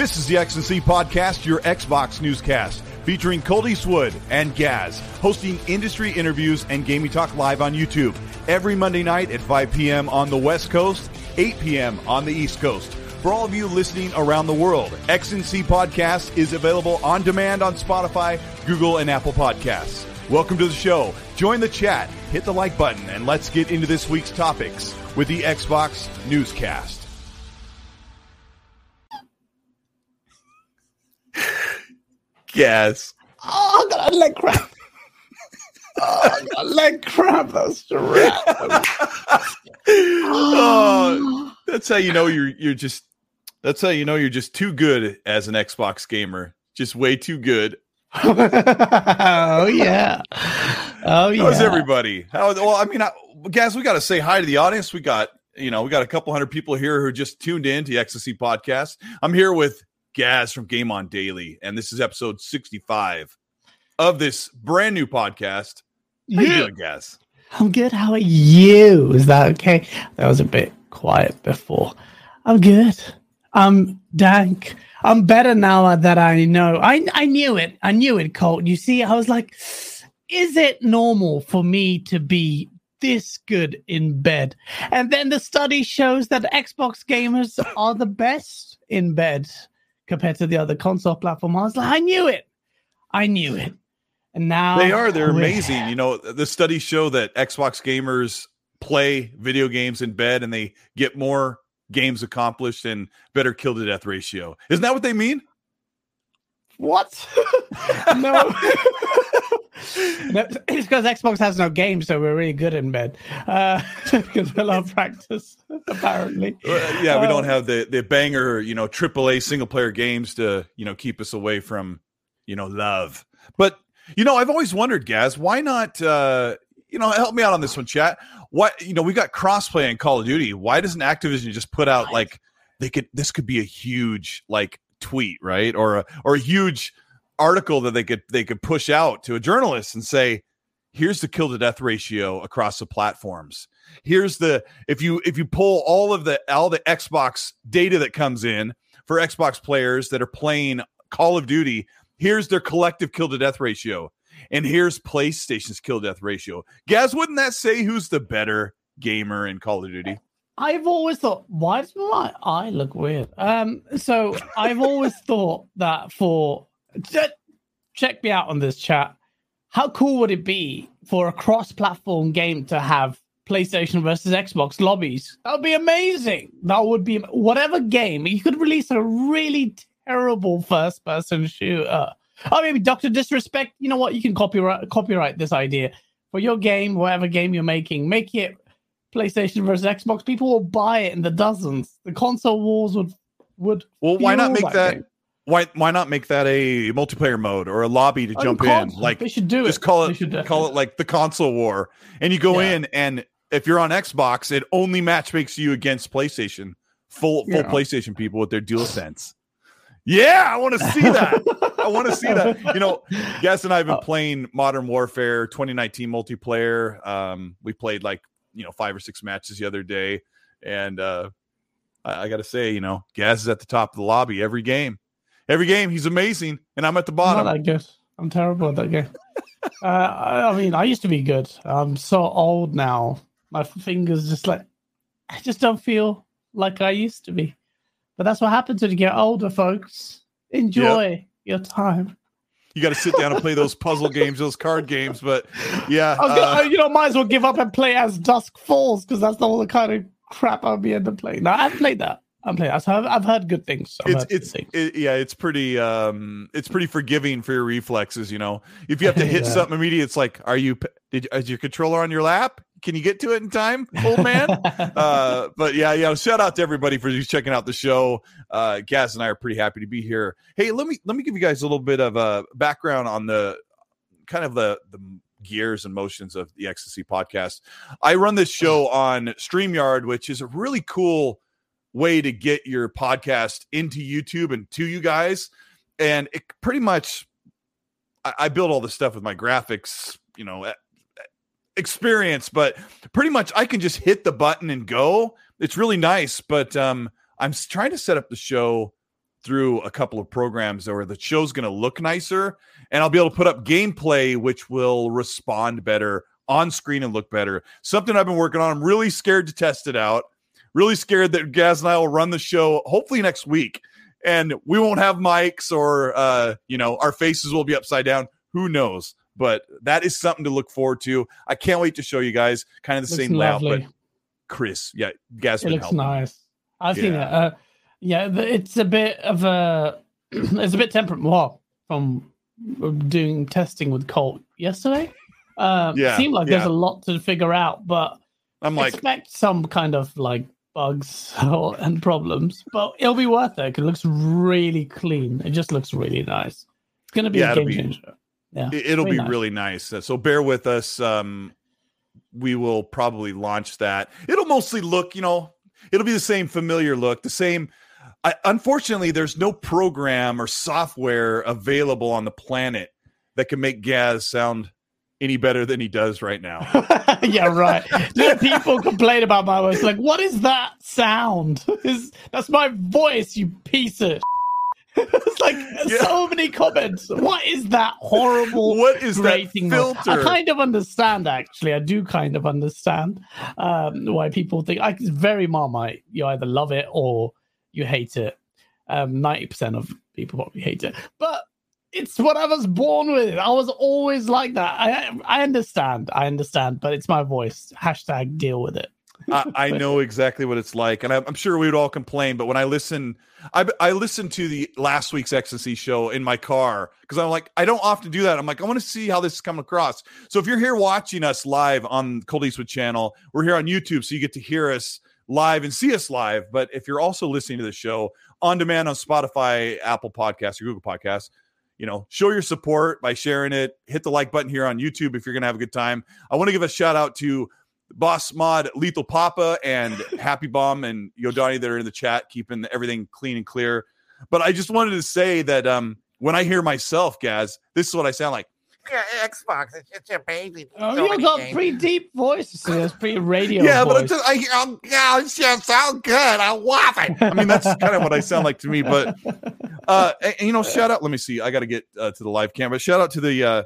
This is the X&C Podcast, your Xbox newscast, featuring Colt Eastwood and Gaz, hosting industry interviews and gaming talk live on YouTube every Monday night at 5 p.m. on the West Coast, 8 p.m. on the East Coast. For all of you listening around the world, X&C Podcast is available on demand on Spotify, Google, and Apple Podcasts. Welcome to the show. Join the chat, hit the like button, and let's get into this week's topics with the Xbox Newscast. Yes. Oh, I got a leg cramp. oh, I got a leg cramp. That's direct. oh, that's how you know you're you're just. That's how you know you're just too good as an Xbox gamer. Just way too good. oh yeah. Oh yeah. How's everybody? How? Well, I mean, I, guys, we got to say hi to the audience. We got you know we got a couple hundred people here who just tuned in to the XNC podcast. I'm here with Gaz from Game On Daily, and this is episode 65 of this brand new podcast. How Yeah. you doing, Gaz? I'm good. How are you? Is that okay? That was a bit quiet before. I'm good. I'm dank. I'm better now that I know. I I knew it. I knew it, Colt. You see, I was like, is it normal for me to be this good in bed? And then the study shows that Xbox gamers are the best in bed compared to the other console platform. I was like, I knew it. I knew it. And now They are. They're amazing. You know, the studies show that Xbox gamers play video games in bed and they get more games accomplished and better kill to death ratio. Isn't that what they mean? What? no. no. It's because Xbox has no games, so we're really good in bed. Uh, because we love practice, apparently. Uh, yeah, we don't Uh, have the the banger, you know, AAA single player games to, you know, keep us away from, you know, love. But you know, I've always wondered, Gaz, why not uh, you know, help me out on this one, chat. What you know, we got crossplay in Call of Duty. Why doesn't Activision just put out like they could this could be a huge like tweet, right? Or a or a huge article that they could they could push out to a journalist and say, here's the kill to death ratio across the platforms. Here's the if you if you pull all of the all the xbox data that comes in for xbox players that are playing call of duty here's their collective kill to death ratio. And here's playstation's kill death ratio. Guys, wouldn't that say who's the better gamer in call of duty? I've always thought, why does my eye look weird? Um, so I've always thought that for check me out on this chat. How cool would it be for a cross-platform game to have PlayStation versus Xbox lobbies? That would be amazing. That would be whatever game you could release a really terrible first-person shooter. Oh, maybe Doctor Disrespect. You know what? You can copyright copyright this idea for your game, whatever game you're making. Make it PlayStation versus Xbox, people will buy it in the dozens. The console wars would would. well why not make that game. Why why not make that a multiplayer mode or a lobby to Oh, jump in? like they should do just it. call it call it like the console war. And you go Yeah. in and if you're on xbox it only match makes you against playstation. Full full Yeah. playstation people with their dual sense. Yeah i want to see that. I want to see that. You know Gaz and i have been Oh. playing modern warfare 2019 multiplayer. Um we played like you know five or six matches the other day. And uh i, I gotta say you know Gaz is at the top of the lobby every game every game he's amazing and i'm at the I'm bottom not that good. I'm terrible at that game. uh, I, I mean, I used to be good. I'm so old now. My fingers just like I just don't feel like I used to be. But that's what happens when you get older, folks. Enjoy your time. you got to sit down and play those puzzle games, those card games. But yeah, I gonna, uh, you know, might as well give up and play as Dusk Falls because that's all the kind of crap I'll be able to play. No, I've played that. I'm playing. I've, I've heard good things. I've it's it's things. it, yeah, it's pretty um, it's pretty forgiving for your reflexes. You know, if you have to hit Yeah. something immediate, it's like, are you did is your controller on your lap? Can you get to it in time, old man? uh, but yeah, yeah. Shout out to everybody for just checking out the show. Uh, Gaz and I are pretty happy to be here. Hey, let me let me give you guys a little bit of a background on the kind of the the gears and motions of the XNC podcast. I run this show on StreamYard, which is a really cool way to get your podcast into YouTube and to you guys. And it pretty much, I, I build all this stuff with my graphics, you know, experience, but pretty much I can just hit the button and go. It's really nice, but um, I'm trying to set up the show through a couple of programs where the show's going to look nicer and I'll be able to put up gameplay which will respond better on screen and look better. Something I've been working on. I'm really scared to test it out. Really scared that Gaz and I will run the show hopefully next week and we won't have mics or uh you know our faces will be upside down. Who knows? But that is something to look forward to. I can't wait to show you guys kind of the Looks same layout but Chris, yeah, Gaz It looks helping. nice. I've seen that. Yeah. Uh, yeah, it's a bit of a it's a bit temperate well from doing testing with Colt yesterday. Um, Yeah, seemed like there's a lot to figure out, but I'm like expect some kind of like bugs and problems, but it'll be worth it. it looks really clean. It just looks really nice. It's gonna be Yeah, a game be- changer. Yeah, It- it'll be nice. really nice. Uh, So bear with us. Um, we will probably launch that. It'll mostly look, you know, it'll be the same familiar look, the same. I, unfortunately, there's no program or software available on the planet that can make Gaz sound any better than he does right now. yeah, right. People complain about my voice. Like, what is that sound? Is that's my voice, you piece of. it's like Yeah. so many comments. What is that horrible? what is that grating noise? filter? I kind of understand, actually. I do kind of understand um, why people think I, it's very Marmite. You either love it or you hate it. Um, Ninety percent of people probably hate it, but it's what I was born with. I was always like that. I I understand. I understand, but it's my voice. Hashtag deal with it. I, I know exactly what it's like, and I'm, I'm sure we would all complain. But when I listen, I I listened to the last week's XNC show in my car because I'm like, I don't often do that. I'm like, I want to see how this is coming across. So if you're here watching us live on Colt Eastwood channel, we're here on YouTube, so you get to hear us live and see us live. But if you're also listening to the show on demand on Spotify, Apple Podcasts, or Google Podcasts. You know, show your support by sharing it. Hit the like button here on YouTube if you're going to have a good time. I want to give a shout out to Boss Mod, Lethal Papa, and Happy Bomb and Udani that are in the chat, keeping everything clean and clear. But I just wanted to say that um, when I hear myself, Gaz, this is what I sound like. Yeah, Xbox. It's, it's your baby. Oh, So you got games. pretty deep voice. So it's pretty radio. yeah, but I'm just, I hear, I'm, Yeah, it's just so good. I love it. I mean, that's kind of what I sound like to me. But uh, and, and, you know, shout out. Let me see. I got to get uh, to the live camera. Shout out to the uh,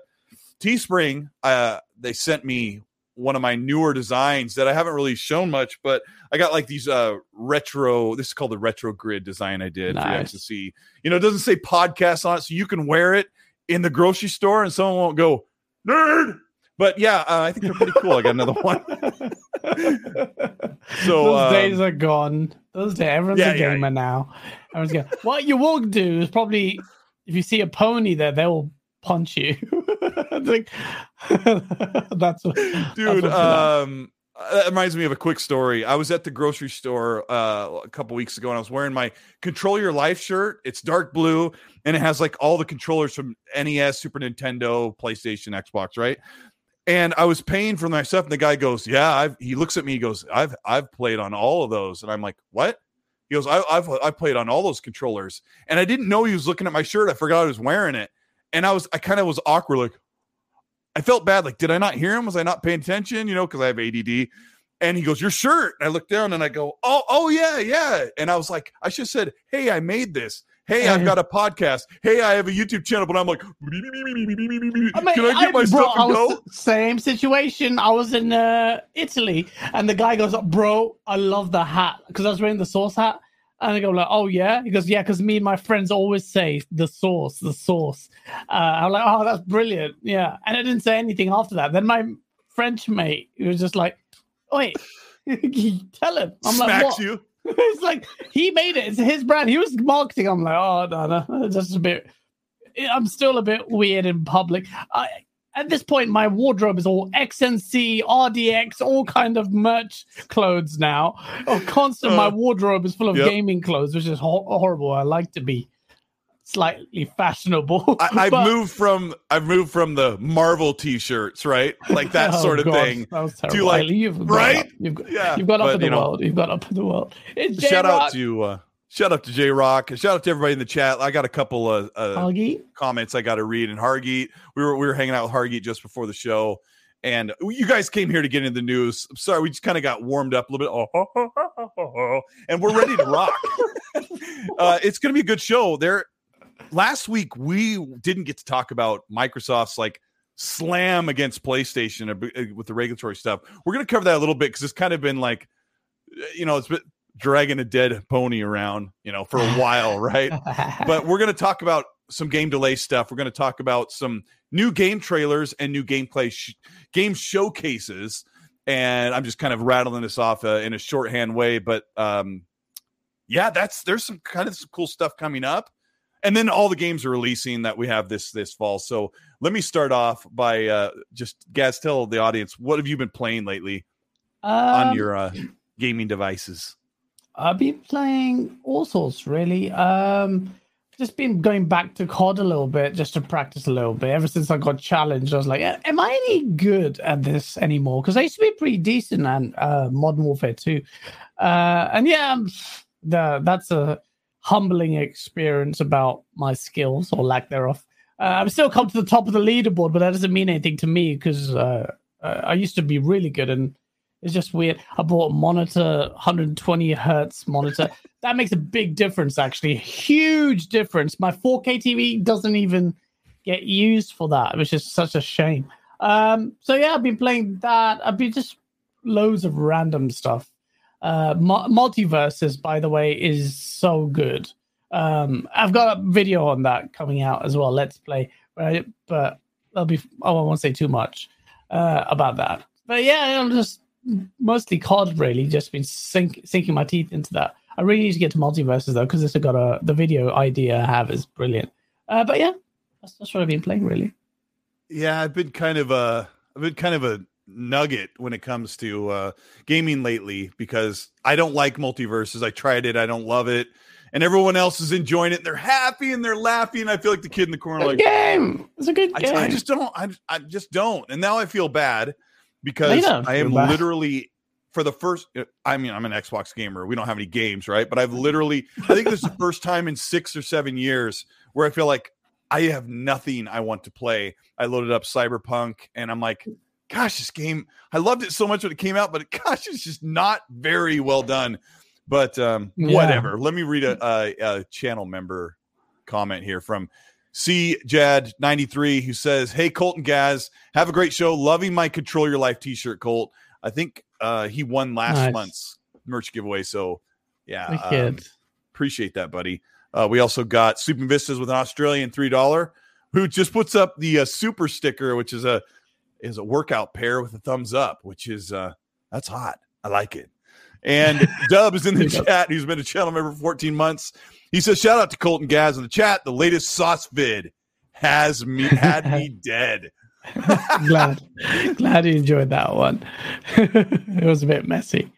Teespring. Uh, they sent me one of my newer designs that I haven't really shown much, but I got like these uh retro. This is called the retro grid design I did Nice. for see. You know, it doesn't say podcast on it, so you can wear it in the grocery store, and someone won't go nerd. But yeah, uh, I think they're pretty cool. I got another one. So, those um, days are gone. Those days, everyone's Yeah, a yeah, gamer now. Everyone's going. What you will do is probably, if you see a pony there, they will punch you. Like, that's what, dude gonna- um that reminds me of a quick story. I was at the grocery store uh a couple weeks ago and i was wearing my control your life shirt. It's dark blue and it has like all the controllers from nes super nintendo playstation xbox right? And i was paying for my stuff and the guy goes yeah i've he looks at me he goes i've i've played on all of those. And i'm like what? He goes I, i've i've played on all those controllers. And i didn't know he was looking at my shirt. I forgot i was wearing it. And i was i kind of was awkward like I felt bad. Like, did I not hear him? Was I not paying attention? You know, because I have ADD. And he goes, "Your shirt." And I look down and I go, "Oh, oh yeah, yeah." And I was like, I should have said, "Hey, I made this. Hey, I've got a podcast. Hey, I have a YouTube channel." But I'm like, I mean, "Can I get my bro, stuff and go?" Same situation. I was in uh, Italy, and the guy goes, "Bro, I love the hat because I was wearing the sauce hat." And I go like, "Oh yeah," he goes, "Yeah," because me and my friends always say the sauce, the sauce. Uh, I'm like, "Oh, that's brilliant." Yeah, and I didn't say anything after that. Then my French mate, he was just like, "Wait, tell him." I'm like, Smacks "What?" you. it's like he made it. It's his brand. He was marketing. I'm like, oh no, no, just a bit. I'm still a bit weird in public. I, at this point, my wardrobe is all XNC, RDX, all kind of merch clothes now. Oh, constant. my Uh, wardrobe is full of yep. gaming clothes, which is ho- horrible. I like to be slightly fashionable. I, I've but- moved from I've moved from the Marvel T-shirts, right, like that Oh, sort of God, thing. To, like- you've right? up. You've got, Yeah, you've got up but, in the you know, world. You've got up in the world. It's Shout out to uh, shout out to J Rock. Shout out to everybody in the chat. I got a couple of uh, comments I got to read. And Hargeet, we were we were hanging out with Hargeet just before the show, and you guys came here to get into the news. I'm sorry, we just kind of got warmed up a little bit, oh, and we're ready to rock. uh, it's going to be a good show. There, last week we didn't get to talk about Microsoft's like slam against PlayStation uh, with the regulatory stuff. We're going to cover that a little bit because it's kind of been like, you know, it's been dragging a dead pony around, you know, for a while, right? but we're going to talk about some game delay stuff. We're going to talk about some new game trailers and new gameplay sh- game showcases. And I'm just kind of rattling this off uh, in a shorthand way, but um, yeah, that's there's some kind of some cool stuff coming up, and then all the games are releasing that we have this this fall. So let me start off by uh, just Gaz, tell the audience what have you been playing lately on Um, your uh, gaming devices. I've been playing all sorts, really. Um, just been going back to COD a little bit, just to practice a little bit. Ever since I got challenged, I was like, "Am I any good at this anymore?" Because I used to be pretty decent at uh, Modern Warfare too. Uh, and yeah, the, that's a humbling experience about my skills or lack thereof. Uh, I'm still come to the top of the leaderboard, but that doesn't mean anything to me because uh, uh, I used to be really good and it's just weird. I bought a monitor, 120 hertz monitor. that makes a big difference, actually. Huge difference. My 4K TV doesn't even get used for that, which is such a shame. Um, so yeah, I've been playing that. I've been just loads of random stuff. Uh, Mu- MultiVersus, by the way, is so good. Um, I've got a video on that coming out as well. Let's play, right? But I'll be. Oh, I won't say too much uh, about that. But yeah, I'm just mostly COD really. Just been sink, sinking my teeth into that. I really need to get to MultiVersus though, because this has got a the video idea I have is brilliant. Uh, but yeah, that's, that's what I've been playing really. Yeah, I've been kind of a I've been kind of a nugget when it comes to uh gaming lately because I don't like MultiVersus. I tried it, I don't love it. And everyone else is enjoying it. And they're happy and they're laughing. I feel like the kid in the corner, like game. It's a good I, game. I just don't. I, I just don't. And now I feel bad because don't I am feel bad. literally for the first. uh, I mean, I'm an Xbox gamer. We don't have any games, right? But I've literally. I think this is the first time in six or seven years where I feel like I have nothing I want to play. I loaded up Cyberpunk, and I'm like, gosh, this game. I loved it so much when it came out, but gosh, it's just not very well done. But um, Yeah. whatever. Let me read a, a, a channel member comment here from C Jad 93 who says, Hey Colt and Gaz, have a great show. Loving my control your life t-shirt, Colt. I think uh he won last Nice. month's merch giveaway. So yeah, um, appreciate that, buddy. Uh, we also got Super Vistas with an Australian three dollar who just puts up the uh, super sticker, which is a is a workout pair with a thumbs up, which is uh that's hot. I like it. And Dub is in the chat. He's been a channel member for 14 months. He says, "Shout out to Colt and Gaz in the chat. The latest sauce vid has me had me dead." glad, glad you enjoyed that one. it was a bit messy.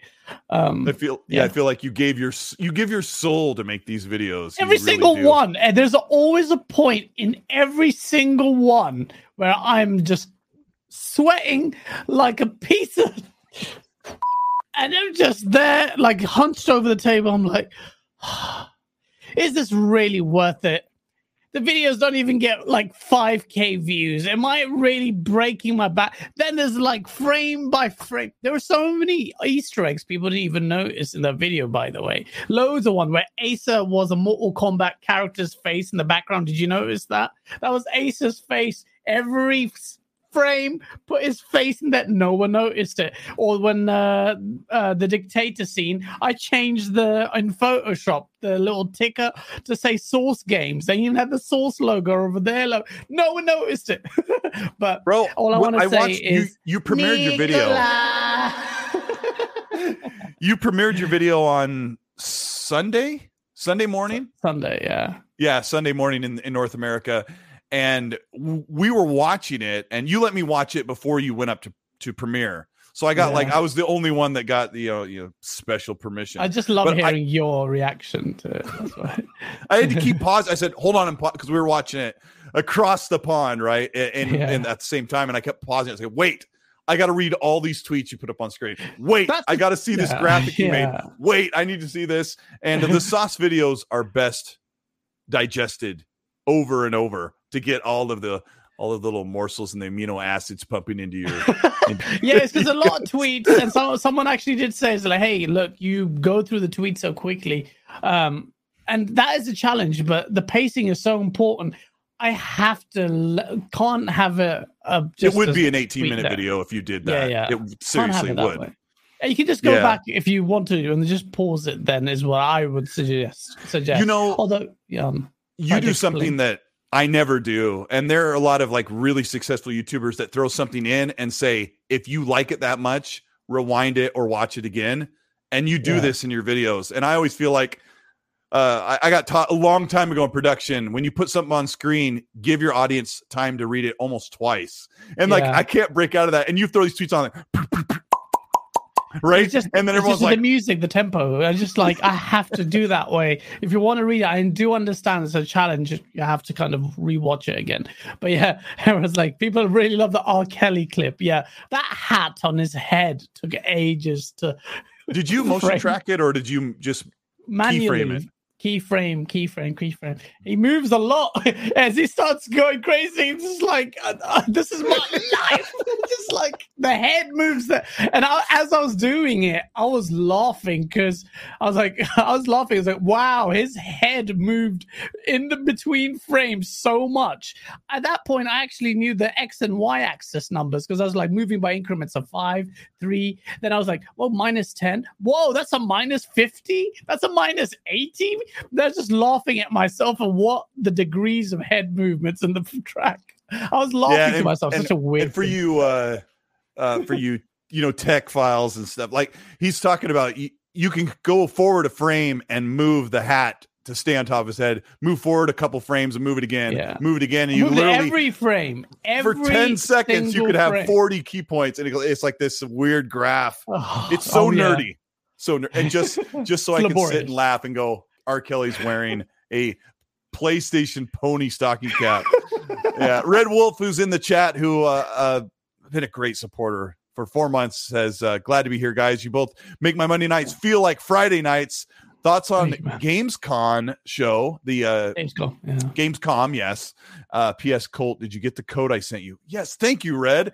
Um, I feel, yeah, I feel like you gave your you give your soul to make these videos. Every really single do. one, and there's always a point in every single one where I'm just sweating like a piece of, and I'm just there, like hunched over the table. I'm like, is this really worth it? The videos don't even get like 5k views. Am I really breaking my back? Then there's like frame by frame. There were so many Easter eggs people didn't even notice in that video, by the way. Loads of one where Acer was a Mortal Kombat character's face in the background. Did you notice that? That was Acer's face. Every frame put his face in that. No one noticed it. Or when uh, uh, the dictator scene, I changed the in Photoshop the little ticker to say Source Games. They even had the Source logo over there. Lo- No one noticed it. but bro. All I wanna say watched- you, is you premiered your video. You premiered your video on Sunday, Sunday morning. Sunday, yeah. Yeah, Sunday morning in, in North America. And we were watching it, and you let me watch it before you went up to to premiere. So I got Yeah. like I was the only one that got the you know, you know special permission. I just love But I- hearing your reaction to it. That's why. I had to keep pause. I said, "Hold on," because we were watching it across the pond, right? And, Yeah. and at the same time, and I kept pausing. I said, "Wait, I got to read all these tweets you put up on screen. Wait, That's- I got to see this yeah, graphic you made. Wait, I need to see this." And the sauce videos are best digested over and over to get all of the all of the little morsels and the amino acids pumping into your. yeah, it's because a lot of tweets, and some, someone actually did say, "It's like, hey, look, you go through the tweets so quickly, um, and that is a challenge. But the pacing is so important. I have to can't have a. a it would be an 18 minute there. video if you did that. yeah. yeah. It seriously it would. way. You can just go Yeah. back if you want to, and just pause it. Then is what I would suggest. Suggest. You know, although um, you do something that I never do. And there are a lot of like really successful YouTubers that throw something in and say, if you like it that much, rewind it or watch it again. And you do Yeah. this in your videos. And I always feel like uh, I, I got taught a long time ago in production when you put something on screen, give your audience time to read it almost twice. And like, I can't break out of that. And you throw these tweets on like, right? Just, and then everyone's like, the music, the tempo. I just like I have to do that way. If you want to read it, I do understand it's a challenge. You have to kind of rewatch it again. But yeah, everyone's like, people really love the R. Kelly clip. Yeah, that hat on his head took ages to did you motion frame. track it or did you just manually it. Keyframe, keyframe, keyframe. He moves a lot as he starts going crazy. It's just like uh, uh, this is my life. just like the head moves there. And I, as I was doing it, I was laughing because I was like, I was laughing. I was like, wow, his head moved in the between frames so much. At that point, I actually knew the X and Y axis numbers because I was like moving by increments of five, three. Then I was like, well, minus 10. Whoa, that's a minus 50. That's a minus 80. They're just laughing at myself and what the degrees of head movements in the track. I was laughing to and- myself. and- Such a weird and for thing. you uh uh for you you know tech files and stuff like he's talking about you, you can go forward a frame and move the hat to stay on top of his head move forward a couple frames and move it again Yeah. move it again and you Moved literally every frame. for 10 seconds you could have frame. 40 key points and it's like this weird graph Oh, it's so oh, yeah. nerdy so ner- and just just so i can sit and laugh and go r kelly's wearing a playstation pony stocking cap yeah, Red Wolf, who's in the chat, who uh, uh been a great supporter for four months, says, uh, "Glad to be here, guys. You both make my Monday nights feel like Friday nights." Thoughts on Thank you. Gamescom show? The uh, Gamescom, yeah. Gamescom, yes. Uh, P.S. Colt, did you get the code I sent you? Yes, thank you, Red.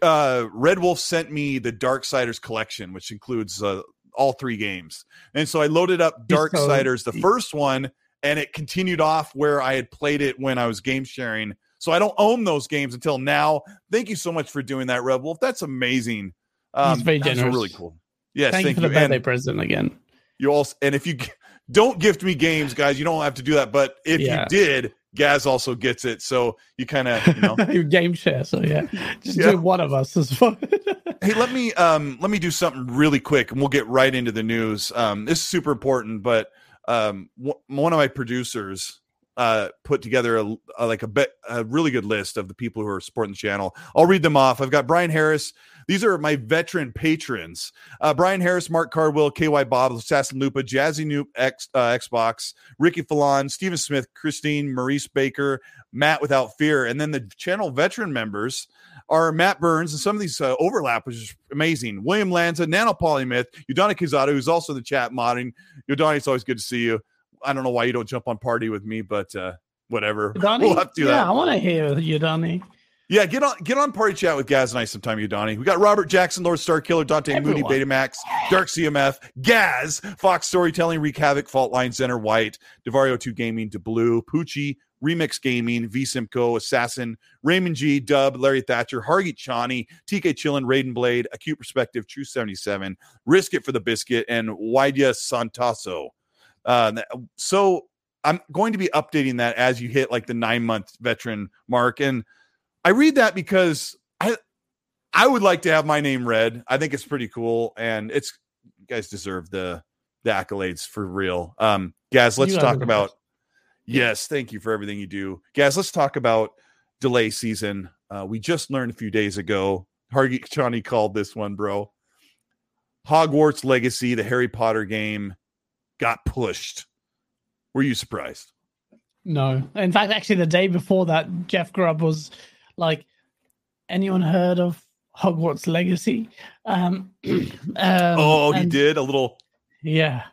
Uh, Red Wolf sent me the Dark Darksiders collection, which includes uh, all three games, and so I loaded up Dark Darksiders, the first one, and it continued off where I had played it when I was game sharing. So I don't own those games until now. Thank you so much for doing that, Red Wolf. That's amazing. Um, He's very that's generous. really cool. Yes, thank, thank, you for the And- birthday present again. you also and if you don't gift me games guys you don't have to do that but if Yeah. you did gaz also gets it so you kind of you know Game share, so yeah. Just Yeah. do one of us as well. hey let me um let me do something really quick and we'll get right into the news um this is super important but um w- one of my producers uh put together a, a like a bit a really good list of the people who are supporting the channel i'll read them off i've got brian harris these are my veteran patrons uh brian harris mark cardwell ky bob assassin lupa jazzy Noob, x uh, xbox ricky Fallon, stephen smith christine maurice baker matt without fear and then the channel veteran members are Matt Burns, and some of these uh, overlap, which is amazing. William Lanza, Nano Polymyth, Udani Kizado, who's also in the chat modding. Udani, it's always good to see you. I don't know why you don't jump on party with me, but uh, whatever. Donnie? We'll have to do yeah, that. I want to hear you, Donnie. Yeah, get on get on party chat with Gaz and I sometime, Udani. We got Robert Jackson, Lord Star Killer, Dante Moody, Betamax, Dark CMF, Gaz, Fox Storytelling, Wreak Havoc, Fault Line Center, White, Devario 2 Gaming, DeBlue, Poochie, Remix Gaming, V Simcoe, Assassin, Raymond G, Dub, Larry Thatcher, Hargeet Chani, TK Chillin, Raiden Blade, Acute Perspective, True 77, Risk It for the Biscuit, and Waidia Santaso. Uh, so I'm going to be updating that as you hit like the nine month veteran mark. And I read that because I I would like to have my name read. I think it's pretty cool, and it's you guys deserve the the accolades for real. Um, guys, let's You talk about. Yes, thank you for everything you do, guys. Let's talk about delay season. Uh, we just learned a few days ago Hargeet Chani called this one, bro. Hogwarts Legacy, the Harry Potter game, got pushed. Were you surprised? No. In fact, actually, the day before that, Jeff Grubb was like, anyone heard of Hogwarts Legacy? Um, um, oh, he and- did a little. Yeah.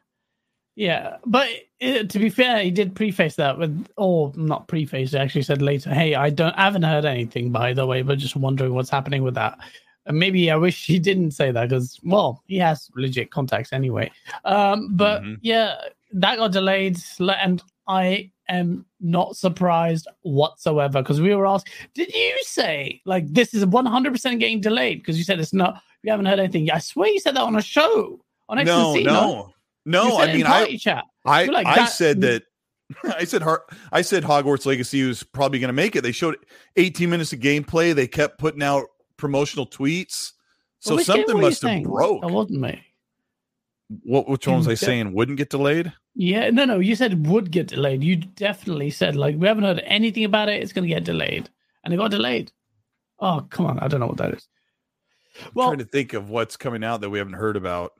Yeah. But uh, to be fair, he did preface that with, or not preface, he actually said later, hey, I don't, I haven't heard anything, by the way, but just wondering what's happening with that. And maybe I wish he didn't say that because, well, he has legit contacts anyway. Um, but Mhm. yeah, that got delayed. And I am not surprised whatsoever because we were asked, did you say like this is 100% getting delayed? Because you said it's not, we haven't heard anything. I swear you said that on a show on No, XNC, no, You no. I mean, I, chat. I, like, I that- said that. I said, I said Hogwarts Legacy was probably going to make it. They showed 18 minutes of gameplay. They kept putting out promotional tweets. So Well, something must have saying? broke. That wasn't me. What? Which one was I saying wouldn't get delayed? Yeah, no, no. You said it would get delayed. You definitely said like we haven't heard anything about it. It's going to get delayed, and it got delayed. Oh come on! I don't know what that is. Well, trying to think of what's coming out that we haven't heard about.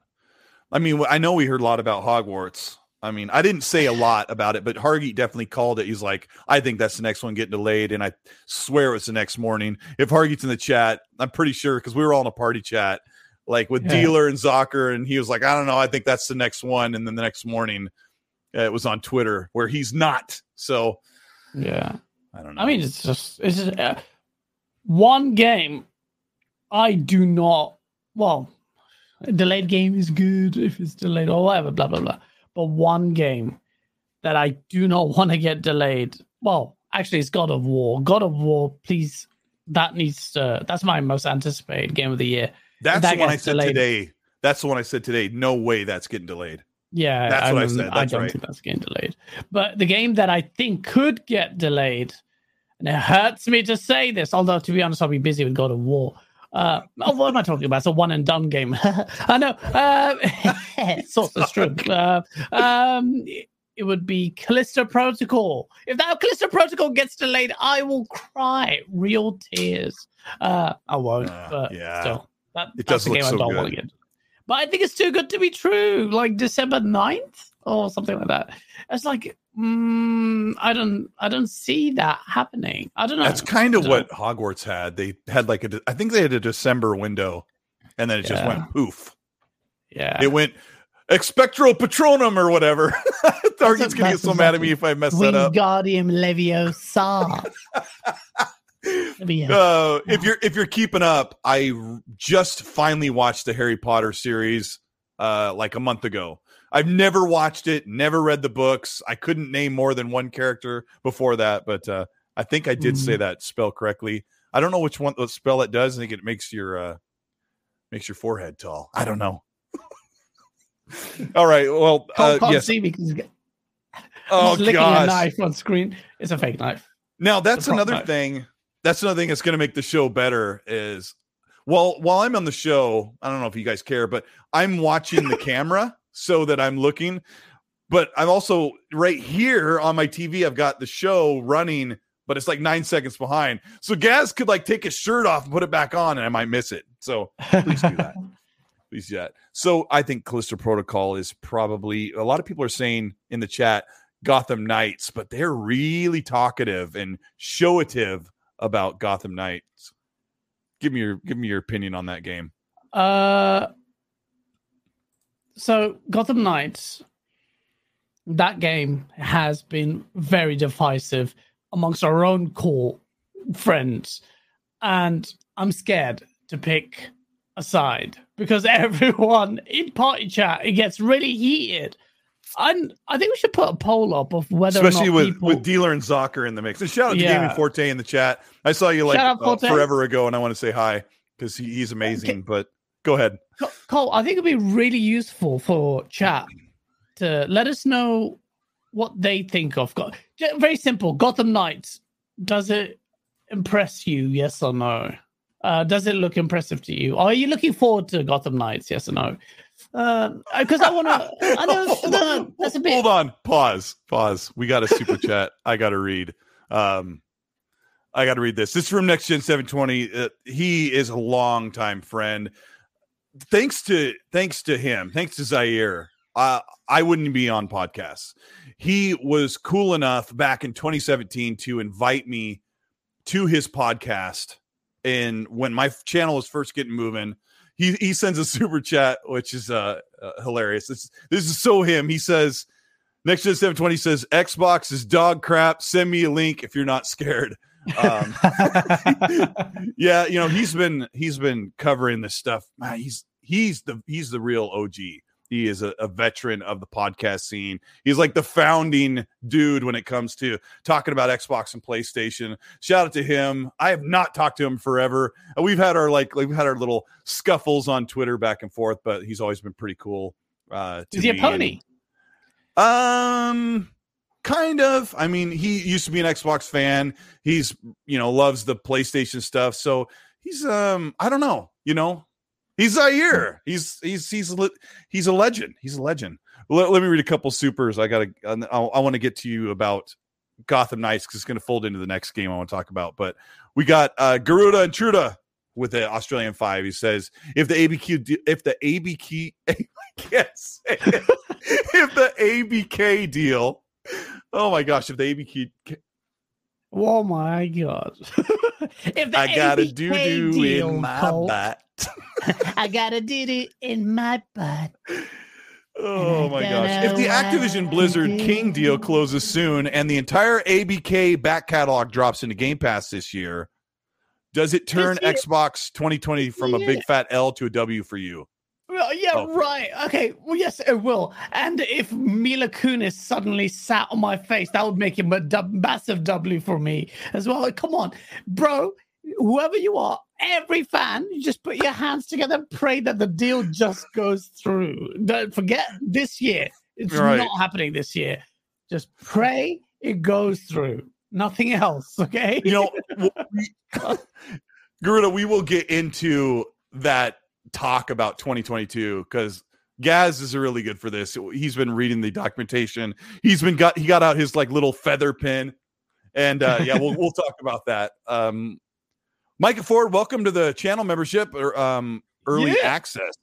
I mean, I know we heard a lot about Hogwarts. I mean, I didn't say a lot about it, but Hargeet definitely called it. He's like, I think that's the next one getting delayed, and I swear it was the next morning. If Hargeet's in the chat, I'm pretty sure because we were all in a party chat, like with Yeah. Dealer and Zocker, and he was like, I don't know, I think that's the next one, and then the next morning, uh, it was on Twitter where he's not. So yeah. I don't know. I mean, it's just it's just, uh, one game. I do not. Well, a delayed game is good if it's delayed or whatever. Blah blah blah. But one game that I do not want to get delayed. Well, actually, it's God of War. God of War, please. That needs to. That's my most anticipated game of the year. that's that the one I said delayed. today. That's the one I said today. No way that's getting delayed. Yeah, That's what I don't- said. I That's don't right. think that's getting delayed. But the game that I think could get delayed, and it hurts me to say this, although to be honest, I'll be busy with God of War. Uh, oh, what am I talking about? It's a one and done game. I know. Uh, Sorcerer Stroke. Uh, um, it would be Callisto Protocol. If that Callisto Protocol gets delayed, I will cry real tears. Uh, I won't, Uh, but yeah. still, that, It that's does the look so I don't good. want to get. But I think it's too good to be true. Like December 9th or something like that. It's like mm, I don't I don't see that happening. I don't know. That's kind of what Hogwarts had. They had like a I think they had a December window, and then it just went poof. yeah. It went Expectro Patronum or whatever. Target's gonna get so mad at me if I mess that up. Wingardium Leviosa. Leviosa. Uh, if you're if you're keeping up, I just finally watched the Harry Potter series uh, like a month ago. I've never watched it, never read the books. I couldn't name more than one character before that, but uh, I think I did say Mhm. that spell correctly. I don't know which one the spell it does. I think it makes your uh, makes your forehead tall. I don't know. All right. Well, Cole uh, can't yes. see me because Oh licking a knife on screen. It's a fake knife. Now that's another knife. thing. That's another thing that's going to make the show better. Is well, while I'm on the show, I don't know if you guys care, but I'm watching the camera so that I'm looking. But I'm also right here on my TV. I've got the show running, but it's like nine seconds behind. So Gaz could like take his shirt off and put it back on, and I might miss it. So Please do that. please do that. So I think Callisto Protocol is probably a lot of people are saying in the chat Gotham Knights, but they're really talkative and showative about Gotham Knights. Give me your give me your opinion on that game. Uh, so Gotham Knights, that game has been very divisive amongst our own core friends, and I'm scared to pick a side because everyone in party chat it gets really heated. And I think we should put a poll up of whether Especially or not with, people, with Dealer and Zocker in the mix. And shout out to Yeah. Gaming Forte in the chat. I saw you like uh, forever ago, and I want to say hi because he, he's amazing. But go ahead. Co- Cole, I think it'd be really useful for chat to let us know what they think of. Go- J- Very simple. Gotham Knights. Does it impress you? Yes or no? Uh, does it look impressive to you? Are you looking forward to Gotham Knights? Yes or no? Because I want to. I know hold, no, on, that's a bit. hold on. Pause. Pause. We got a super chat. I got to read. Um, I got to read this. This is from Next Gen 720. Uh, he is a longtime friend. Thanks to thanks to him, thanks to Zaire, uh, I wouldn't be on podcasts. He was cool enough back in 2017 to invite me to his podcast. And when my channel was first getting moving, he he sends a super chat, which is uh, uh hilarious. This this is so him. He says, "Next Gen 720 says Xbox is dog crap. Send me a link if you're not scared." Um, yeah, you know he's been he's been covering this stuff. Man, he's he's the he's the real OG. He is a, a, veteran of the podcast scene. He's like the founding dude when it comes to talking about Xbox and PlayStation. Shout out to him. I have not talked to him forever. We've had our like, like we've had our little scuffles on Twitter back and forth, but he's always been pretty cool. Uh, is he a pony? And, um, kind of. I mean, he used to be an Xbox fan. He's you know loves the PlayStation stuff. So he's um, I don't know. You know, He's Zaire. He's he's he's he's a legend. He's a legend. Let, let me read a couple supers. I got to. I, I want to get to you about Gotham Knights because it's going to fold into the next game I want to talk about. But we got uh, Garuda and Truda with the Australian five. He says if the ABQ if the ABK yes if the ABK deal. Oh my gosh! If the ABK Oh my god! if I got a doo doo in my butt. Oh I got a doo doo in my butt. Oh my gosh. If the Activision Blizzard King deal closes soon and the entire ABK back catalog drops into Game Pass this year, does it turn Xbox 2020 from a big fat L to a W for you? Well, yeah, oh. right. Okay. Well, yes, it will. And if Mila Kunis suddenly sat on my face, that would make him a massive W for me as well. Come on, bro. Whoever you are, every fan, you just put your hands together and pray that the deal just goes through. Don't forget this year. It's right. not happening this year. Just pray it goes through. Nothing else. Okay. You know, Garuda, we will get into that talk about 2022 because Gaz is really good for this. He's been reading the documentation. He's been got he got out his like little feather pin, and uh, yeah, we'll we'll talk about that. Um, Micah Ford, welcome to the channel membership or um, early yeah. access.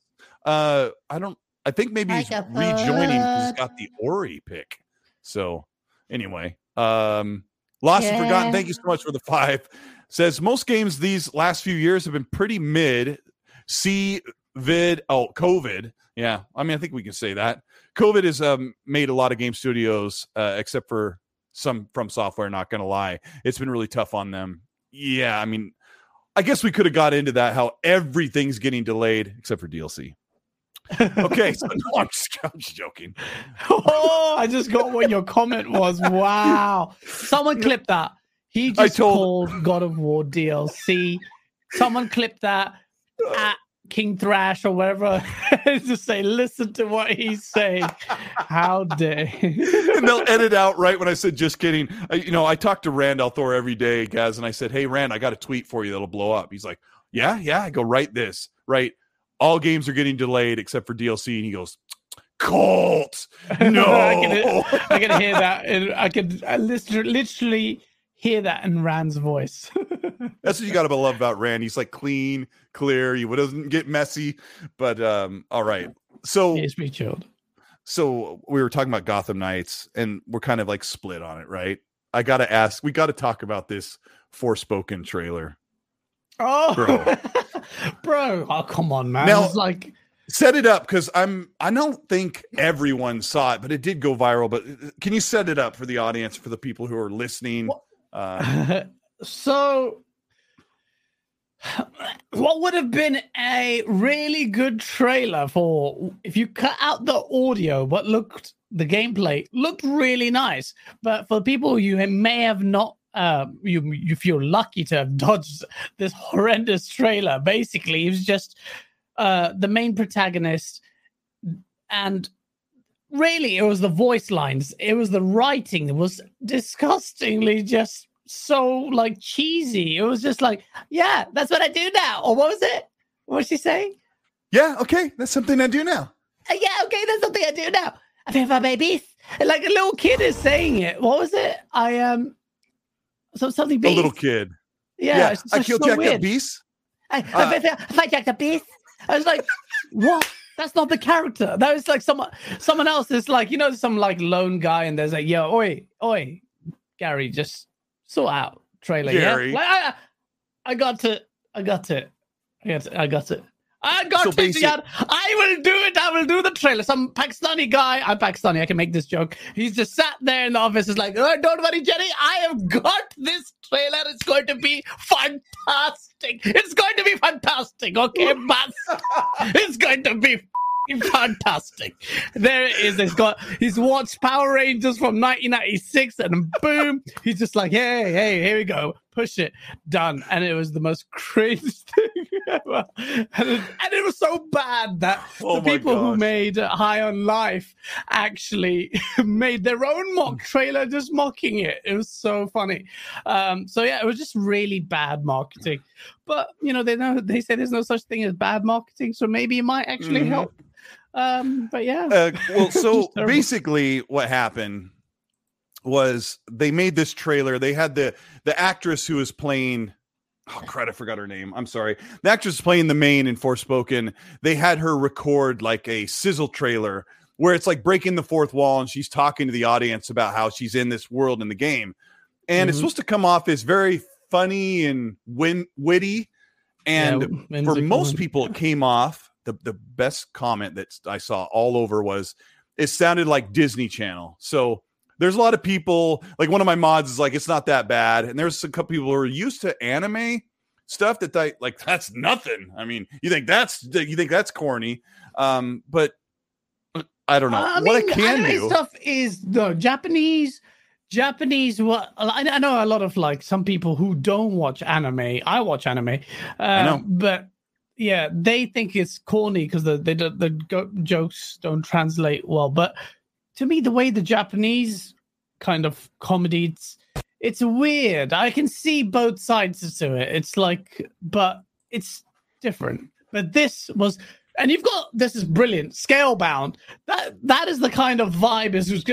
Uh, I don't. I think maybe he's Micah rejoining. He's got the Ori pick. So anyway, um, lost yeah. and forgotten. Thank you so much for the five. Says most games these last few years have been pretty mid. See vid oh COVID. Yeah, I mean I think we can say that. COVID has um, made a lot of game studios, uh, except for some from software. Not going to lie, it's been really tough on them. Yeah, I mean, I guess we could have got into that how everything's getting delayed except for DLC. okay, so no, I'm, just, I'm just joking. oh, I just got what your comment was. Wow, someone clipped that. He just told... called God of War DLC. Someone clipped that at King Thrash or whatever, just say, listen to what he's saying. How dare. and they'll edit out right when I said, just kidding. I, you know, I talk to Rand Althor every day, Gaz, and I said, hey, Rand, I got a tweet for you that'll blow up. He's like, yeah, yeah. I go, write this, right? All games are getting delayed except for DLC. And he goes, Colt, no. I, can, I can hear that. And I can I literally hear that in Rand's voice. That's what you got to love about Rand. He's like clean, clear. He doesn't get messy. But um, all right. So be chilled. So we were talking about Gotham Knights, and we're kind of like split on it, right? I got to ask. We got to talk about this Forspoken trailer. Oh, bro, bro! Oh, come on, man! Now, it's like set it up because I'm. I don't think everyone saw it, but it did go viral. But uh, can you set it up for the audience, for the people who are listening? Uh, so what would have been a really good trailer for if you cut out the audio but looked the gameplay looked really nice but for people you may have not uh, you you feel lucky to have dodged this horrendous trailer basically it was just uh, the main protagonist and really it was the voice lines it was the writing it was disgustingly just so like cheesy. It was just like, yeah, that's what I do now. Or what was it? What was she saying? Yeah, okay, that's something I do now. Uh, yeah, okay, that's something I do now. I have my babies. Like a little kid is saying it. What was it? I um So something A little kid. Yeah, it's I killed so Jack weird. that beast. I, Uh, I, I, I Jack the Beast. I was like, what? That's not the character. That was like someone someone else is like, you know, some like lone guy, and there's like, yo, oi, oi, Gary, just sort out trailer. Gary. Yeah. Like I, I got to I got it. I got it. I got it. I got So it. basic- yeah. I will do it. I will do the trailer. Some Pakistani guy. I'm Pakistani. I can make this joke. He's just sat there in the office. Is like, oh, don't worry, Jerry. I have got this trailer. It's going to be fantastic. It's going to be fantastic. Okay, boss. it's going to be fantastic. There it is. He's got he's watched Power Rangers from 1996, and boom, he's just like, hey, hey, here we go. Push it, done. And it was the most cringe thing ever. And it, and it was so bad that Oh the people who made High on Life actually made their own mock trailer just mocking it. It was so funny. Um, so yeah, it was just really bad marketing. But you know, they know they say there's no such thing as bad marketing, so maybe it might actually Mhm. help. Um, but yeah, Uh, well, so basically, what happened was they made this trailer. They had the the actress who was playing. Oh crap! I forgot her name. I'm sorry. The actress playing the main in Forspoken. They had her record like a sizzle trailer where it's like breaking the fourth wall, and she's talking to the audience about how she's in this world in the game, and it's Mhm. supposed to come off as very funny and win- witty. And Yeah, for most and- people, it came off. The the best comment that I saw all over was it sounded like Disney Channel. So there's a lot of people like one of my mods is like it's not that bad, and there's a couple people who are used to anime stuff that they like that's nothing. I mean, you think that's you think that's corny, um, but I don't know I what mean, I can anime do. stuff is the Japanese. Japanese, what I I know a lot of like some people who don't watch anime. I watch anime, uh, know. but yeah, they think it's corny because the they the jokes don't translate well. But to me, the way the Japanese kind of comedy, it's it's weird. I can see both sides to it. It's like, but it's different. But this was, and you've got this is brilliant, scalebound. That that is the kind of vibe. Is.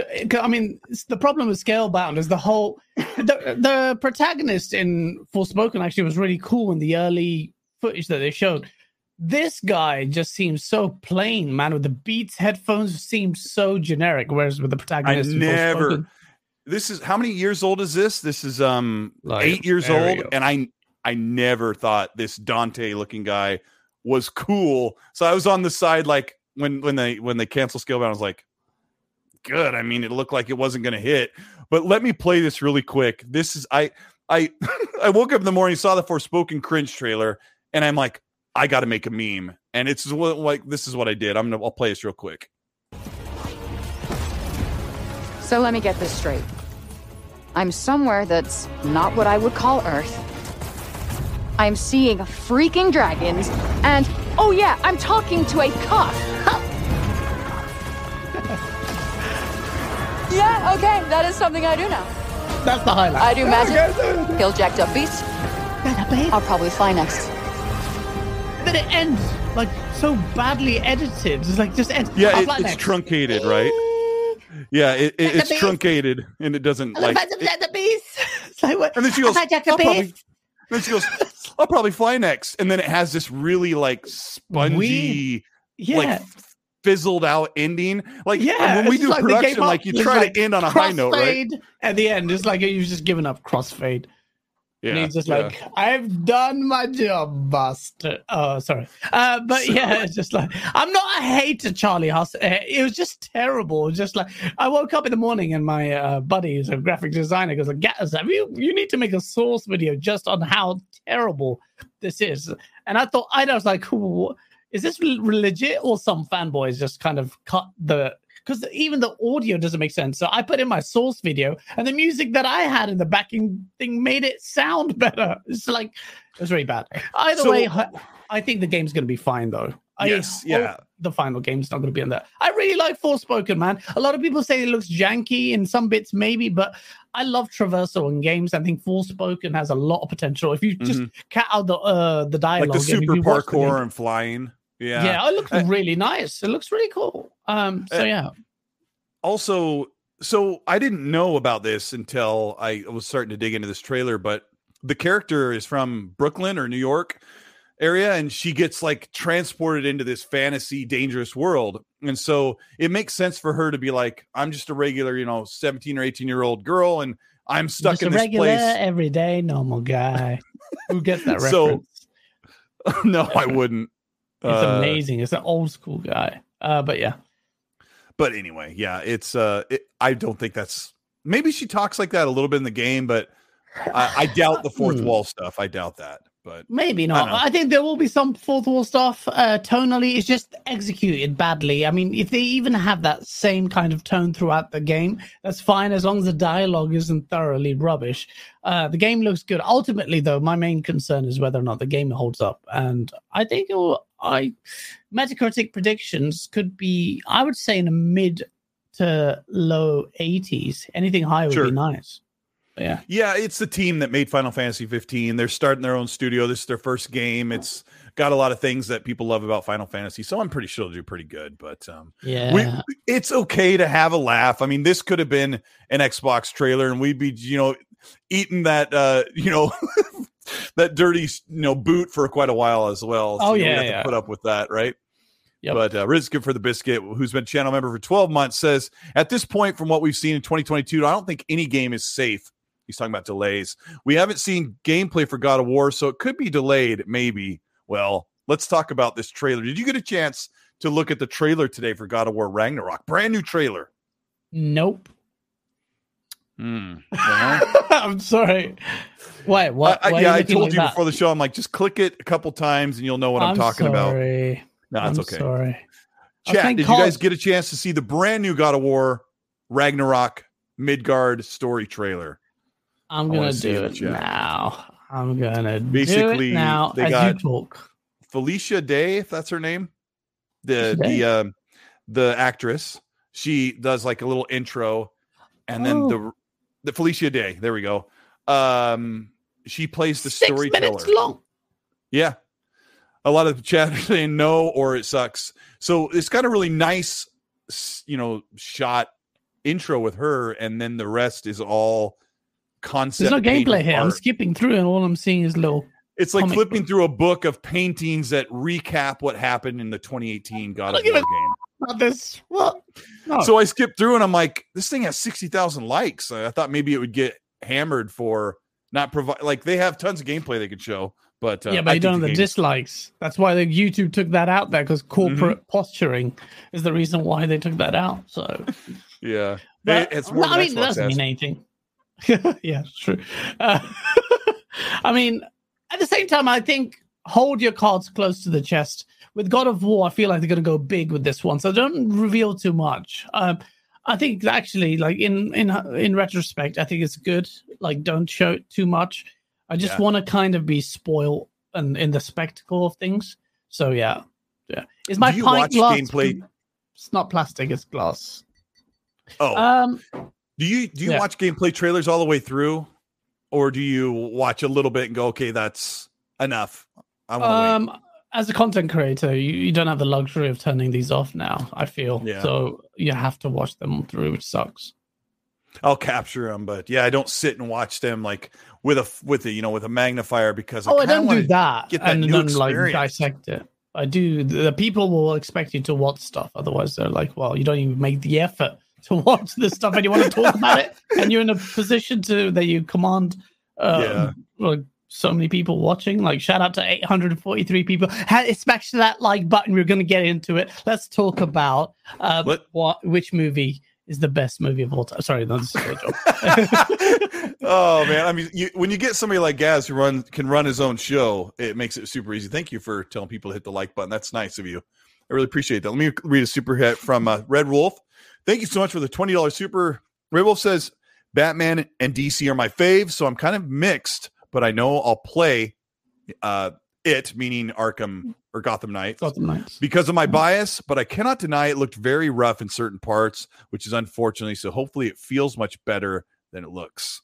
I mean, the problem with scalebound is the whole the the protagonist in Forspoken actually was really cool in the early footage that they showed. This guy just seems so plain, man. With the Beats headphones, seems so generic. Whereas with the protagonist, in never- This is how many years old is this? This is um Like, eight years old, and I I never thought this Dante looking guy was cool. So I was on the side like when when they when they cancel Scalebound, I was like, good. I mean, it looked like it wasn't going to hit. But let me play this really quick. This is I I I woke up in the morning, saw the Forspoken cringe trailer, and I'm like, I got to make a meme. And it's what like this is what I did. I'm gonna I'll play this real quick. So let me get this straight. I'm somewhere that's not what I would call Earth. I'm seeing freaking dragons, and oh yeah, I'm talking to a cop. yeah, okay, that is something I do now. that's the highlight. I do magic, kill jacked up beasts. I'll probably fly next. Then it ends like so badly edited. It's like just ends. Yeah, it, it's truncated, right? Yeah, it, it, it's truncated and it doesn't like. it- the beast. It's like what? and then she goes, I Jack the I'll probably, then she goes, I'll probably fly next. And then it has this really like spongy, Yeah. like fizzled out ending. Like yeah, when we do like production, like you try like to end on a high note, right? At the end, it's like you've just given up crossfade. And he's just yeah. like, I've done my job, Buster. Oh, sorry. Uh, but So- yeah, it's just like, I'm not a hater, Charlie Huss. Uh, It was just terrible. Was just like, I woke up in the morning and my uh, buddy, who's a graphic designer, goes, like, Gaz, have you, you need to make a source video just on how terrible this is. And I thought, I was like, is this legit or some fanboys just kind of cut the because even the audio doesn't make sense. So I put in my source video, and the music that I had in the backing thing made it sound better. It's like it was really bad. Either So- way, I, I think the game's going to be fine though. I Yes, hope yeah. The final game's not going to be in there. I really like Forspoken, man. A lot of people say it looks janky in some bits, maybe, but I love traversal in games. I think Forspoken has a lot of potential. If you just cut out the uh, the Mm-hmm. like the super you watch the game- parkour and flying. Yeah. yeah, it looks Uh, really nice. It looks really cool. Um, so Uh, yeah, Also, so I didn't know about this until I was starting to dig into this trailer, but the character is from Brooklyn or New York area and she gets like transported into this fantasy dangerous world. And so it makes sense for her to be like I'm just a regular, you know, 17 or 18 year old girl and I'm stuck Just in a this regular, place. everyday, normal guy. Who gets that So, no, I wouldn't. It's Uh, amazing. It's an old school guy. Uh, but yeah, but anyway, yeah, it's uh it, I don't think that's maybe she talks like that a little bit in the game, but I, I doubt the fourth Hmm. wall stuff. I doubt that. But maybe not. know. I, think there will be some fourth wall stuff. Uh, tonally, it's just executed badly. I mean, if they even have that same kind of tone throughout the game, that's fine as long as the dialogue isn't thoroughly rubbish. Uh, the game looks good. Ultimately, though, my main concern is whether or not the game holds up, and I think it will. I Metacritic predictions could be, I would say, in the mid to low 80s. Anything higher would Sure. be nice. But yeah. yeah, it's the team that made Final Fantasy 15. They're starting their own studio. This is their first game. It's got a lot of things that people love about Final Fantasy. So I'm pretty sure they'll do pretty good. But um Yeah. we, it's okay to have a laugh. I mean, this could have been an Xbox trailer, and we'd be, you know, eating that, uh, you know, that dirty, you know, boot for quite a while as well. Oh, you know, we yeah, have to yeah. put up with that, right? Yep. But uh, Riz Good for the Biscuit, who's been channel member for 12 months, says at this point, from what we've seen in 2022, I don't think any game is safe. He's talking about delays. We haven't seen gameplay for God of War, so it could be delayed, maybe. Well, let's talk about this trailer. Did you get a chance to look at the trailer today for God of War Ragnarok? Brand new trailer. Nope. Hmm. Well, I'm sorry. Wait, what? I- I- yeah, I told like you that? before the show. I'm like, just click it a couple times and you'll know what I'm, talking about. sorry. No, it's I'm okay. Sorry. I Chat, did you guys get a chance to see the brand new God of War Ragnarok Midgard story trailer? I'm gonna see it do it now. I'm gonna do Basically, it now they as got- you talk. Felicia Day, if that's her name, the the um the actress, she does like a little intro, and then Oh. the the Felicia Day. There we go. Um, she plays the Six storyteller. minutes long. Yeah. A lot of the chat are saying no or it sucks. So it's got a really nice, you know, shot intro with her, and then the rest is all concept. There's no gameplay here. I'm skipping through, and all I'm seeing is little. It's like comic flipping book. through a book of paintings that recap what happened in the 2018 God of War game. Not this. What? No. So I skipped through and I'm like, this thing has 60,000 likes. I thought maybe it would get hammered for not provide like they have tons of gameplay they could show, but uh, yeah, I but you think don't have the game- dislikes. That's why the YouTube took that out there because corporate Mm-hmm. posturing is the reason why they took that out. So yeah, But, It- it's more no, I mean, that doesn't mean anything. yeah, it's true. Uh, I mean, at the same time, I think hold your cards close to the chest. With God of War, I feel like they're going to go big with this one, so don't reveal too much. Um, I think actually, like in in in retrospect, I think it's good. Like, don't show it too much. I just Yeah. want to kind of be spoiled and in the spectacle of things. So yeah, yeah. Is my pint glass? gameplay? It's not plastic; it's glass. Oh, Um, do you do you yeah. watch gameplay trailers all the way through, or do you watch a little bit and go, okay, that's enough? I wait. Um, as a content creator, you, you don't have the luxury of turning these off now. I feel Yeah. so you have to watch them through, which sucks. I'll capture them, but yeah, I don't sit and watch them like with a with a you know with a magnifier because oh, I don't do that, get that and new then like dissect it. I do. The people will expect you to watch stuff, otherwise they're like, "Well, you don't even make the effort to watch this stuff, and you want to talk about it, and you're in a position to that you command." Uh, Yeah. Like so many people watching. Like shout out to 843 people. Ha- Smash that like button. We're going to get into it. Let's talk about uh, Let- what which movie is the best movie of all time. Sorry, is a joke. oh man, I mean, you, when you get somebody like Gaz who run can run his own show, it makes it super easy. Thank you for telling people to hit the like button. That's nice of you. I really appreciate that. Let me read a super hit from uh, Red Wolf. Thank you so much for the twenty dollars super. Red Wolf says Batman and DC are my faves, so I'm kind of mixed, but I know I'll play uh, it, meaning Arkham or Gotham Knights Gotham Knights. because of my bias, but I cannot deny it looked very rough in certain parts, which is unfortunately. So hopefully it feels much better than it looks.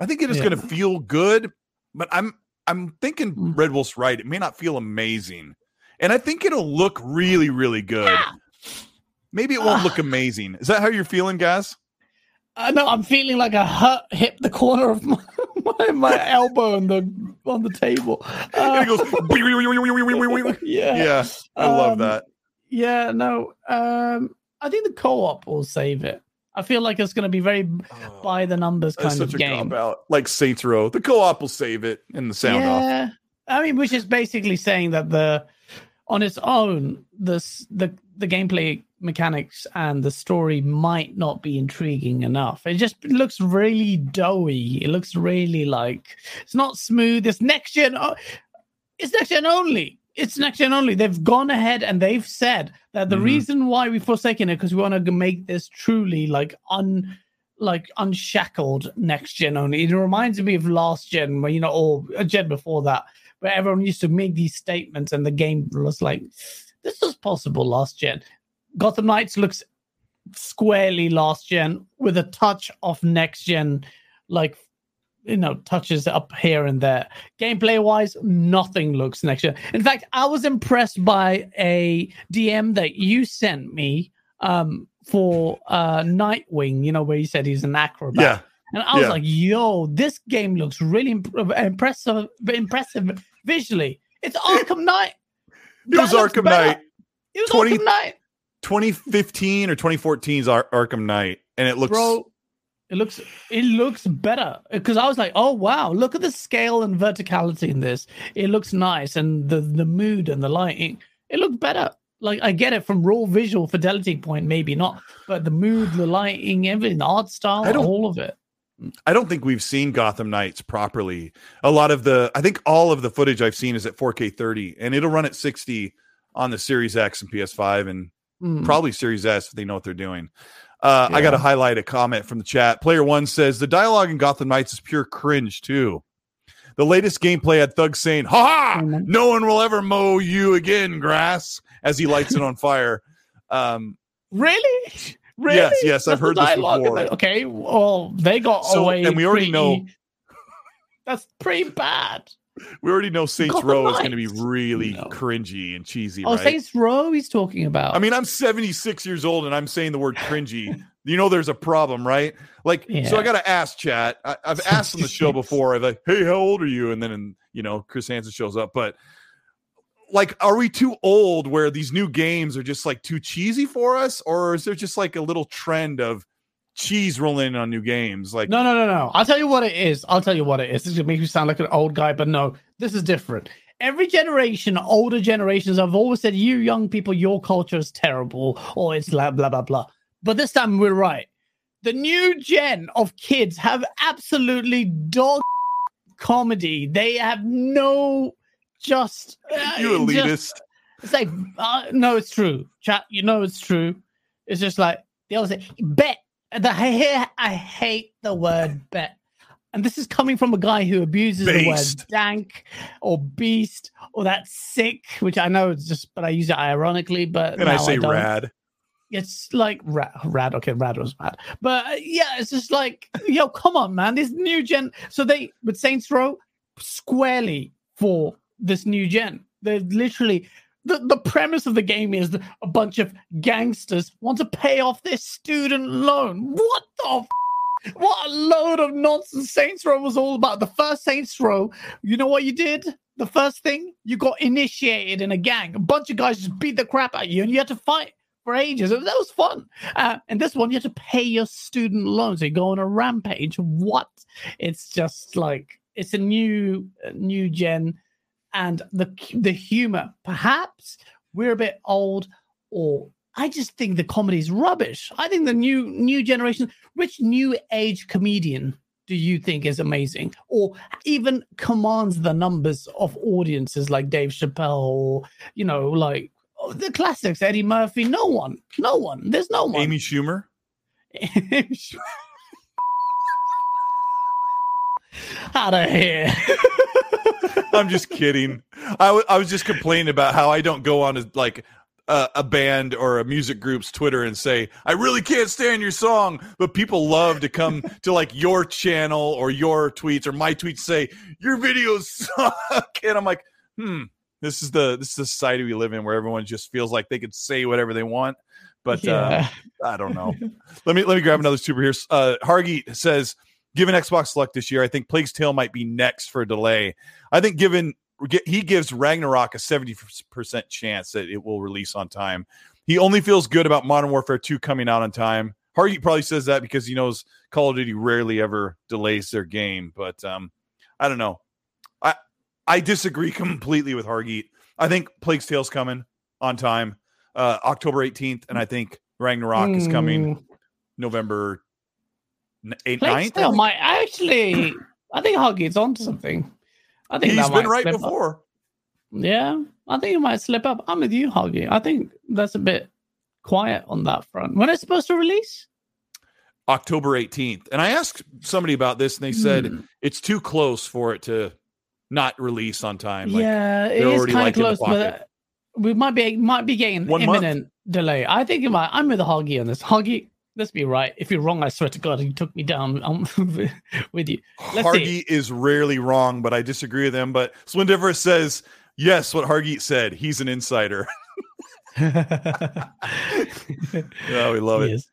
I think it is Yeah. going to feel good, but I'm I'm thinking Mm. Red Wolf's right. It may not feel amazing, and I think it'll look really really good. Maybe it won't look amazing. Is that how you're feeling, guys? I know I'm feeling like I hurt, hit the corner of my, my, my elbow on the on the table. Uh, goes. yeah, yeah, I love Um, that. yeah. No, um, I think the co-op will save it. I feel like it's going to be very by the numbers kind of game. out. Like Saints Row, the co-op will save it in the sound off. yeah, I mean, which is basically saying that the on its own, this the the gameplay mechanics and the story might not be intriguing enough. It just looks really doughy. It looks really like it's not smooth. It's next gen. It's next gen only. It's next gen only. They've gone ahead and they've said that the Mhm. reason why we've forsaken it because we want to make this truly like un like unshackled next gen only. It reminds me of last gen, where you know, or a gen before that, where everyone used to make these statements and the game was like, this was possible last gen. Gotham Knights looks squarely last gen with a touch of next gen, like you know, touches up here and there. Gameplay wise, nothing looks next gen. In fact, I was impressed by a DM that you sent me um for uh Nightwing, you know, where you said he's an acrobat. Yeah, And I was Yeah. like, yo, this game looks really imp- impressive impressive visually. It's Arkham Knight. it was That Arkham better. Knight. It was 20 Arkham Knight. 2015 or 2014's Ar- Arkham Knight, and it looks Bro, it looks it looks better because I was like, oh wow, look at the scale and verticality in this. It looks nice, and the the mood and the lighting. It looks better. Like I get it from raw visual fidelity point, maybe not, but the mood, the lighting, everything, the art style, all of it. I don't think we've seen Gotham Knights properly. A lot of the, I think all of the footage I've seen is at 4K 30, and it'll run at 60 on the Series X and PS5, and Mm. probably Series S if they know what they're doing. Uh, I got to highlight a comment from the chat. Player one says the dialogue in Gotham Knights is pure cringe too. The latest gameplay had Thug saying, "Ha ha! Mhm. No one will ever mow you again, grass," as he lights it on fire. Um, Really? Really? Yes, yes, I've That's heard this before. Okay, well, they got So- away. and we already pretty- know- That's pretty bad. We already know Saints Gotham Row is going to be really No. cringy and cheesy. Oh, right? Saints Row he's talking about. I mean, I'm 76 years old and I'm saying the word cringy. you know, there's a problem, right? Like, so I got to ask chat. I, I've asked on the show before, I'm like, hey, how old are you? And then, and, you know, Chris Hansen shows up. But like, are we too old where these new games are just like too cheesy for us? Or is there just like a little trend of cheese rolling in on new games? Like, no, no, no, no. I'll tell you what it is. I'll tell you what it is. This is gonna make me sound like an old guy, but no, this is different. Every generation, older generations, I've always said, you young people, your culture is terrible, or it's blah blah blah blah. But this time we're right. The new gen of kids have absolutely dog comedy. They have no just uh, you just- elitist. It's like, uh, no, it's true. Chat, you know it's true. It's just like they always say, bet. The I hate, I hate the word bet. And this is coming from a guy who abuses the word dank or beast or that sick, which I know it's just, but I use it ironically. But and I say don't. rad. It's like rad, rad. Okay, rad was bad, but uh, yeah, it's just like, yo, come on, man. This new gen. So they with Saints Row squarely for this new gen. They're literally the, the premise of the game is a bunch of gangsters want to pay off their student loan. What the f- what a load of nonsense Saints Row was all about. The first Saints Row, you know what you did? The first thing, you got initiated in a gang. A bunch of guys just beat the crap out of you and you had to fight for ages. And that was fun. Uh, and this one, you had to pay your student loans. You go on a rampage. What? It's just like it's a new, new gen, and the the humor. Perhaps we're a bit old, or I just think the comedy is rubbish. I think the new new generation. Which new age comedian do you think is amazing, or even commands the numbers of audiences like Dave Chappelle, or you know, like oh, the classics, Eddie Murphy? No one, no one. There's no one. Amy Schumer. Out of here. I'm just kidding. I, w- I was just complaining about how I don't go on to like a, a band or a music group's Twitter and say I really can't stand your song, but people love to come to like your channel or your tweets or my tweets say your videos suck, and I'm like, hmm. This is the this is the society we live in where everyone just feels like they could say whatever they want. But yeah. uh, I don't know. let me let me grab another super here. Uh, Hargy says, given Xbox luck this year, I think Plague's Tale might be next for a delay. I think given he gives Ragnarok a seventy percent chance that it will release on time. He only feels good about Modern Warfare 2 coming out on time. Hargy probably says that because he knows Call of Duty rarely ever delays their game, but um, I don't know. I I disagree completely with Hargeet. I think Plague's Tale's coming on time, uh, October 18th, and I think Ragnarok is coming Hmm. November n- 8th, Plague 9th. Might actually. I think Huggy's onto something. I think He's that been might right slip up. before. Yeah, I think he might slip up. I'm with you, Huggy. I think that's a bit quiet on that front. When it's supposed to release? October 18th. And I asked somebody about this and they said Hmm. it's too close for it to not release on time. Like, yeah, it is kind like, of close, but we might be might be getting One month. imminent delay. I think it might. I'm with Huggy on this. Huggy, let's be right. If you're wrong, I swear to God, he took me down um, with you. Let's Hargy is rarely wrong, but I disagree with him. But Swindiver says, yes, what Hargeet said. He's an insider. yeah, we love it. Yes.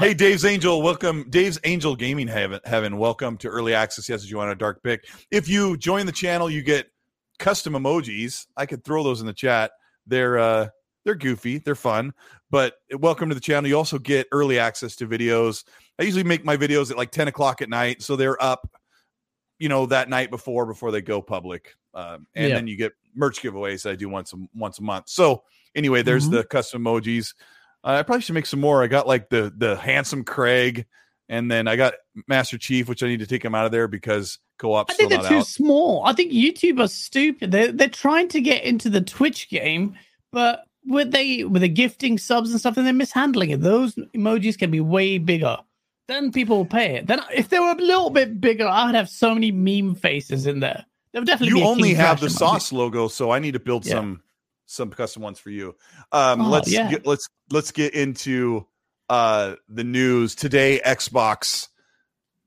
hey, Dave's Angel, welcome. Dave's Angel Gaming Heaven, Heaven, welcome to early access. Yes, as you want a dark pick. If you join the channel, you get custom emojis. I could throw those in the chat. They're uh they're goofy, they're fun, but welcome to the channel. You also get early access to videos. I usually make my videos at like 10 o'clock at night, so they're up, you know, that night before before they go public. Um, and Yeah. then you get merch giveaways that I do once a once a month. So anyway, there's Mhm. the custom emojis. Uh, I probably should make some more. I got like the the handsome Craig, and then I got Master Chief, which I need to take him out of there because co-op. I think they're too out. small. I think YouTube are stupid. They're they're trying to get into the Twitch game, but with they with the gifting subs and stuff, and they're mishandling it. Those emojis can be way bigger. Then people will pay it. Then if they were a little bit bigger, I would have so many meme faces in there. There would definitely You only have the emoji. sauce logo, so I need to build Yeah. some some custom ones for you. Um, Oh, let's yeah. get, let's let's get into uh, the news today. Xbox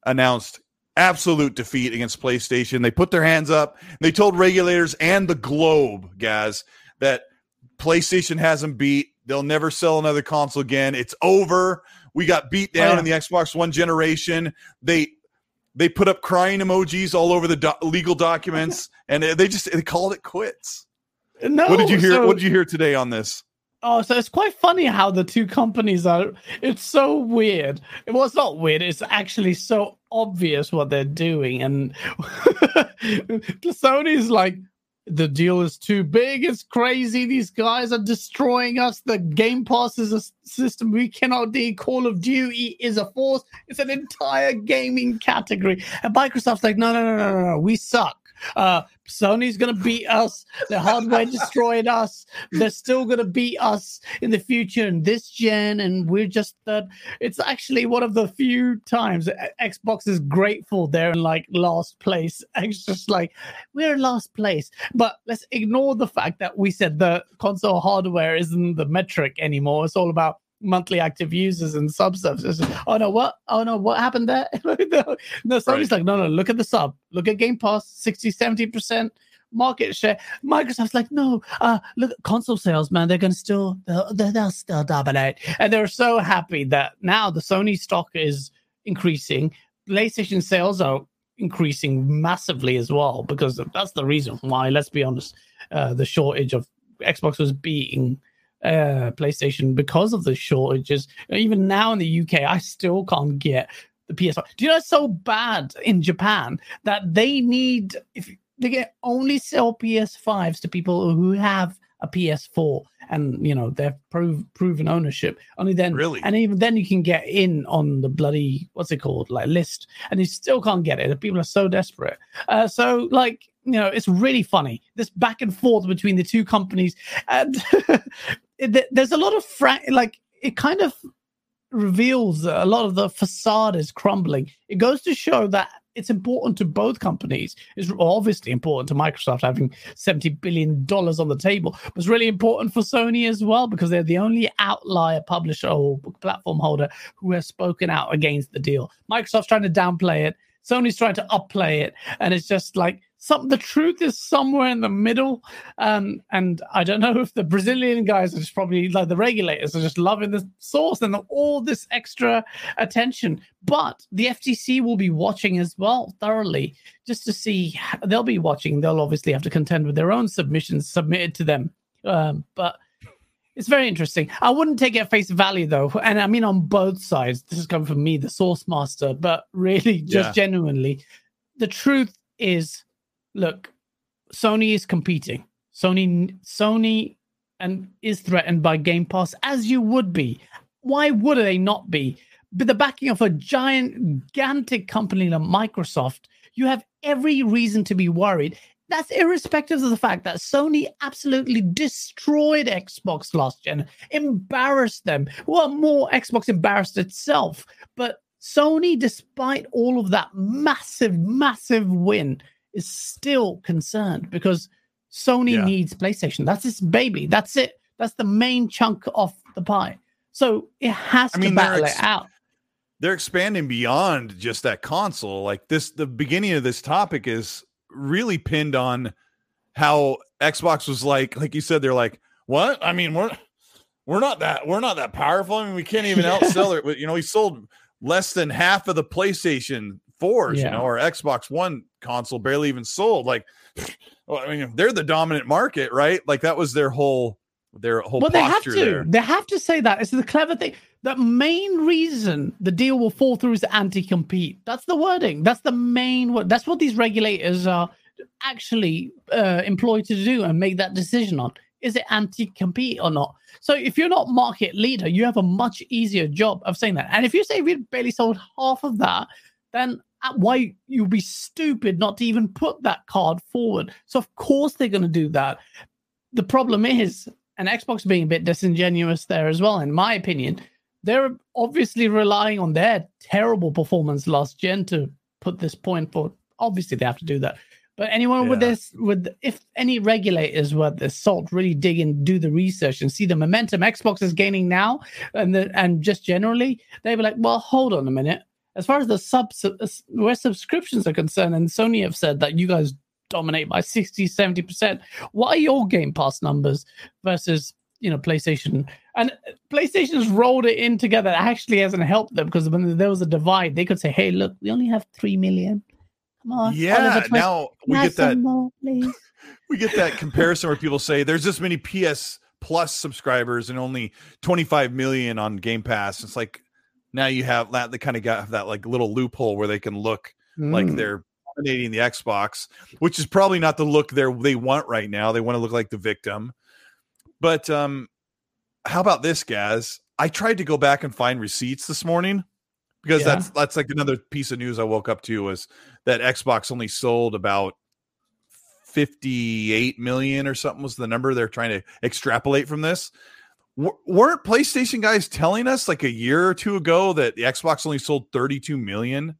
announced absolute defeat against PlayStation. They put their hands up. They told regulators and the globe, guys, that PlayStation has them beat. They'll never sell another console again. It's over. We got beat Oh, down yeah. in the Xbox One generation. They they put up crying emojis all over the do- legal documents, and they just they called it quits. No, what did you hear? so- what did you hear today on this? Oh, so it's quite funny how the two companies are. It's so weird. Well, it's not weird. It's actually so obvious what they're doing. And Sony's like, the deal is too big. It's crazy. These guys are destroying us. The Game Pass is a system we cannot do. Call of Duty is a force. It's an entire gaming category. And Microsoft's like, no, no, no, no, no, no. We suck. Uh, Sony's gonna beat us. The hardware destroyed us. They're still gonna beat us in the future and this gen, and we're just that. It's actually one of the few times uh, Xbox is grateful they're in like last place. It's just like we're in last place, but let's ignore the fact that we said the console hardware isn't the metric anymore. It's all about monthly active users and sub subs. Oh no, what? Oh no, what happened there? no, no, Sony's Right. like, no, no, look at the sub. Look at Game Pass, 60, 70% market share. Microsoft's like, no, uh, look at console sales, man. They're going to still, they'll, they'll they'll still dominate. And they're so happy that now the Sony stock is increasing. PlayStation sales are increasing massively as well because that's the reason why, let's be honest, uh, the shortage of Xbox was beating uh PlayStation because of the shortages. Even now in the UK, I still can't get the PS5. Do you know it's so bad in Japan that they need if they can only sell PS5s to people who have a PS4 and you know they've prove, proven ownership. Only then, Really? and even then you can get in on the bloody what's it called like list, and you still can't get it. The people are so desperate. Uh, so like you know, it's really funny this back and forth between the two companies, and there's a lot of like it kind of reveals a lot of the facade is crumbling. It goes to show that it's important to both companies. It's obviously important to Microsoft having $70 billion on the table, but it's really important for Sony as well because they're the only outlier publisher or platform holder who has spoken out against the deal. Microsoft's trying to downplay it. Sony's trying to upplay it, and it's just like some the truth is somewhere in the middle. Um, and I don't know if the Brazilian guys are just probably like the regulators are just loving the source and all this extra attention. But the FTC will be watching as well thoroughly just to see. They'll be watching. They'll obviously have to contend with their own submissions submitted to them. Um, but it's very interesting. I wouldn't take it at face value though, and I mean on both sides. This is coming from me, the source master, but really, just Yeah. genuinely, the truth is, look, Sony is competing. Sony, Sony, and is threatened by Game Pass, as you would be. Why would they not be? But the backing of a giant, gigantic company like Microsoft, you have every reason to be worried. That's irrespective of the fact that Sony absolutely destroyed Xbox last gen, embarrassed them. Well, more Xbox embarrassed itself. But Sony, despite all of that massive, massive win, is still concerned because Sony Yeah. needs PlayStation. That's its baby. That's it. That's the main chunk of the pie. So it has I to mean, they're battle ex- it out. they're expanding beyond just that console. Like this, the beginning of this topic is really pinned on how Xbox was like, like you said, they're like, what? I mean, we're we're not that we're not that powerful. I mean, we can't even outsell it. You know, we sold less than half of the PlayStation fours, Yeah. you know, or Xbox One console barely even sold. Like, well, I mean, they're the dominant market, right? Like that was their whole their whole Well, they have to. there. They have to say that. It's the clever thing. The main reason the deal will fall through is anti-compete. That's the wording. That's the main word. That's what these regulators are actually uh, employed to do and make that decision on. Is it anti-compete or not? So if you're not market leader, you have a much easier job of saying that. And if you say we barely sold half of that, then uh, why you'd be stupid not to even put that card forward. So of course they're going to do that. The problem is, and Xbox being a bit disingenuous there as well, in my opinion, they're obviously relying on their terrible performance last gen to put this point forward. Obviously, they have to do that. But anyone with this, with if any regulators were their salt really dig and do the research and see the momentum Xbox is gaining now, and the, and just generally, they'd be like, well, hold on a minute. As far as the sub where subscriptions are concerned, and Sony have said that you guys dominate by 60, 70%. What are your Game Pass numbers versus you know PlayStation? And PlayStation has rolled it in together. It actually hasn't helped them because when there was a divide, they could say, "Hey, look, we only have three million. Come on, Yeah, Twist, now we get that more, we get that comparison where people say there's this many PS Plus subscribers and only 25 million on Game Pass. It's like now you have that they kind of got that like little loophole where they can look like Mm. they're dominating the Xbox, which is probably not the look they they want right now. They want to look like the victim. But um how about this, Gaz? I tried to go back and find receipts this morning because Yeah. that's that's like another piece of news I woke up to was that Xbox only sold about 58 million or something was the number they're trying to extrapolate from this. W- weren't PlayStation guys telling us like a year or two ago that the Xbox only sold 32 million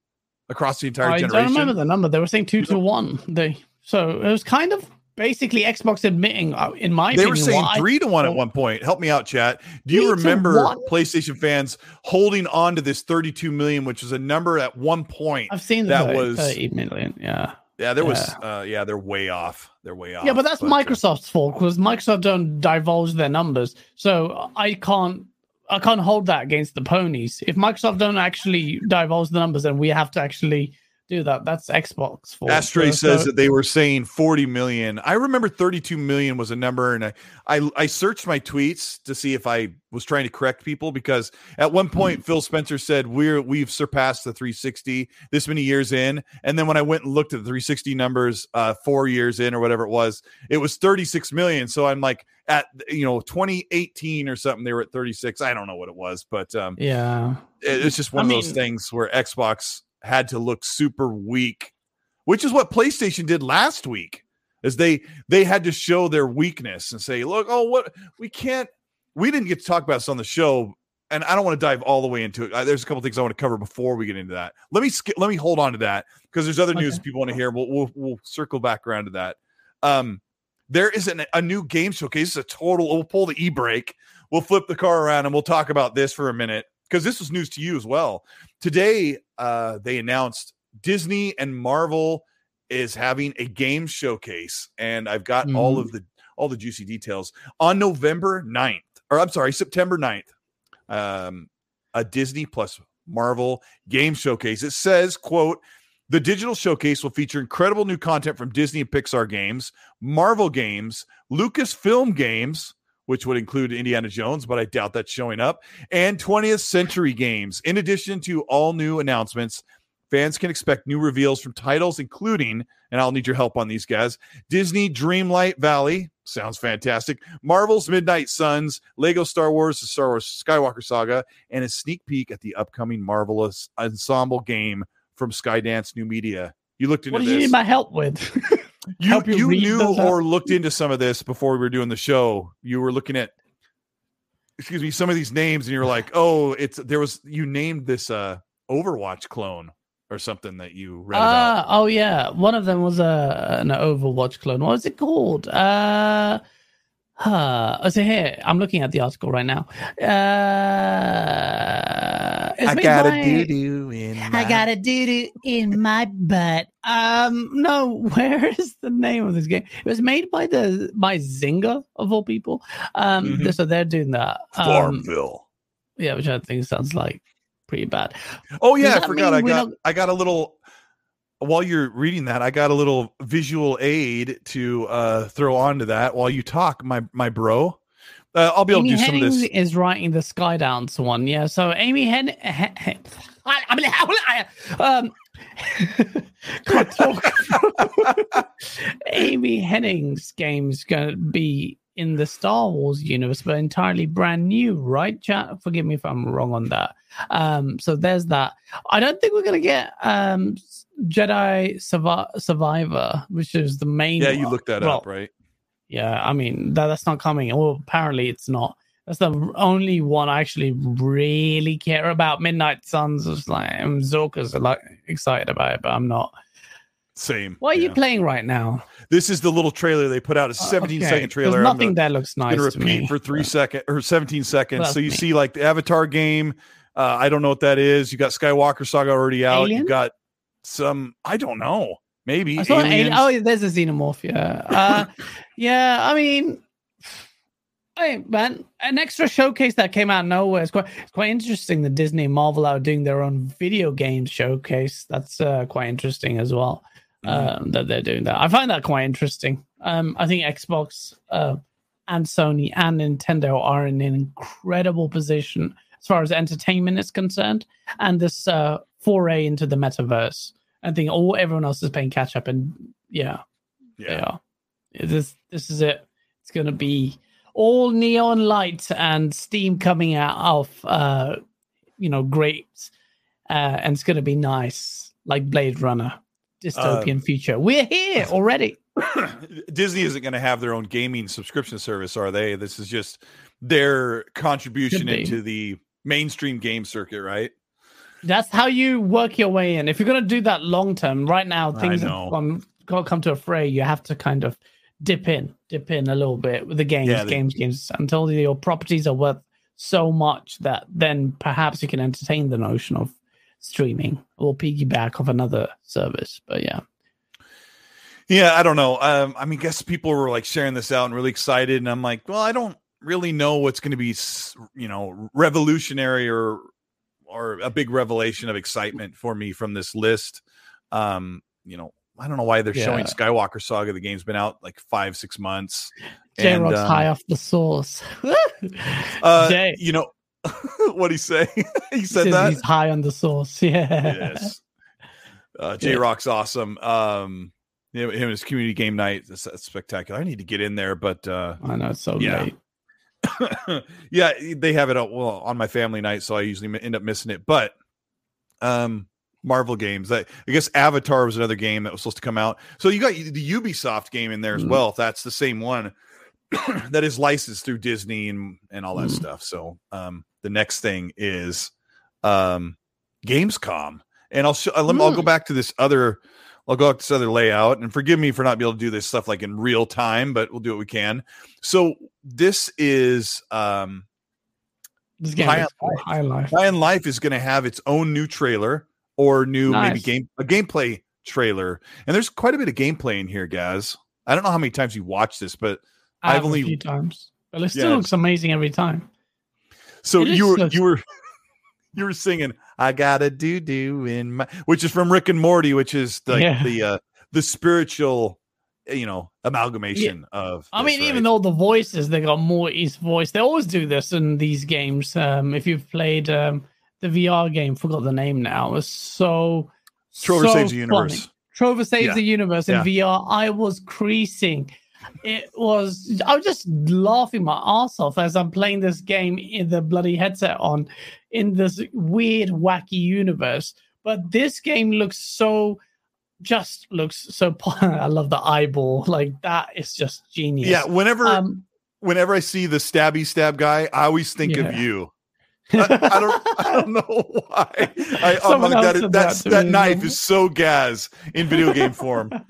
across the entire I generation? I don't remember the number. They were saying two to one. They so it was kind of basically Xbox admitting, uh, in my They opinion, were saying what I three to one at one point. Help me out, chat. Do you remember? PlayStation fans holding on to this 32 million, which was a number at one point? I've seen that 30 was- 30 million. Yeah. Yeah, there was. Uh, yeah, they're way off. They're way off. Yeah, but that's uh, Microsoft's fault because Microsoft don't divulge their numbers, so I can't. I can't hold that against the ponies. If Microsoft don't actually divulge the numbers, then we have to actually do that. That's Xbox for Astray So- says so- that they were saying 40 million. I remember 32 million was a number, and I, I I searched my tweets to see if I was trying to correct people because at one point Phil Spencer said we're we've surpassed the 360 this many years in, and then when I went and looked at the 360 numbers uh four years in or whatever it was, it was 36 million. So I'm like at you know 2018 or something they were at 36. I don't know what it was, but um yeah. it- it's just one I of those things where Xbox had to look super weak, which is what PlayStation did last week. Is they they had to show their weakness and say, "Look, oh, what we can't, we didn't get to talk about this on the show." And I don't want to dive all the way into it. Uh, there's a couple things I want to cover before we get into that. Let me skip, let me hold on to that because there's other news people want to hear. We'll, we'll we'll circle back around to that. Um, there is an, a new game showcase. It's a total. We'll pull the e brake. We'll flip the car around and we'll talk about this for a minute because this was news to you as well. Today, uh, they announced Disney and Marvel is having a game showcase, and I've got all of the all the juicy details on November 9th, or I'm sorry, September 9th. Um, a Disney plus Marvel game showcase. It says, quote, the digital showcase will feature incredible new content from Disney and Pixar games, Marvel games, Lucasfilm games, which would include Indiana Jones, but I doubt that's showing up, and 20th Century games. In addition to all new announcements, fans can expect new reveals from titles, including, and I'll need your help on these guys Disney Dreamlight Valley. Sounds fantastic. Marvel's Midnight Suns, Lego Star Wars, the Star Wars Skywalker Saga, and a sneak peek at the upcoming Marvelous Ensemble game from Skydance New Media. You looked into What do this. you need my help with? You you you, knew or looked into some of this before we were doing the show. You were looking at excuse me, some of these names, and you're like, oh, it's there was you named this uh Overwatch clone or something that you read about. Uh, oh yeah, one of them was a an Overwatch clone. What was it called? Uh, huh. So here I'm looking at the article right now. Uh, it's made by- doo in I got a doo doo in my butt. Um, no, where is the name of this game? It was made by the by Zynga of all people. Um, Mhm. so they're doing that. Um, Farmville. yeah, which I think sounds like pretty bad. Oh yeah, I forgot. I got don't- I got a little while you're reading that, I got a little visual aid to uh throw onto that while you talk, my my bro. Uh, I'll be able to do some of this. is writing the Skydance one. Yeah, so Amy Hen. Hen- um, can't talk. Amy Hennig's game's going to be in the Star Wars universe, but entirely brand new, right? Chat, forgive me if I'm wrong on that. Um, so there's that. I don't think we're going to get um Jedi Survi- Survivor, which is the main. Yeah, you one. looked that Well, up, right? yeah, I mean that, that's not coming. Well, apparently it's not. That's the only one I actually really care about. Midnight Suns is like Zorka's like excited about it, but I'm not. Same. What are you playing right now? This is the little trailer they put out, a Uh, 17 okay, second trailer. I'm Nothing that looks nice gonna to repeat me. for three but- second or 17 seconds. That's so you me. see like the Avatar game. Uh, I don't know what that is. You got Skywalker Saga already out. You got some. I don't know. Maybe alien- Oh, there's a xenomorph. Yeah, uh, yeah. I mean, hey man, an extra showcase that came out of nowhere. It's quite, it's quite interesting. The Disney and Marvel are doing their own video game showcase. That's uh, quite interesting as well. Mm-hmm. Um, that they're doing that. I find that quite interesting. Um, I think Xbox uh, and Sony and Nintendo are in an incredible position as far as entertainment is concerned, and this uh, foray into the metaverse. I think all everyone else is playing catch up, and yeah, yeah. This this is it. It's gonna be all neon lights and steam coming out of uh, you know grapes, uh, and it's gonna be nice, like Blade Runner, dystopian future. We're here already. Disney isn't going to have their own gaming subscription service, are they? This is just their contribution into the mainstream game circuit, right? That's how you work your way in. If you're gonna do that long term, right now things have gone, come to a fray. You have to kind of dip in, dip in a little bit with the games, Yeah, they- games, games, until your properties are worth so much that then perhaps you can entertain the notion of streaming or piggyback of another service. But yeah, Yeah, I don't know. Um, I mean, guess people were like sharing this out and really excited, and I'm like, well, I don't really know what's going to be, you know, revolutionary or or a big revelation of excitement for me from this list. Um, you know, I don't know why they're showing Skywalker Saga. The game's been out like five, six months. J And, Rock's um, high off the source. Uh, you know, what he say? he said says that. he's high on the sauce. Yeah. yes. Uh, J Yeah. Rock's awesome. Um, him, his community game night, that's, that's spectacular. I need to get in there, but uh, I know it's so Yeah. late. yeah, they have it out well on my family night, so I usually end up missing it. But um, Marvel games, I, I guess Avatar was another game that was supposed to come out. So you got the Ubisoft game in there as Mm. well. If that's the same one that is licensed through Disney and and all that Mm. stuff. So um, the next thing is um, Gamescom, and I'll show, uh, let me, I'll go Mm. back to this other. I'll go up to this other layout and forgive me for not being able to do this stuff like in real time, but we'll do what we can. So this is um This game High on cool. High life. High on Life is going to have its own new trailer or new maybe game a gameplay trailer, and there's quite a bit of gameplay in here, guys. I don't know how many times you watched this, but I I've only- a few times, but it still Yeah. looks amazing every time. so you were such- you were you were singing "I got a doo doo in my," which is from Rick and Morty, which is the Yeah. the uh, the spiritual, you know, amalgamation of. I this, mean, even though the voices they got Morty's voice, they always do this in these games. Um, if you've played um, the VR game, forgot the name now, it's so Trover so saves the funny. universe. Trover saves Yeah. the universe in Yeah. VR. I was creasing. It was I was just laughing my ass off as I'm playing this game in the bloody headset on in this weird, wacky universe. But this game looks so just looks so I love the eyeball. Like that is just genius. Yeah, whenever Um, whenever I see the stabby stab guy, I always think of you. I, I don't I don't know why. I, I'm like that. That's that that knife is so Gaz in video game form.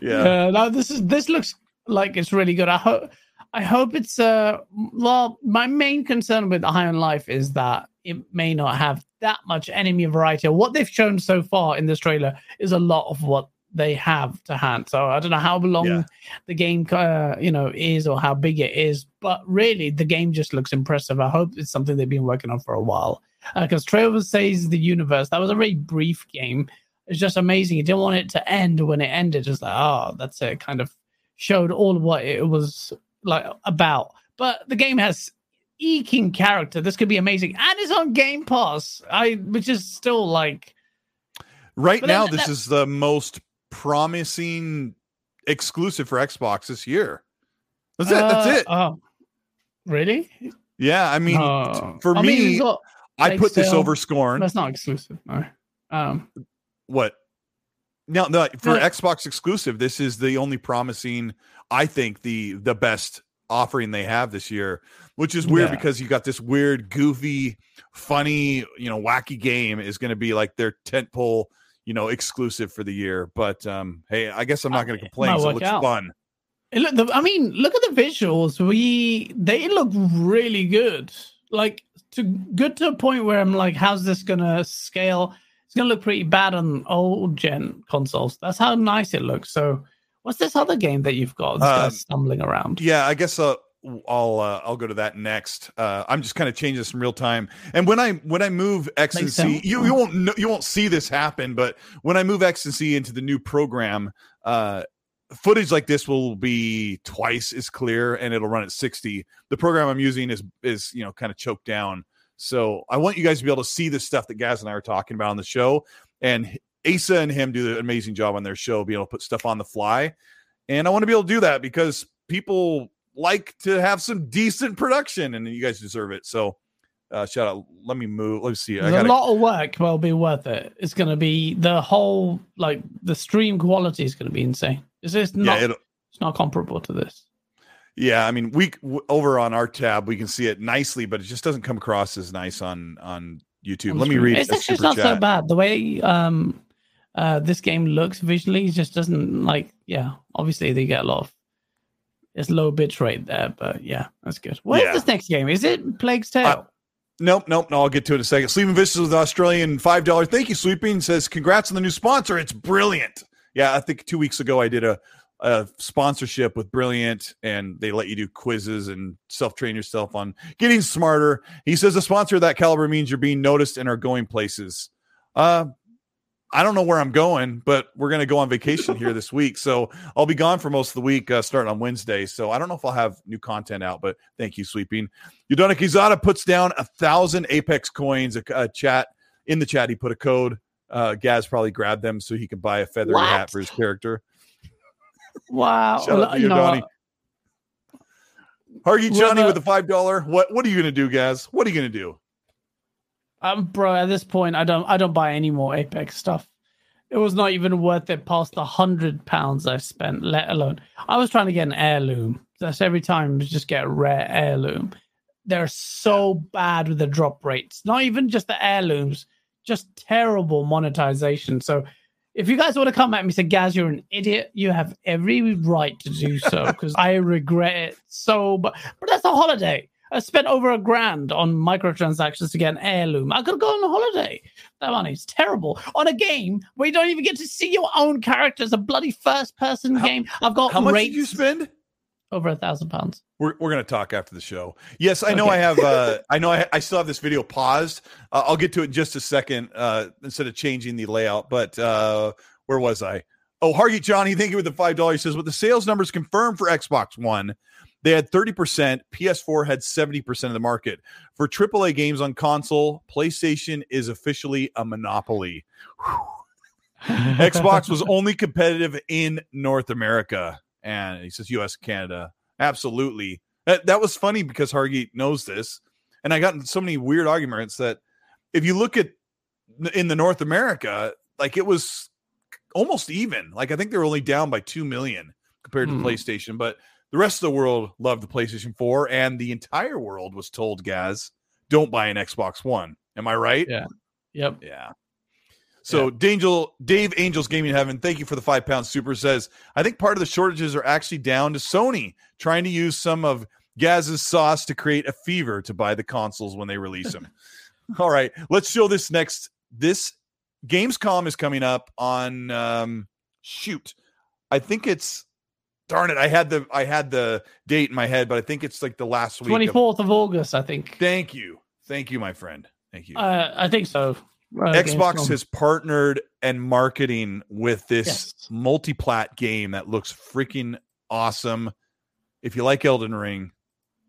Yeah. Uh, no, this is this looks like it's really good. I hope I hope it's uh well my main concern with High on Life is that it may not have that much enemy variety. What they've shown so far in this trailer is a lot of what they have to hand. So I don't know how long Yeah. the game uh, you know is or how big it is, but really the game just looks impressive. I hope it's something they've been working on for a while. Because Trailer says the universe that was a very brief game. It's just amazing. You didn't want it to end when it ended. Just like, oh, that's it. Kind of showed all of what it was like about. But the game has eking character. This could be amazing, and it's on Game Pass. I, which is still like, Right But now, that- this is the most promising exclusive for Xbox this year. That's it. That's uh, it. Oh, really? Yeah, I mean, Oh. for I mean, me, not- I like put this over Scorn. that's not exclusive. No. Um, What? No, no. For. Xbox exclusive, this is the only promising. I think the the best offering they have this year, which is weird Yeah. because you got this weird, goofy, funny, you know, wacky game is going to be like their tentpole, you know, exclusive for the year. But um, hey, I guess I'm not going to complain. 'cause It looks out. fun. It look, the, I mean, look at the visuals. We they look really good. Like to good to a point where I'm like, how's this gonna scale? It's gonna look pretty bad on old gen consoles. That's how nice it looks. So, what's this other game that you've got? Um, stumbling around. Yeah, I guess uh, I'll uh, I'll go to that next. Uh, I'm just kind of changing this in real time. And when I when I move XNC, sense. you you won't know, you won't see this happen. But when I move XNC into the new program, uh, footage like this will be twice as clear, and it'll run at 60. The program I'm using is is you know kind of choked down. So I want you guys to be able to see the stuff that Gaz and I are talking about on the show. And Asa and him do an amazing job on their show, being able to put stuff on the fly. And I want to be able to do that because people like to have some decent production, and you guys deserve it. So, uh, shout out. Let me move. Let's see. I There's a lot of work, but it'll be worth it. It's gonna be the whole like the stream quality is gonna be insane. Just yeah, not. it'll, it's not comparable to this. Yeah. I mean, we over on our tab we can see it nicely, but it just doesn't come across as nice on on YouTube. Let me read It's actually super not so bad. The way um uh this game looks visually just doesn't like yeah. Obviously they get a lot of it's low bit rate there, but yeah, that's good. Where's Yeah. this next game? Is it Plague's Tale? Uh, Nope, nope. No, I'll get to it in a second. Sleeping Vicious with Australian five dollars. Thank you, Sleeping. Says congrats on the new sponsor. It's brilliant. Yeah, I think two weeks ago I did a, a sponsorship with Brilliant, and they let you do quizzes and self train yourself on getting smarter. He says a sponsor of that caliber means you're being noticed and are going places. Uh, I don't know where I'm going, but we're going to go on vacation here this week. So I'll be gone for most of the week, uh, starting on Wednesday. So I don't know if I'll have new content out, but thank you, Sweeping. Yudona Kizada puts down a thousand Apex coins. A, a chat in the chat, he put a code. Uh, Gaz probably grabbed them so he can buy a feather hat for his character. Wow. Shout out to you you, Donnie. Hargy Well, Chani with the five dollar. What what are you gonna do, guys? What are you gonna do? um, bro, at this point, I don't, I don't buy any more Apex stuff. It was not even worth it past the hundred pounds I spent. Let alone, I was trying to get an heirloom. That's every time you just get a rare heirloom. They're so bad with the drop rates. Not even just the heirlooms, just terrible monetization. So, if you guys want to come at me and say, Gaz, you're an idiot, you have every right to do so because I regret it so. But but that's a holiday. I spent over a grand on microtransactions to get an heirloom. I could go on a holiday. That money's terrible on a game where you don't even get to see your own characters. A bloody first-person How- game. I've got How much rates did you spend? Over a thousand pounds. We're, we're going to talk after the show. Yes, I know Okay. I have. Uh, I know I, I still have this video paused. Uh, I'll get to it in just a second uh, instead of changing the layout. But uh, where was I? Oh, Hargy Chani, thank you with the five dollars. Says with the sales numbers confirmed for Xbox One, they had thirty percent. PS4 had seventy percent of the market for AAA games on console. PlayStation is officially a monopoly. Xbox was only competitive in North America, and he says U.S. Canada. Absolutely, that that was funny because Hargy knows this, and I got in so many weird arguments that if you look at in the North America, like it was almost even. Like I think they were only down by two million compared to Hmm. PlayStation, but the rest of the world loved the PlayStation 4, and the entire world was told, "Gaz, don't buy an Xbox One." Am I right? Yeah. Yep. Yeah. So Dangel, Dave Angels Gaming Heaven, thank you for the five pound super says, I think part of the shortages are actually down to Sony trying to use some of Gaz's sauce to create a fever to buy the consoles when they release them. All right, let's show this next. This Gamescom is coming up on um shoot. I think it's darn it. I had the I had the date in my head, but I think it's like the last week. of- Twenty fourth of August, I think. Thank you. Thank you, my friend. Thank you. Uh, I think so. Uh, Xbox has partnered and marketing with this Yes. multi-plat game that looks freaking awesome. If you like Elden Ring,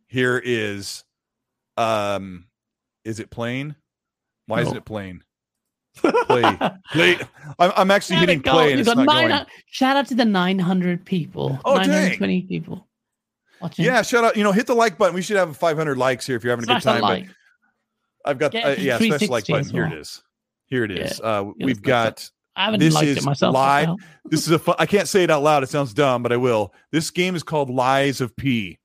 here is um is it playing? Why isn't it playing? Play. Play. I'm, I'm actually There hitting go. play and You've not nine- going. Shout out to the 900 people. Oh, dang. 920 people watching. Yeah, shout out. You know, hit the like button. We should have 500 likes here if you're having a good Smash that time. like. But I've got uh, yeah, special like button. as Here it well. is. Here it is. Uh, we've got I haven't This liked is it myself. the this is a fun, I can't say it out loud. It sounds dumb, but I will. This game is called Lies of P.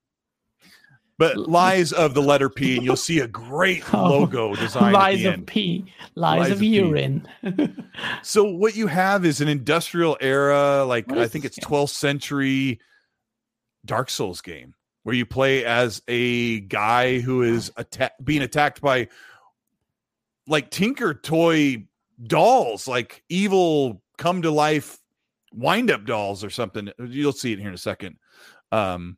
But lies of the letter P, and you'll see a great Oh. logo design Lies of end. pee. Lies, Lies of, of urine. So what you have is an industrial era, like I think it's 12th century Dark Souls game where you play as a guy who is atta- being attacked by like Tinker Toy dolls, like evil come to life wind up dolls or something. You'll see it here in a second. Um,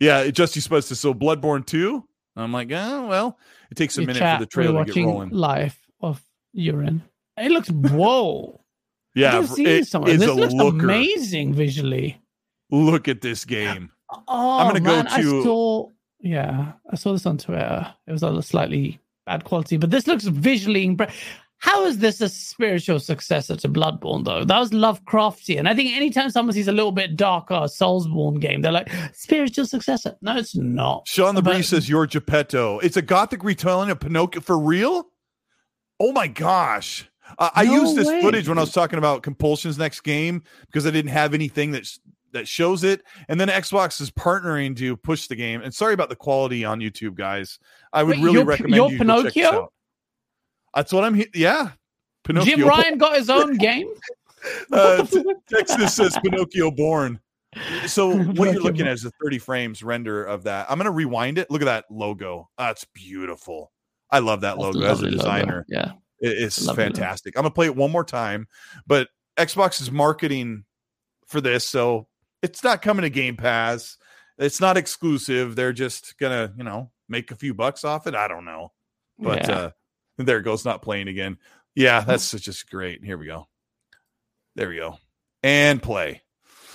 yeah, it just you supposed to so Bloodborne 2. I'm like, oh well, it takes a Your minute chat, for the trailer to get rolling. Life of urine. It looks whoa. Yeah, it somewhere. is This looks looker. amazing visually. Look at this game. Oh, gonna go man, I saw. Yeah, I saw this on Twitter. It was a slightly bad quality, but this looks visually. Impre- How is this a spiritual successor to Bloodborne, though? That was Lovecraftian. I think anytime someone sees a little bit darker Soulsborne game, they're like spiritual successor. No, it's not. Sean the Breeze says you're Geppetto. It's a gothic retelling of Pinocchio for real. Oh my gosh! Uh, I used this way. footage when I was talking about Compulsion's next game because I didn't have anything that that shows it, and then Xbox is partnering to push the game. And sorry about the quality on YouTube, guys. I would Wait, really you're- recommend you're you go check this Pinocchio? That's what I'm. He- yeah, Pinocchio. Jim Ryan got his own game. Uh, Texas says Pinocchio born. So what you're looking at is a 30 frames render of that. I'm gonna rewind it. Look at that logo. That's beautiful. I love that That's logo as a lovely logo. designer. Yeah. It- it's Lovely logo. fantastic. I'm gonna play it one more time, but Xbox is marketing for this, so it's not coming to Game Pass. It's not exclusive. They're just gonna, you know, make a few bucks off it. I don't know. But Yeah. uh there it goes, not playing again. Yeah, that's just great. Here we go. There we go. And play.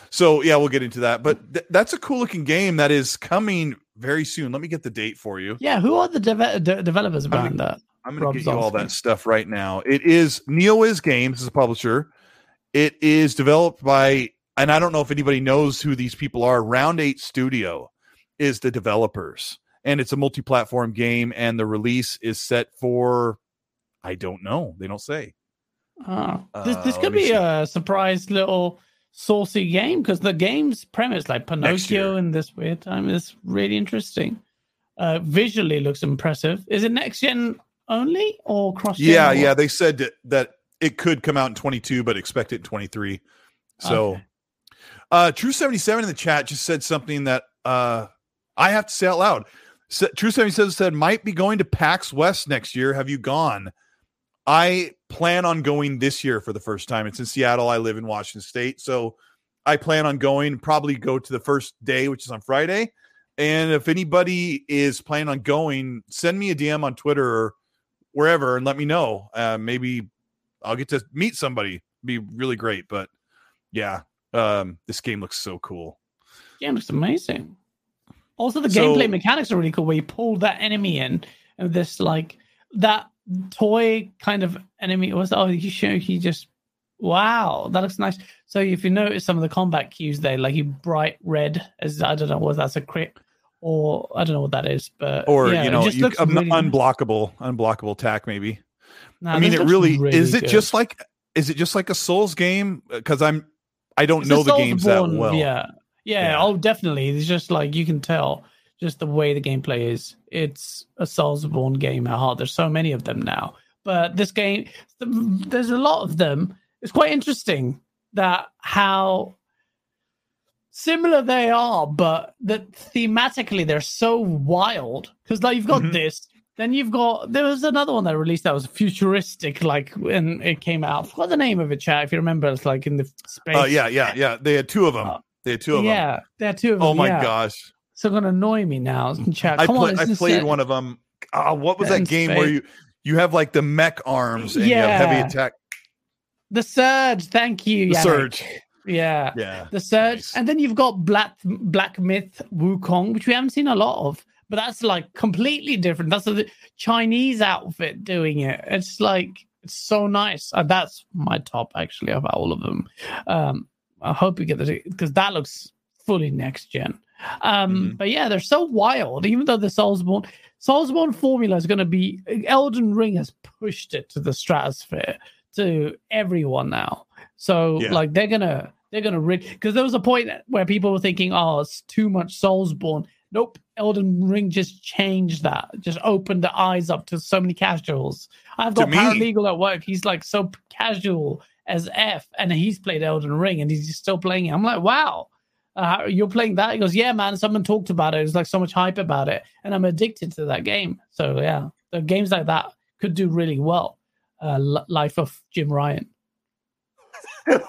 So yeah, we'll get into that. But th- that's a cool looking game that is coming very soon. Let me get the date for you. yeah, who are the deve- de- developers gonna- behind that? I'm going to get you all that stuff right now. It is NeoWiz Games is a publisher. It is developed by, and I don't know if anybody knows who these people are. Round Eight Studio is the developers, and it's a multi-platform game. And the release is set for, I don't know. They don't say. Oh. This, this Uh, could be see. a surprise little saucy game because the game's premise, like Pinocchio in this weird time, is really interesting. Uh, visually looks impressive. Is it next gen only or cross? Yeah, yeah. They said that, that it could come out in 22, but expect it in 23. So, Okay. Uh, True 77 in the chat just said something that uh, I have to say out loud. True Seventy Seven said might be going to PAX West next year. Have you gone? I plan on going this year for the first time. It's in Seattle. I live in Washington State, so I plan on going. Probably go to the first day, which is on Friday. And if anybody is planning on going, send me a DM on Twitter or wherever and let me know. Uh, maybe I'll get to meet somebody. Be really great. But yeah, um, this game looks so cool. Game looks amazing. Also, the So- gameplay mechanics are really cool. Where you pull that enemy in, and this like that toy kind of enemy was. Oh, you show he just wow, that looks nice. So if you notice some of the combat cues, there, like you bright red as I don't know what that's a crit or I don't know what that is, but Or yeah, you know, just you, looks un- really nice. unblockable, unblockable attack. Maybe. Nah, I mean, it looks really, is. It good. just like is it just like a Souls game? Because I'm I don't It's know the games that Soulsborne, well. Yeah. yeah, Yeah. Oh, definitely. It's just like you can tell just the way the gameplay is. It's a Soulsborne game at heart. There's so many of them now, but this game, there's a lot of them. It's quite interesting that how similar they are, but that thematically they're so wild. Because like you've got Mhm. this, then you've got there was another one that released that was futuristic, like when it came out. I forgot the name of it, chat. If you remember, it's like in the space. Oh yeah, yeah, yeah. They had two of them. Uh, They had two of them. yeah, they had two of them. Oh my yeah. gosh. So gonna annoy me now. Chat. I Come play, on, I played one of them. Uh, what was that game where you you have like the mech arms and you have heavy attack? The Surge. Thank you. The Yannick. Surge. Yeah. Yeah. The Surge, Nice. and then you've got Black Black Myth Wukong, which we haven't seen a lot of, but that's like completely different. That's a Chinese outfit doing it. It's like it's so nice. Uh, that's my top actually of all of them. Um, I hope you get the because that looks fully next gen. Um, Mhm. but yeah, they're so wild. Even though the Soulsborne Soulsborne formula is going to be Elden Ring has pushed it to the stratosphere to everyone now. So Yeah. like they're gonna they're gonna because there was a point where people were thinking, oh, it's too much Soulsborne. Nope, Elden Ring just changed that, just opened the eyes up to so many casuals. I've got me- paralegal at work. He's like so casual as F, and he's played Elden Ring and he's still playing it. I'm like, wow. Uh, you're playing that? He goes, yeah, man. Someone talked about it. There's like so much hype about it, and I'm addicted to that game. So yeah, the games like that could do really well. Uh, L- Life of Jim Ryan.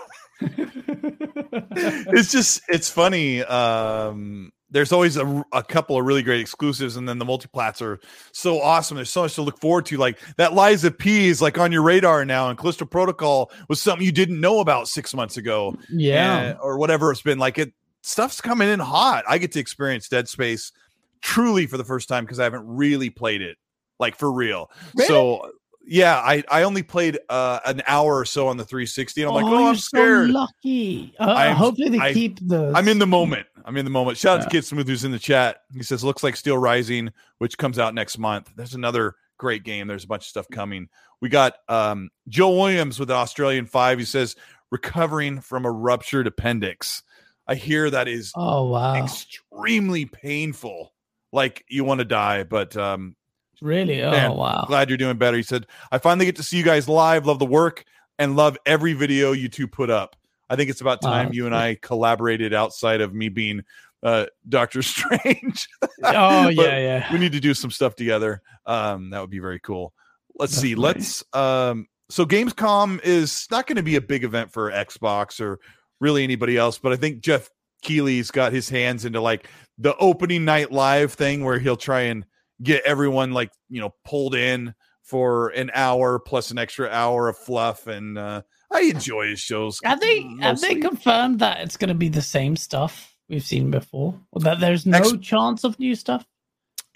it's just it's funny um there's always a, a couple of really great exclusives and then the multiplats are so awesome. There's so much to look forward to. Like that Lies of P is like on your radar now and callisto protocol was something you didn't know about six months ago yeah, and- or whatever it's been. Like it stuff's coming in hot. I get to experience dead space truly for the first time because i haven't really played it like for real. Really? so yeah i i only played uh an hour or so on the 360 and i'm like oh you're i'm scared So lucky. Uh, I'm- hopefully they I- keep the. I'm in the moment. I'm in the moment. Shout out to Kid Smooth who's in the chat. He says, looks like Steel Rising, which comes out next month. There's another great game. There's a bunch of stuff coming. We got um, Joe Williams with the Australian Five. He says, recovering from a ruptured appendix. I hear that is Oh wow! extremely painful. Like you want to die, but um, really? Oh man, wow! glad you're doing better. He said, I finally get to see you guys live. Love the work and love every video you two put up. I think it's about time that's you and. I collaborated outside of me being uh, Doctor Strange. Oh yeah, yeah. we need to do some stuff together. Um, that would be very cool. Let's see. Definitely. Let's. Um, so Gamescom is not going to be a big event for Xbox or really anybody else, but I think Geoff Keighley's got his hands into like the opening night live thing where he'll try and get everyone like you know pulled in for an hour plus an extra hour of fluff and uh I enjoy his shows. Have they have they confirmed that it's going to be the same stuff we've seen before? Or that there's no Ex- chance of new stuff?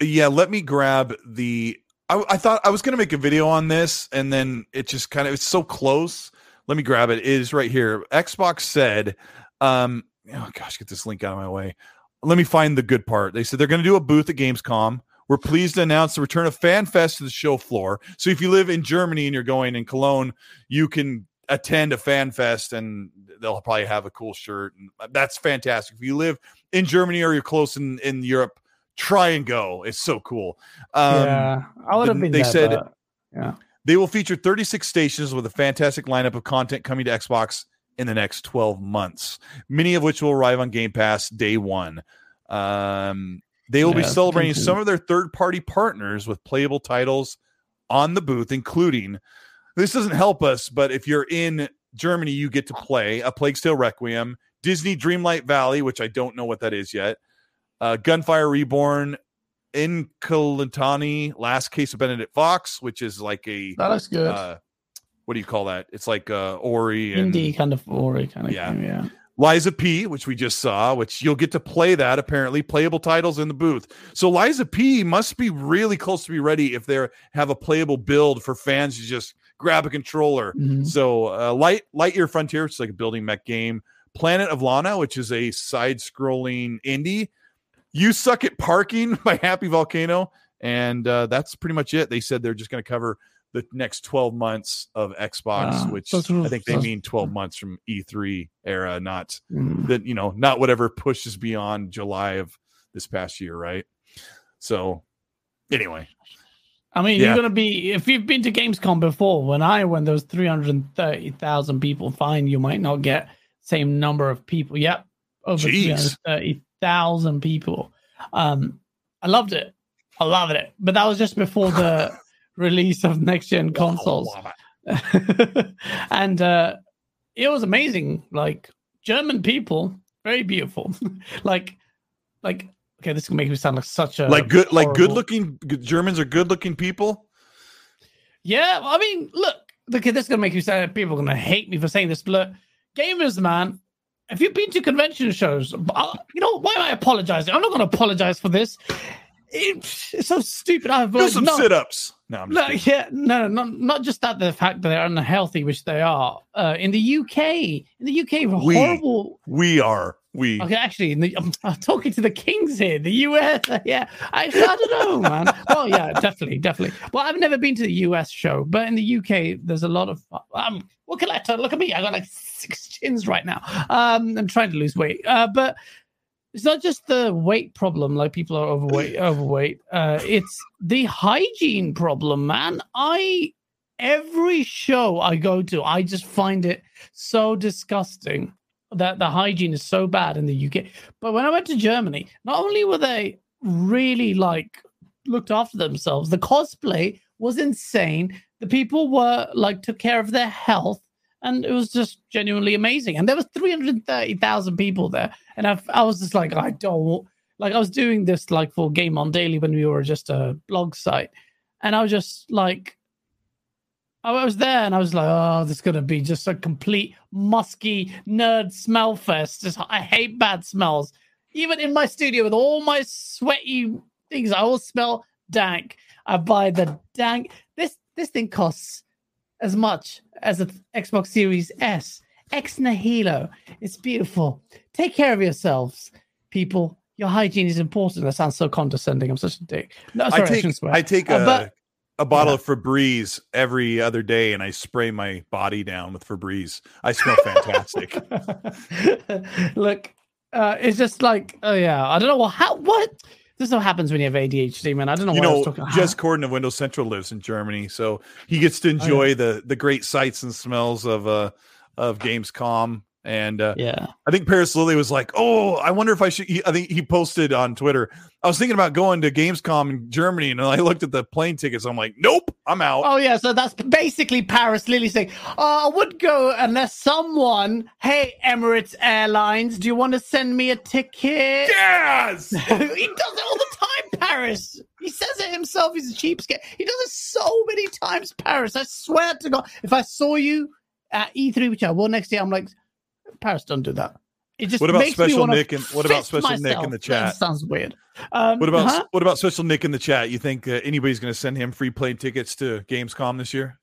Yeah, let me grab the. I, I thought I was going to make a video on this, and then it just kind of it's so close. Let me grab it. It is right here. Xbox said, um, "Oh gosh, get this link out of my way." Let me find the good part. They said they're going to do a booth at Gamescom. We're pleased to announce the return of FanFest to the show floor. So if you live in Germany and you're going in Cologne, you can attend a FanFest, and they'll probably have a cool shirt. And that's fantastic. If you live in Germany or you're close in in Europe, try and go. It's so cool. Um, yeah, I would have been. they said- yeah. They will feature 36 stations with a fantastic lineup of content coming to Xbox in the next 12 months, many of which will arrive on Game Pass day one. Um, They will be celebrating some of their third party partners with playable titles on the booth, including this doesn't help us, but if you're in Germany, you get to play a Plague Tale Requiem, Disney Dreamlight Valley, which I don't know what that is yet, uh, Gunfire Reborn, Inkulinati, Last Case of Benedict Fox, which is like a That looks good. uh, what do you call that? It's like uh, Ori and Indie kind of Ori kind of Yeah. game, yeah. Lies of P, which we just saw, which you'll get to play that apparently, playable titles in the booth. So Lies of P must be really close to be ready if they have a playable build for fans to just grab a controller. Mhm. So uh, Light Lightyear Frontier, which is like a building mech game. Planet of Lana, which is a side-scrolling indie. You Suck at Parking by Happy Volcano, and uh, that's pretty much it. They said they're just going to cover the next 12 months of Xbox, Ah, which I think they mean 12 months from E3 era, not Mm. that you know not whatever pushes beyond july of this past year right so anyway I mean, Yeah. you're gonna be if you've been to Gamescom before. When I went, there was three hundred thirty thousand people. Fine, you might not get same number of people. Yep, over three Jeez. hundred thirty thousand people. Um, I loved it. I loved it. But that was just before the release of next gen consoles. and uh, it was amazing. Like German people, very beautiful. like, like okay, this can make me sound like such a like good like good looking germans are good looking people Yeah, I mean, look, look, this is gonna make you say people are gonna hate me for saying this. But look, gamers, man, if you've been to convention shows, uh, you know why am I apologizing? I'm not gonna apologize for this. It- it's so stupid. I've do some no, sit-ups no I'm no, kidding. yeah, no, not not just that the fact that they're unhealthy, which they are. Uh, in the UK, in the UK, We. horrible. we are we Okay, actually, in the, I'm, I'm talking to the kings here, the US. Yeah, I, I don't know, man. well, yeah, definitely, definitely. Well, I've never been to the US show, but in the UK, there's a lot of. Um, what can I tell? Look at me. I got like six chins right now. Um, I'm trying to lose weight. Uh, but it's not just the weight problem, like people are overweight. Overweight. Uh, it's the hygiene problem, man. I every show I go to, I just find it so disgusting that the hygiene is so bad in the UK. But when I went to Germany, not only were they really like looked after themselves, the cosplay was insane. The people were like took care of their health, and it was just genuinely amazing. And there was three hundred thirty thousand people there, and I, I was just like, I don't like. I was doing this like for Game On Daily when we were just a blog site, and I was just like. I was there and I was like, oh, this is going to be just a complete musky nerd smell fest. Just, I hate bad smells. Even in my studio with all my sweaty things, I all smell dank. I buy the dank. This this thing costs as much as an Xbox Series S. Ex nihilo. It's beautiful. Take care of yourselves, people. Your hygiene is important. That sounds so condescending. I'm such a dick. No, sorry, i I, take swear. i take Uh, a but- a bottle Yeah. of Febreze every other day, and I spray my body down with Febreze. I smell fantastic. Look, uh, it's just like, oh yeah, I don't know what how what this is what happens when you have ADHD, man. I don't know you what I know, was talking. Jez Corden of Windows Central lives in Germany, so he gets to enjoy the the great sights and smells of uh of Gamescom. And uh, yeah, I think Paris Lilly was like, "Oh, I wonder if I should." He, I think he posted on Twitter. I was thinking about going to Gamescom in Germany, and I looked at the plane tickets. I'm like, "Nope, I'm out." Oh yeah, so that's basically Paris Lilly saying, "Oh, I would go unless someone, hey Emirates Airlines, do you want to send me a ticket?" Yes, he does it all the time, Paris. He says it himself. He's a cheapskate. He does it so many times, Paris. I swear to God, if I saw you at E3, which I will next year, I'm like, Paris, don't do that. It just What about Special Nick and- what about Special Nick in the That chat? sounds weird. Um, What about huh? what about Special Nick in the chat? You think uh, anybody's going to send him free plane tickets to Gamescom this year?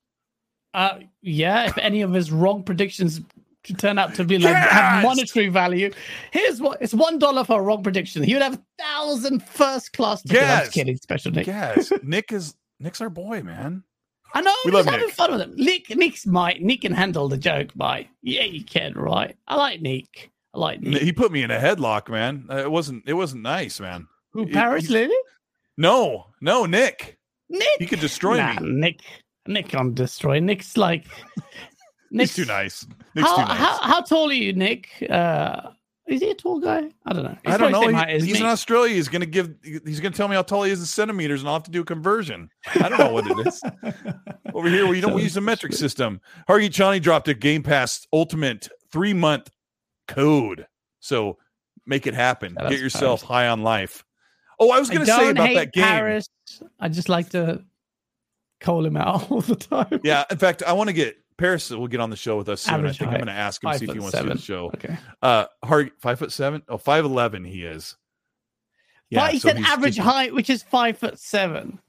Uh, yeah, if any of his wrong predictions to turn out to be like have monetary value, here's what it's one dollar for a wrong prediction. He would have a thousand first class tickets. I'm Yes! just kidding, special Nick. Yes, Nick is Nick's our boy, man. I know. We love having Nick. fun with him. Nick, Nick's my Nick can handle the joke. By yeah, you can, right? I like Nick. I like Nick. He put me in a headlock, man. Uh, it wasn't it wasn't nice, man. Who? Paris he's- Lilly? No, no, Nick. Nick. He could destroy Nah, me. Nick. Nick can't destroy. Nick's like. He's too nice. Nick's how, too nice. how how tall are you, Nick? Uh, Is he a tall guy? I don't know. I don't know. probably He- height he's me. in Australia. He's going to give. He's going to tell me how tall he is in centimeters, and I'll have to do a conversion. I don't know what it is. Over here, we don't Sounds use the metric stupid. system. Hargy Chani dropped a Game Pass Ultimate three month code. So make it happen. Shout Get yourself Paris. high on life. Oh, I was going to say about hate that game. Paris. I just like to call him out all the time. Yeah, in fact, I want to get Paris. Will get on the show with us soon. Average I think I'm going to ask him five see if he wants to do the show. Okay. Uh, Hargy, five foot seven. Oh, five eleven. He is. but he so said he's average just- height, which is five foot seven.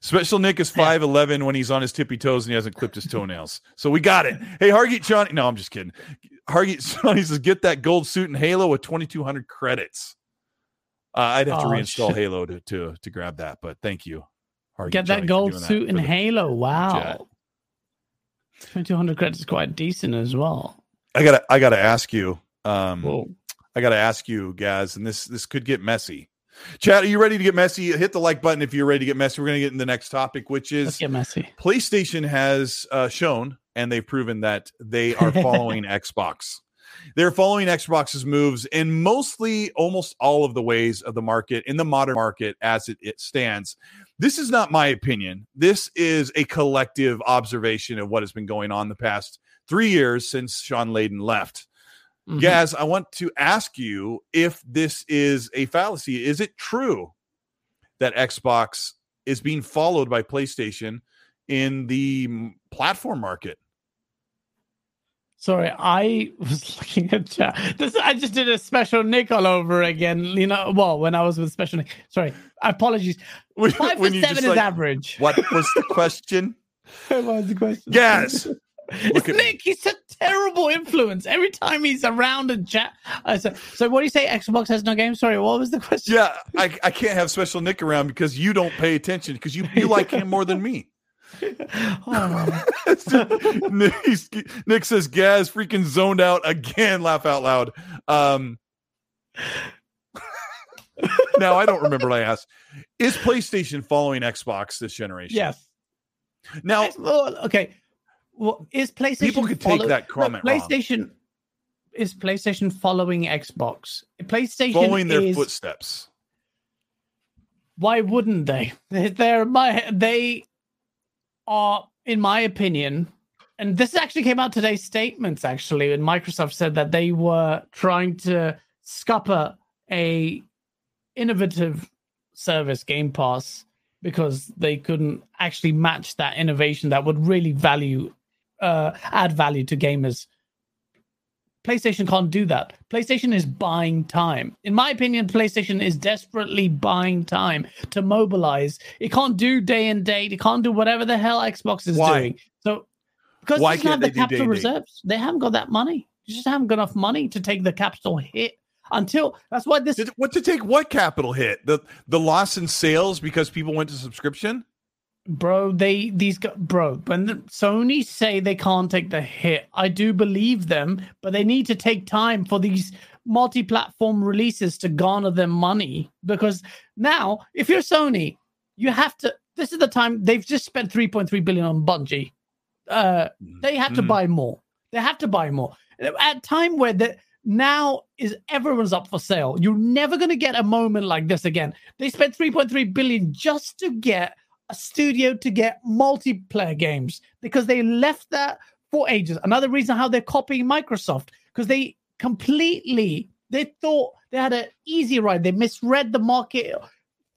Special Nick is five eleven when he's on his tippy toes and he hasn't clipped his toenails. So we got it. Hey, Hargeet Chani. No, I'm just kidding. Hargeet Chani says get that gold suit and Halo with 2,200 credits. Uh, I'd have to Oh, reinstall shit. Halo to, to to grab that, but thank you. Hargeet Get Chani, that gold that suit the- Halo. chat. Wow. 2200 credits is quite decent as well. I gotta I gotta ask you. Um, Whoa. I gotta ask you, guys, and this this could get messy. Chat, are you ready to get messy? Hit the like button if you're ready to get messy. We're gonna get in the next topic, which Let's is get messy. PlayStation has uh, shown and they've proven that they are following Xbox. They're following Xbox's moves in mostly almost all of the ways of the market in the modern market as it, it stands. This is not my opinion. This is a collective observation of what has been going on the past three years since Shawn Layden left. Mhm. Gaz, I want to ask you if this is a fallacy. Is it true that Xbox is being followed by PlayStation in the platform market? Sorry, I was looking at chat. This I just did a special Nick all over again. You know, well, when I was with special Nick. Sorry, apologies. When, Five when seven is like, average. What was the question? what was the question? Yes. It's Look me. Nick. He's a terrible influence. Every time he's around and chat. Uh, I said, so what do you say? Xbox has no game. Sorry, what was the question? Yeah, I, I can't have special Nick around because you don't pay attention because you, you like him more than me. Nick, Nick says Gaz freaking zoned out again. Laugh out loud. Um, now I don't remember what I asked. Is PlayStation following Xbox this generation? yes. Now Well, okay. Well, is PlayStation People could take follow- that No, comment wrong. PlayStation is PlayStation following Xbox. PlayStation following their is footsteps. why wouldn't? They- They're my they are, in my opinion, and this actually came out today's statements. Actually, and Microsoft said that they were trying to scupper a innovative service, Game Pass, because they couldn't actually match that innovation that would really value, uh, add value to gamers. PlayStation can't do that. PlayStation is buying time. In my opinion, PlayStation is desperately buying time to mobilize. It can't do day and date. It can't do whatever the hell Xbox is Why? doing. So, because Why they don't have the day capital reserves. They haven't got that money. They just haven't got enough money to take the capital hit until that's why this Did, what to take what capital hit? The the loss in sales because people went to subscription? Bro they these guys bro when the, sony say they can't take the hit i do believe them but they need to take time for these multi-platform releases to garner them money because now if you're sony you have to this is the time they've just spent 3.3 billion on bungie. Uh they have to Mhm. buy more. They have to buy more. At a time where the now is everyone's up for sale. You're never going to get a moment like this again. They spent 3.3 billion just to get a studio to get multiplayer games because they left that for ages. Another reason how they're copying Microsoft because they completely they thought they had an easy ride. They misread the market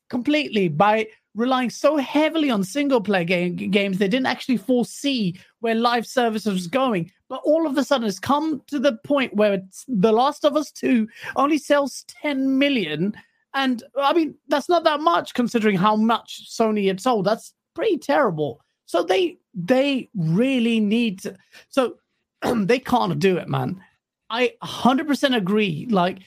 completely by relying so heavily on single player game, games they didn't actually foresee where live services was going but all of a sudden it's come to the point where the last of us 2 only sells 10 million and I mean, that's not that much considering how much Sony had sold. That's pretty terrible. So they they really need to so they can't do it, man. I 100% agree. Like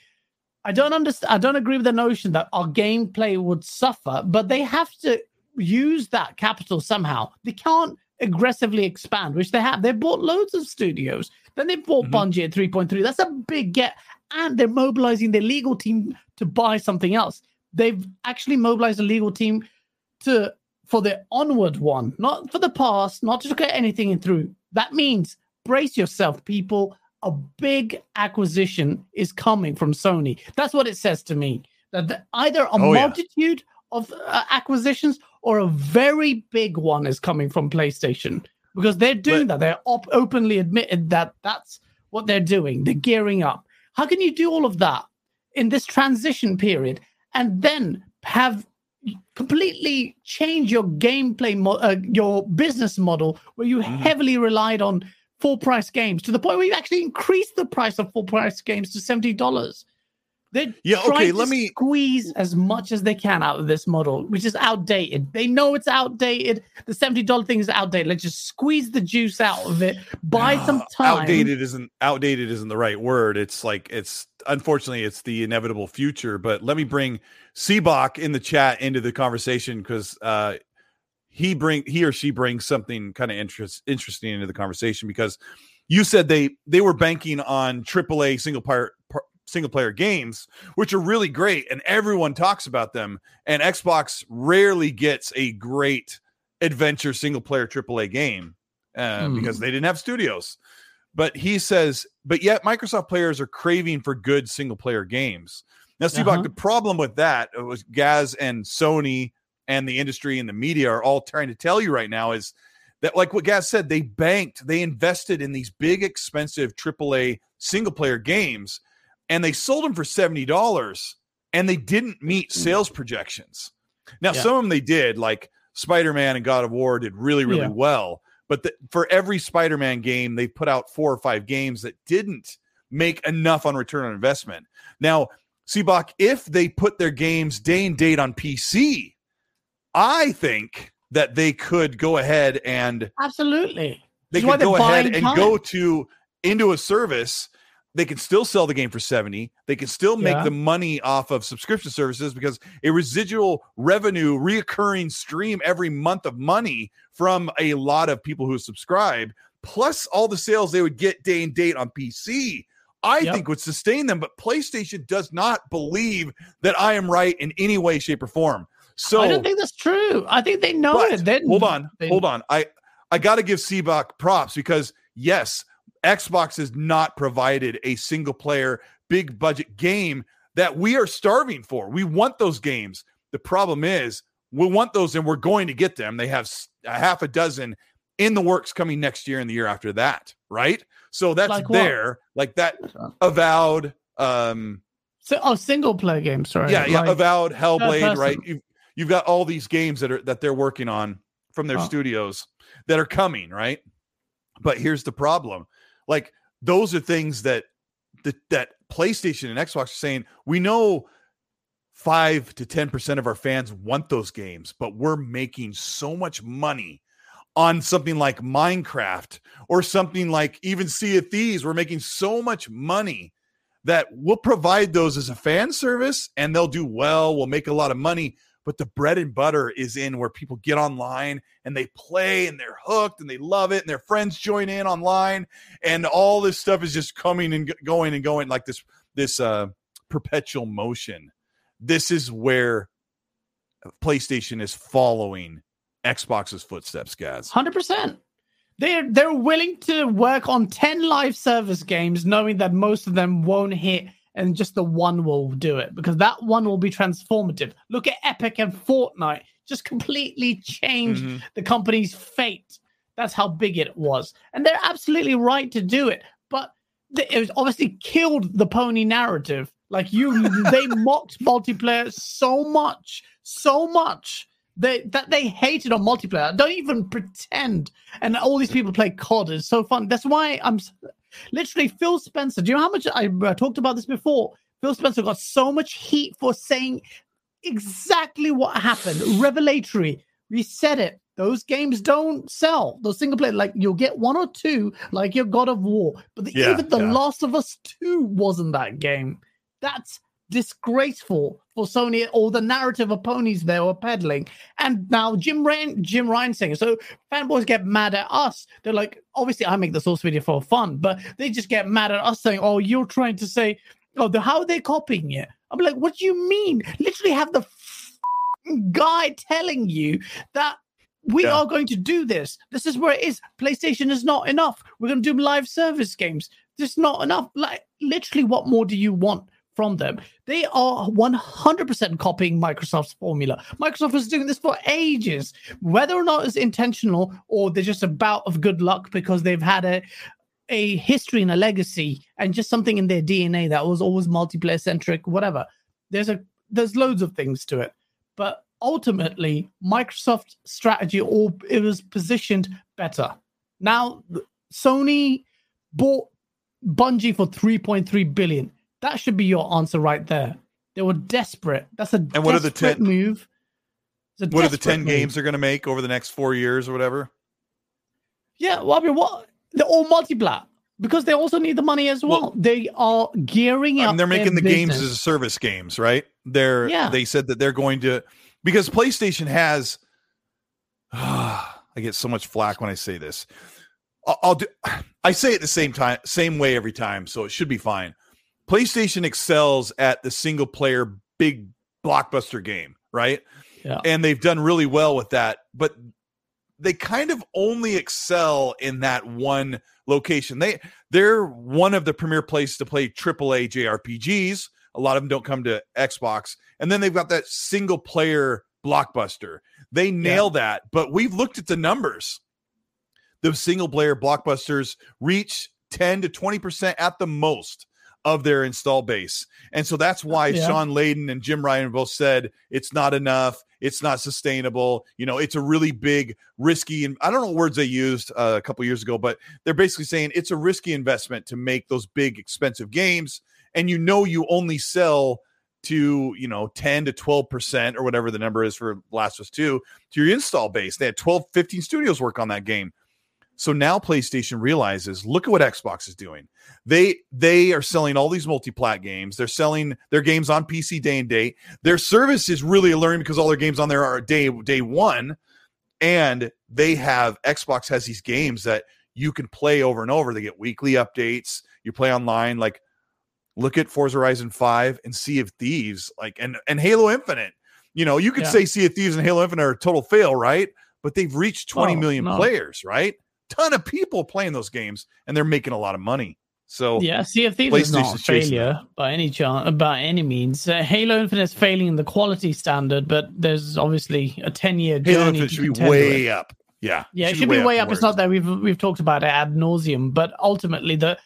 I don't understand I don't agree with the notion that our gameplay would suffer, but they have to use that capital somehow. They can't aggressively expand, which they have. They bought loads of studios. Then they bought Mhm. Bungie at 3.3. That's a big get. And they're mobilizing their legal team to buy something else. They've actually mobilized a legal team to for the onward one, not for the past, not to get anything through. That means brace yourself, people. a big acquisition is coming from Sony. That's what it says to me. That the- either a Oh, yeah. multitude of uh, acquisitions or a very big one is coming from PlayStation because they're doing that. They're op- openly admitted that that's what they're doing. They're gearing up. How can you do all of that in this transition period and then have completely change your gameplay, mo- uh, your business model, where you Mhm. heavily relied on full price games to the point where you actually increased the price of full price games to seventy dollars. They're Yeah, trying okay, to let me- squeeze as much as they can out of this model, which is outdated. They know it's outdated. The seventy dollar thing is outdated. Let's just squeeze the juice out of it. Buy some time. Outdated isn't outdated isn't the right word. It's like it's unfortunately it's the inevitable future. But let me bring Seabach in the chat into the conversation because uh, he bring he or she brings something kind of interest interesting into the conversation because you said they they were banking on AAA single player par- single player games, which are really great, and everyone talks about them. And Xbox rarely gets a great adventure single player AAA game uh, Hmm. because they didn't have studios. But he says, but yet Microsoft players are craving for good single player games. Now, Steve, Uh-huh. the problem with that uh, was Gaz and Sony and the industry and the media are all trying to tell you right now is that, like what Gaz said, they banked, they invested in these big, expensive AAA single player games, and they sold them for seventy dollars, and they didn't meet hmm. sales projections. Now, Yeah. some of them they did, like Spider Man and God of War, did really, really Yeah. well. But the, for every Spider Man game, they put out four or five games that didn't make enough on return on investment. Now, Seabach, if they put their games day and date on PC, I think that they could go ahead and Absolutely. they could go ahead and time. go to into a service. They can still sell the game for 70. They can still make Yeah. the money off of subscription services because a residual revenue, reoccurring stream every month of money from a lot of people who subscribe, plus all the sales they would get day and date on PC. I Yep. think would sustain them, but PlayStation does not believe that I am right in any way, shape, or form. So I don't think that's true. I think they know but it. They, hold on, they- hold on. I I got to give Seabach props because yes, Xbox has not provided a single player big budget game that we are starving for. We want those games. The problem is we want those and we're going to get them. They have a half a dozen in the works coming next year and the year after that, right? So that's Like there, like that avowed um So, oh, single player game. Sorry. yeah, yeah, Like, Avowed, Hellblade, person. right? You've you've got all these games that are that they're working on from their Oh. studios that are coming, right? But here's the problem: like those are things that that that PlayStation and Xbox are saying we know five to ten percent of our fans want those games, but we're making so much money on something like Minecraft or something like even Sea of Thieves. We're making so much money that we'll provide those as a fan service and they'll do well. We'll make a lot of money. But the bread and butter is in where people get online and they play and they're hooked and they love it and their friends join in online and all this stuff is just coming and going and going like this this uh perpetual motion. This is where PlayStation is following Xbox's footsteps, guys. Hundred percent. They're they're willing to work on ten live service games, knowing that most of them won't hit, and just the one will do it because that one will be transformative. Look at Epic and Fortnite, just completely changed Mhm. the company's fate. That's how big it was, and they're absolutely right to do it. But th- it was obviously killed the pony narrative. Like you, they mocked multiplayer so much, so much they that they hated on multiplayer. Don't even pretend. And all these people play COD. It's so fun. That's why I'm literally Phil Spencer. Do you know how much I uh, talked about this before? Phil Spencer got so much heat for saying exactly what happened. Revelatory. We said it. Those games don't sell. Those single player, like you'll get one or two, like your God of War. But the, Yeah, even the yeah. Last of Us 2 wasn't that game. That's disgraceful for Sony or the narrative of ponies they were peddling. And now Jim Ryan, Jim Ryan saying so fanboys get mad at us. They're like, obviously I make the source video for fun, but they just get mad at us saying, Oh, you're trying to say, Oh, the, how are they copying it? I'm like, what do you mean? Literally have the f- guy telling you that we Yeah. are going to do this. This is where it is. PlayStation is not enough. We're going to do live service games. just not enough. Like literally, what more do you want from them? They are 100% copying Microsoft's formula. Microsoft was doing this for ages, whether or not it's intentional or they're just a bout of good luck because they've had a a history and a legacy and just something in their DNA that was always multiplayer centric, whatever. There's a there's loads of things to it, but ultimately Microsoft's strategy or it was positioned better. Now Sony bought Bungie for 3.3 billion. That should be your answer right there. They were desperate. That's a And what are the desperate 10 move. What are the 10 move. games they're going to make over the next four years or whatever? Yeah, well, I mean, what? They're all multi-plat because they also need the money as well. Well- they are gearing um, up. mean, they're making the their games as a service games, right? They're Yeah. they said that they're going to because PlayStation has I get so much flack when I say this. I'll, I'll do I say it the same time same way every time, so it should be fine. PlayStation excels at the single player big blockbuster game, right? Yeah. And they've done really well with that, but they kind of only excel in that one location. They they're one of the premier places to play AAA JRPGs. A lot of them don't come to Xbox, and then they've got that single player blockbuster. They nail that, but we've looked at the numbers. The single player blockbusters reach 10 to 20% at the most of their install base. And so that's why Yeah. Shawn Layden and Jim Ryan both said it's not enough. It's not sustainable. You know, it's a really big, risky, and I don't know what words they used uh, a couple years ago, but they're basically saying it's a risky investment to make those big, expensive games. And you know, you only sell to, you know, 10 to 12% or whatever the number is for Last of Us 2 to your install base. They had 12, 15 studios work on that game. So now PlayStation realizes, look at what Xbox is doing. They they are selling all these multi-plat games. They're selling their games on PC day and date. Their service is really alluring because all their games on there are day day one, and they have Xbox has these games that you can play over and over. They get weekly updates. You play online. Like look at Forza Horizon Five and Sea of Thieves, like and and Halo Infinite. You know, you could Yeah. say Sea of Thieves and Halo Infinite are a total fail, right? But they've reached twenty Oh, million no. players, right? Ton of people playing those games, and they're making a lot of money. So Yeah, Sea of Thieves is not a failure by any chance, by any means. Uh, Halo Infinite is failing in the quality standard, but there's obviously a ten-year journey. Halo should be way with. up. Yeah, Yeah, it should be way up. from It's not that we've we've talked about it ad nauseum, but ultimately the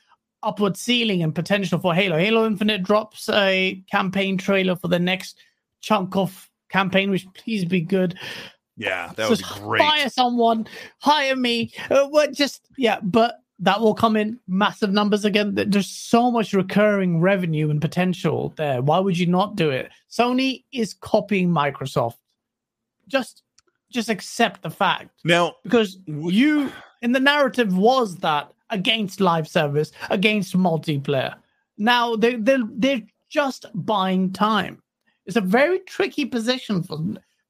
upward ceiling and potential for Halo. Halo Infinite drops a campaign trailer for the next chunk of campaign, which please be good. Yeah, that would be great. Hire someone, hire me. Uh, what? Just yeah, but that will come in massive numbers again. There's so much recurring revenue and potential there. Why would you not do it? Sony is copying Microsoft. Just, just accept the fact Now, because you in the narrative was that against live service, against multiplayer. Now they they they're just buying time. It's a very tricky position for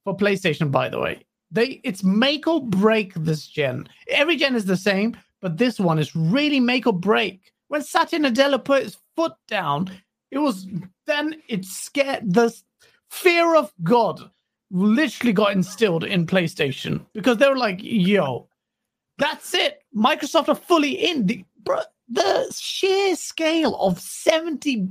for PlayStation, by the way. They it's make or break this gen. Every gen is the same, but this one is really make or break. When Satya Nadella put his foot down, it was then it scared the fear of God literally got instilled in PlayStation because they were like, yo, that's it. Microsoft are fully in. The, bro, the sheer scale of 70.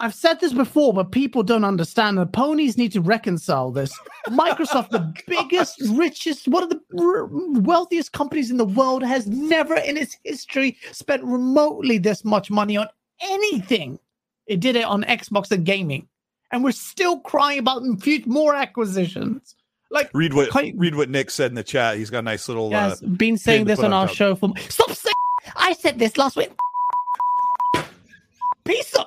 I've said this before, but people don't understand. The ponies need to reconcile this. Microsoft, the biggest, richest, one of the r- wealthiest companies in the world, has never in its history spent remotely this much money on anything. It did it on Xbox and gaming. And we're still crying about more acquisitions. Like, read what Quite- read what Nick said in the chat. He's got a nice little. Uh, been saying this on on our top. show for stop saying I said this last week. Peace of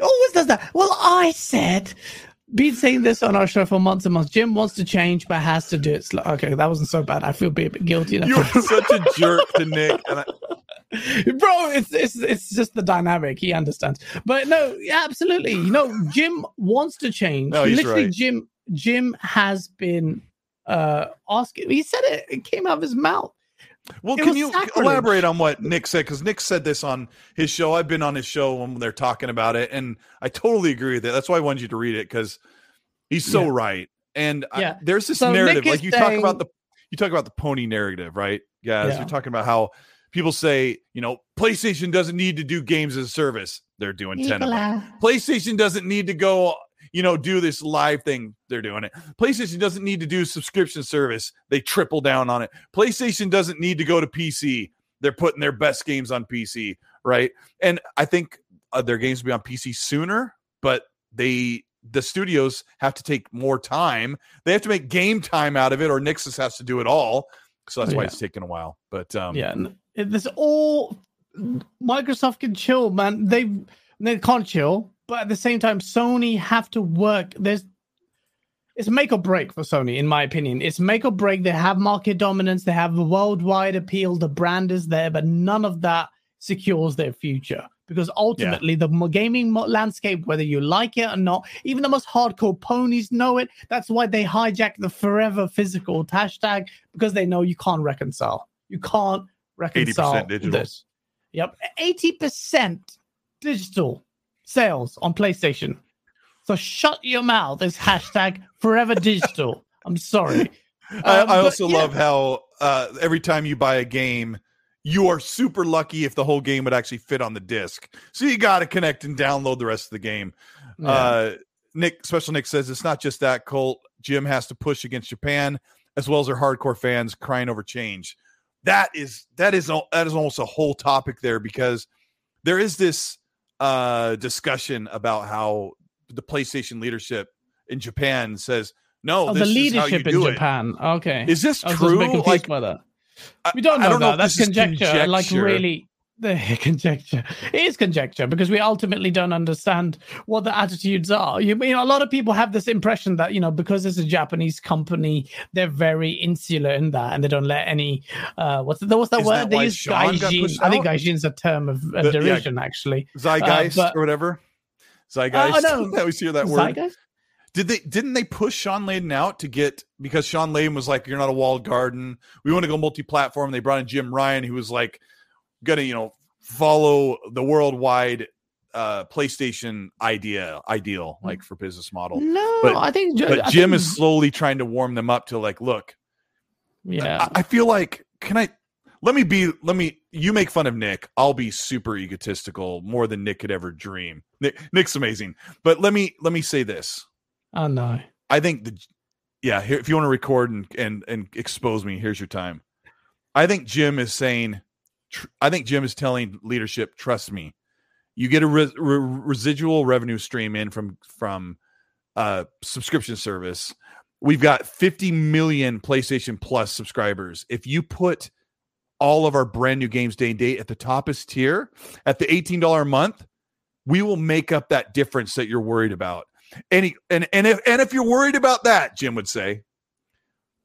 always does that. Well, I said been saying this on our show for months and months. Jim wants to change, but has to do it. Slow. Okay, that wasn't so bad. I feel a bit guilty. now. you're such a jerk to Nick. And I, bro it's it's it's just the dynamic he understands but no yeah, absolutely you know jim wants to change No, he's literally right. jim jim has been uh asking he said it it came out of his mouth well, It can you sacrilege. elaborate on what Nick said? Because Nick said this on his show. I've been on his show when they're talking about it, and I totally agree with it. That's why I wanted you to read it because he's so Yeah. right. And I- there's this So narrative, like you talk about the you talk about the pony narrative, right? Guys, Yeah. you're talking about how people say, you know, PlayStation doesn't need to do games as a service. They're doing 10 of them. PlayStation doesn't need to go, you know, do this live thing. They're doing it. PlayStation doesn't need to do subscription service. They triple down on it. PlayStation doesn't need to go to PC. They're putting their best games on PC, right? And I think uh, their games will be on PC sooner, but they the studios have to take more time. They have to make game time out of it, or Nixxes has to do it all. So that's why Yeah. it's taking a while. But um, Yeah, this all Microsoft can chill, man. They they can't chill, but at the same time, Sony have to work. There's it's make or break for Sony, in my opinion. It's make or break. They have market dominance. They have the worldwide appeal. The brand is there, but none of that secures their future because ultimately the gaming landscape, whether you like it or not, even the most hardcore ponies know it. That's why they hijack the forever physical hashtag because they know you can't reconcile. You can't reconcile digital. this. Yep, eighty percent digital sales on PlayStation. So shut your mouth. Is hashtag forever digital. I'm sorry. I, Um, I but also yeah. love how uh, every time you buy a game, you are super lucky if the whole game would actually fit on the disc. So you got to connect and download the rest of the game. Yeah. Uh, Nick, Special Nick says it's not just that Colt. Jim has to push against Japan as well as their hardcore fans crying over change. That is that is that is almost a whole topic there because there is this uh, discussion about how the PlayStation leadership in Japan says no, oh, this the is how you leadership in do it. Japan. Okay. Is this I true? Like, by that. I- We don't I know don't that. if That's is conjecture. Like really, the conjecture. It is conjecture because we ultimately don't understand what the attitudes are. You, you know, a lot of people have this impression that you know because it's a Japanese company, they're very insular in that, and they don't let any. Uh, what's the, what's that Is word? that they use gaijin. I think out? gaijin's a term of, of The- yeah. derision, actually. Zeitgeist Uh, but- or whatever. Zeitgeist. I know. I always hear that word. Zeitgeist? Did they didn't they push Shawn Layden out to get because Shawn Layden was like, You're not a walled garden. We want to go multi-platform. They brought in Jim Ryan, who was like gonna, you know, follow the worldwide uh PlayStation idea ideal, like for business model. No, But- I think. But I Jim think- is slowly trying to warm them up to like, look, Yeah. I, I feel like can I let me be let me you make fun of Nick. I'll be super egotistical more than Nick could ever dream. Nick Nick's amazing. But let me let me say this. Oh no, I think the yeah, here, if you want to record and and and expose me, here's your time. I think Jim is saying tr- I think Jim is telling leadership, trust me. You get a re- re- residual revenue stream in from from uh subscription service. We've got 50 million PlayStation Plus subscribers. If you put all of our brand new games day and date at the toppest tier at the $18 a month, we will make up that difference that you're worried about. He, and and if and if you're worried about that, Jim would say,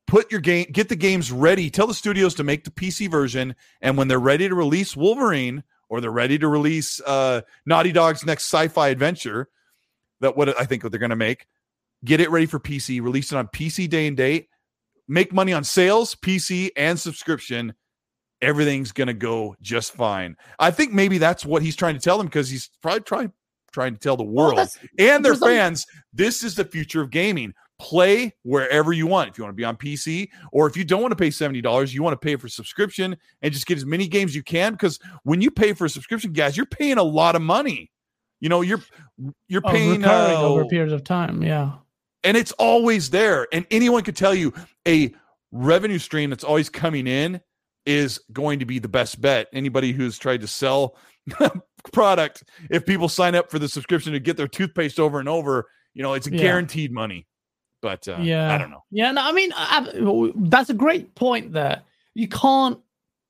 put your game, get the games ready. Tell the studios to make the PC version, and when they're ready to release Wolverine or they're ready to release uh, Naughty Dog's next sci-fi adventure, that what I think what they're going to make, get it ready for PC, release it on PC day and date, make money on sales, PC, and subscription. Everything's going to go just fine. I think maybe that's what he's trying to tell them because he's probably trying trying to tell the world that's- and their fans this is the future of gaming play wherever you want if you want to be on pc or if you don't want to pay $70 you want to pay for subscription and just get as many games you can because when you pay for a subscription guys you're paying a lot of money you know you're you're Oh, paying uh, over periods of time. Yeah. and it's always there and anyone could tell you a revenue stream that's always coming in is going to be the best bet anybody who's tried to sell product if people sign up for the subscription to get their toothpaste over and over you know it's a Yeah. guaranteed money but uh, yeah. i don't know. Yeah no i mean I, that's a great point there you can't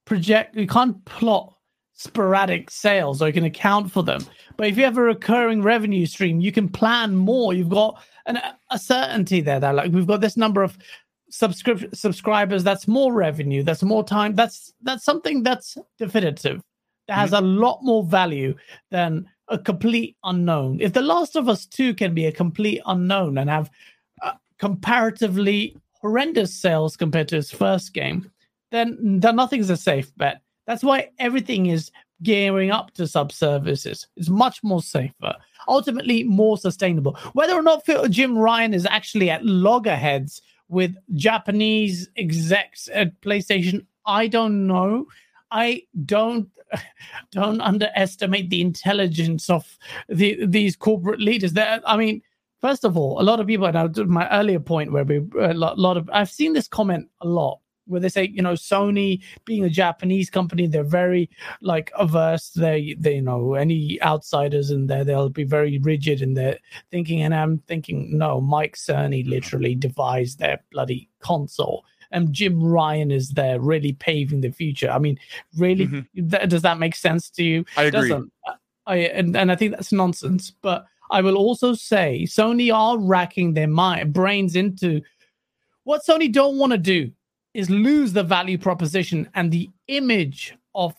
project you can't plot sporadic sales or you can account for them. But if you have a recurring revenue stream you can plan more. You've got an, a certainty there that like we've got this number of subscription subscribers that's more revenue that's more time that's that's something that's definitive that has a lot more value than a complete unknown. If the last of us 2 can be a complete unknown and have uh, comparatively horrendous sales compared to his first game, then, then nothing's a safe bet. That's why everything is gearing up to sub services. It's much more safer, ultimately more sustainable. Whether or not Jim Ryan is actually at loggerheads with Japanese execs at PlayStation, I don't know. I don't don't underestimate the intelligence of the these corporate leaders. That I mean, first of all, a lot of people. And I did my earlier point where we a lot, lot of I've seen this comment a lot where they say, you know, Sony being a Japanese company, they're very like averse. They, they, you know, any outsiders in there, they'll be very rigid in their thinking. And I'm thinking, no, Mike Cerny literally devised their bloody console. And Jim Ryan is there really paving the future. I mean, really, Mhm. th- does that make sense to you? I agree. doesn't. I and, and I think that's nonsense. But I will also say Sony are racking their mind brains into what Sony don't want to do is lose the value proposition and the image of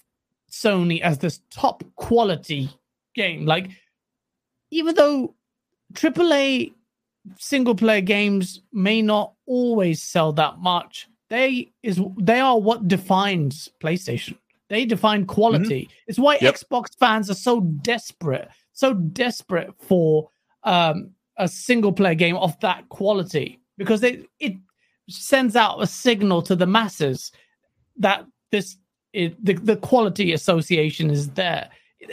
Sony as this top quality game. Like, even though AAA single player games may not always sell that much, they is they are what defines PlayStation. They define quality. Mm-hmm. It's why Yep. Xbox fans are so desperate, so desperate for um, a single player game of that quality because it it sends out a signal to the masses that this it, the the quality association is there.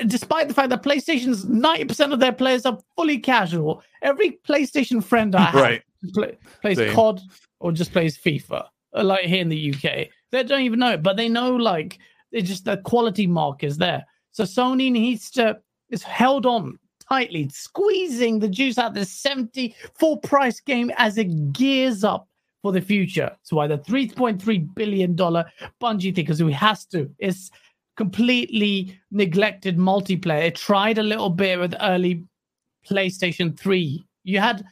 Despite the fact that PlayStation's ninety percent of their players are fully casual, every PlayStation friend I have Right. play, plays Same. COD or just plays FIFA. uh, Like here in the UK, they don't even know it, but they know like it's just the quality mark is there. So Sony needs to is held on tightly, squeezing the juice out of 70 full price game as it gears up for the future. So why the 3.3 billion dollar Bungie thing, because we has to. It's completely neglected multiplayer. It tried a little bit with early PlayStation 3. You had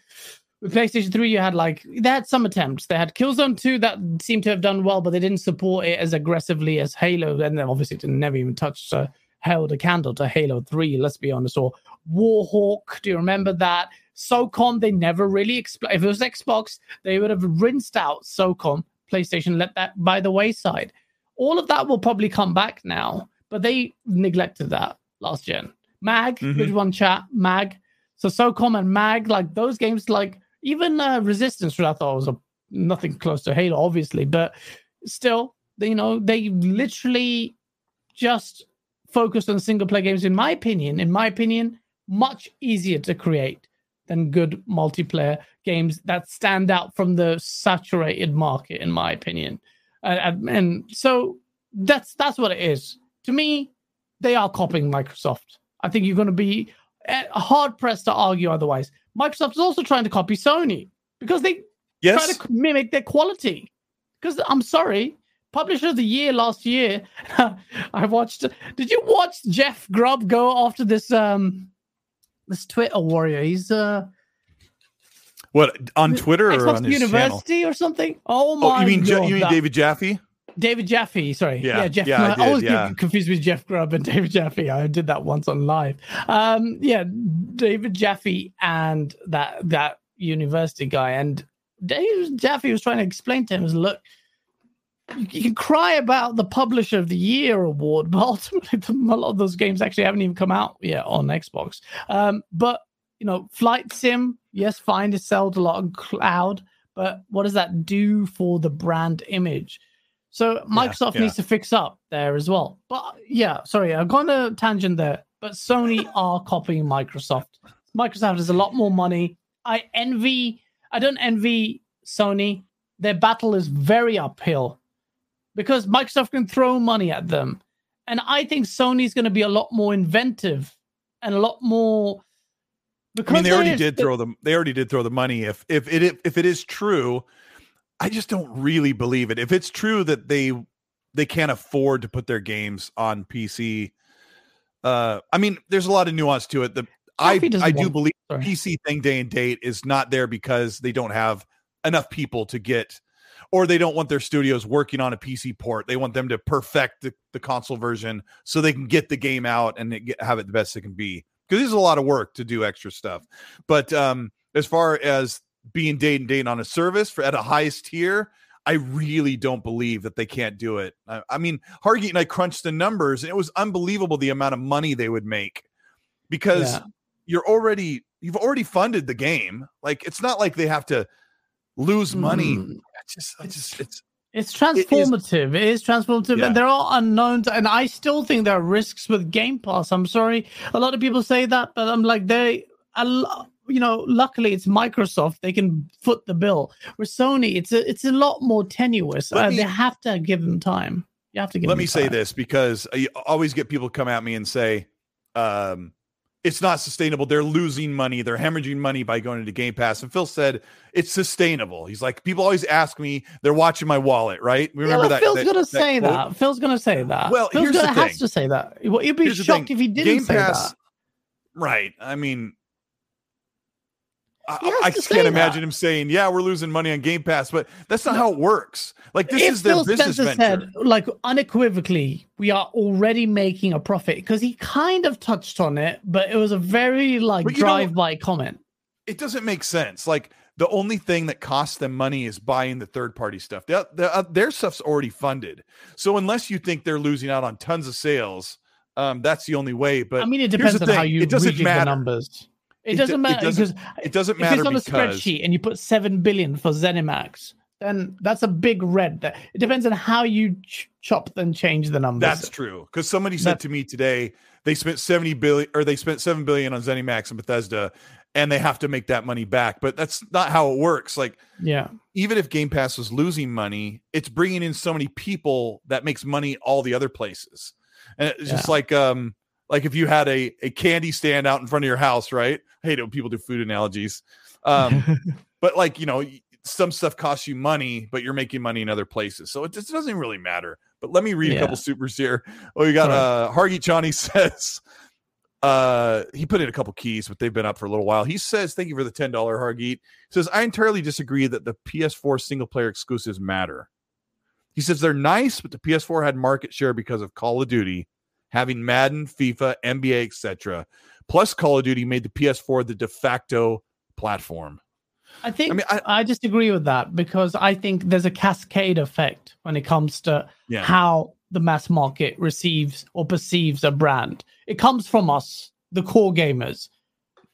with PlayStation 3, you had like they had some attempts. They had Killzone 2 that seemed to have done well, but they didn't support it as aggressively as Halo. And then obviously it never even touched uh, held a candle to Halo 3, let's be honest, or Warhawk. Do you remember that? SOCOM, they never really explained. If it was Xbox, they would have rinsed out SOCOM. PlayStation let that by the wayside. All of that will probably come back now, but they neglected that last gen. Mag, Mhm. good one chat, Mag. So SOCOM and Mag, like those games, like even uh, Resistance, which I thought was a, nothing close to Halo, obviously, but still, you know, they literally just focused on single player games. In my opinion, in my opinion, much easier to create than good multiplayer games that stand out from the saturated market. In my opinion, and, so that's that's what it is. To me, they are copying Microsoft. I think you're going to be eh, hard pressed to argue otherwise. Microsoft is also trying to copy Sony because they Yes. try to mimic their quality. Because I'm sorry, publisher of the year last year, I watched. Did you watch Jeff Grubb go after this um this Twitter warrior? He's uh What on Twitter or Xbox on his channel? University or something. Oh my Oh, you mean god! you mean David Jaffe? David Jaffe, sorry. Yeah, Yeah, Jeff. yeah, I I, always yeah. get confused with Jeff Grubb and David Jaffe. I did that once on live. Um, yeah, David Jaffe and that that university guy. And David Jaffe was trying to explain to him, look, you can cry about the Publisher of the Year award, but ultimately, the, a lot of those games actually haven't even come out yet on Xbox. Um, but you know, Flight Sim, yes, fine, it sells a lot on cloud, but what does that do for the brand image? So Microsoft yeah. needs to fix up there as well. But yeah, sorry, I've gone a tangent there. But Sony are copying Microsoft. Microsoft has a lot more money. I envy. I don't envy Sony. Their battle is very uphill because Microsoft can throw money at them, and I think Sony's going to be a lot more inventive and a lot more. Because I mean, they already did the- throw them. They already did throw the money. If if it if it is true, I just don't really believe it. If it's true that they they can't afford to put their games on PC, uh, I mean, there's a lot of nuance to it. The I I do believe sorry. PC thing day and date is not there because they don't have enough people to get or they don't want their studios working on a PC port. They want them to perfect the, the console version so they can get the game out and it get, have it the best it can be. Because there's a lot of work to do extra stuff. But um, as far as being day and date on a service for at a highest tier, I really don't believe that they can't do it. I, I mean, Hargeet and I crunched the numbers, and it was unbelievable the amount of money they would make because Yeah. you're already you've already funded the game. Like it's not like they have to lose money. Mm. It's just, it's just, it's It's transformative. It is transformative, Yeah. and there are unknowns. And I still think there are risks with Game Pass. I'm sorry, a lot of people say that, but I'm like they, a lo- you know, luckily it's Microsoft. They can foot the bill. With Sony, it's a it's a lot more tenuous. Uh, me- they have to give them time. You have to give. Let me say this because I always get people come at me and say, um, it's not sustainable. They're losing money. They're hemorrhaging money by going into Game Pass. And Phil said it's sustainable. He's like, people always ask me, they're watching my wallet, right? Yeah, Remember well, that? Phil's that- gonna say quote? that. Phil's gonna say that. Well, Phil's here's gonna has thing. to say that. Well, You'd be Here's shocked if he didn't Game say Pass, that. right? I mean, I, I just can't that. imagine him saying, "Yeah, we're losing money on Game Pass," but that's not how it works. Like this if is their Phil business Spencer venture. said, like unequivocally, we are already making a profit because he kind of touched on it, but it was a very like But you know- drive-by comment. it doesn't make sense. Like the only thing that costs them money is buying the third party stuff. Their, their, uh, their stuff's already funded. So unless you think they're losing out on tons of sales, um, that's the only way. But I mean, it depends the on how you it doesn't rejig the matter. numbers. It, It doesn't it matter doesn't- because it doesn't if matter it's on a spreadsheet and you put seven billion for Zenimax, then that's a big red. there. It depends on how you ch- chop and change the numbers. that's true. Because somebody said That- to me today they spent seventy billion or they spent seven billion on ZeniMax and Bethesda, and they have to make that money back. But that's not how it works. Like yeah. even if Game Pass was losing money, it's bringing in so many people that makes money all the other places. And it's just like um like if you had a a candy stand out in front of your house, right? I hate it when people do food analogies. Um but like, you know, some stuff costs you money, but you're making money in other places. So it just doesn't really matter. But let me read a couple supers here. Oh, you got uh Hargy Chani says uh he put in a couple keys, but they've been up for a little while. He says, Thank you for the ten dollar Hargeet. says, I entirely disagree that the PS4 single player exclusives matter. He says they're nice, but the PS4 had market share because of Call of Duty, having Madden, FIFA, NBA, etc. Plus, Call of Duty made the PS4 the de facto platform. I think I, mean, I- disagree with that because I think there's a cascade effect when it comes to Yeah. how the mass market receives or perceives a brand. It comes from us, the core gamers.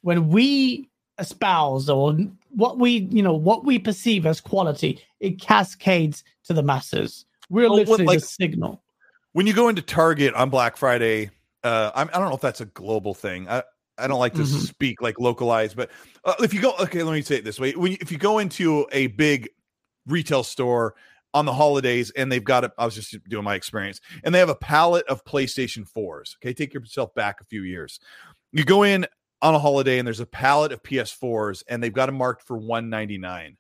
When we espouse or what we, you know, what we perceive as quality, it cascades to the masses. We're what, literally like- the signal. When you go into Target on Black Friday, uh, I'm, I don't know if that's a global thing. I, I don't like to Mhm. speak like localized, but uh, if you go, okay, let me say it this way: when you, if you go into a big retail store on the holidays and they've got it, I was just doing my experience, and they have a pallet of PlayStation fours. Okay, take yourself back a few years. You go in on a holiday and there's a pallet of PS4s, and they've got them marked for 199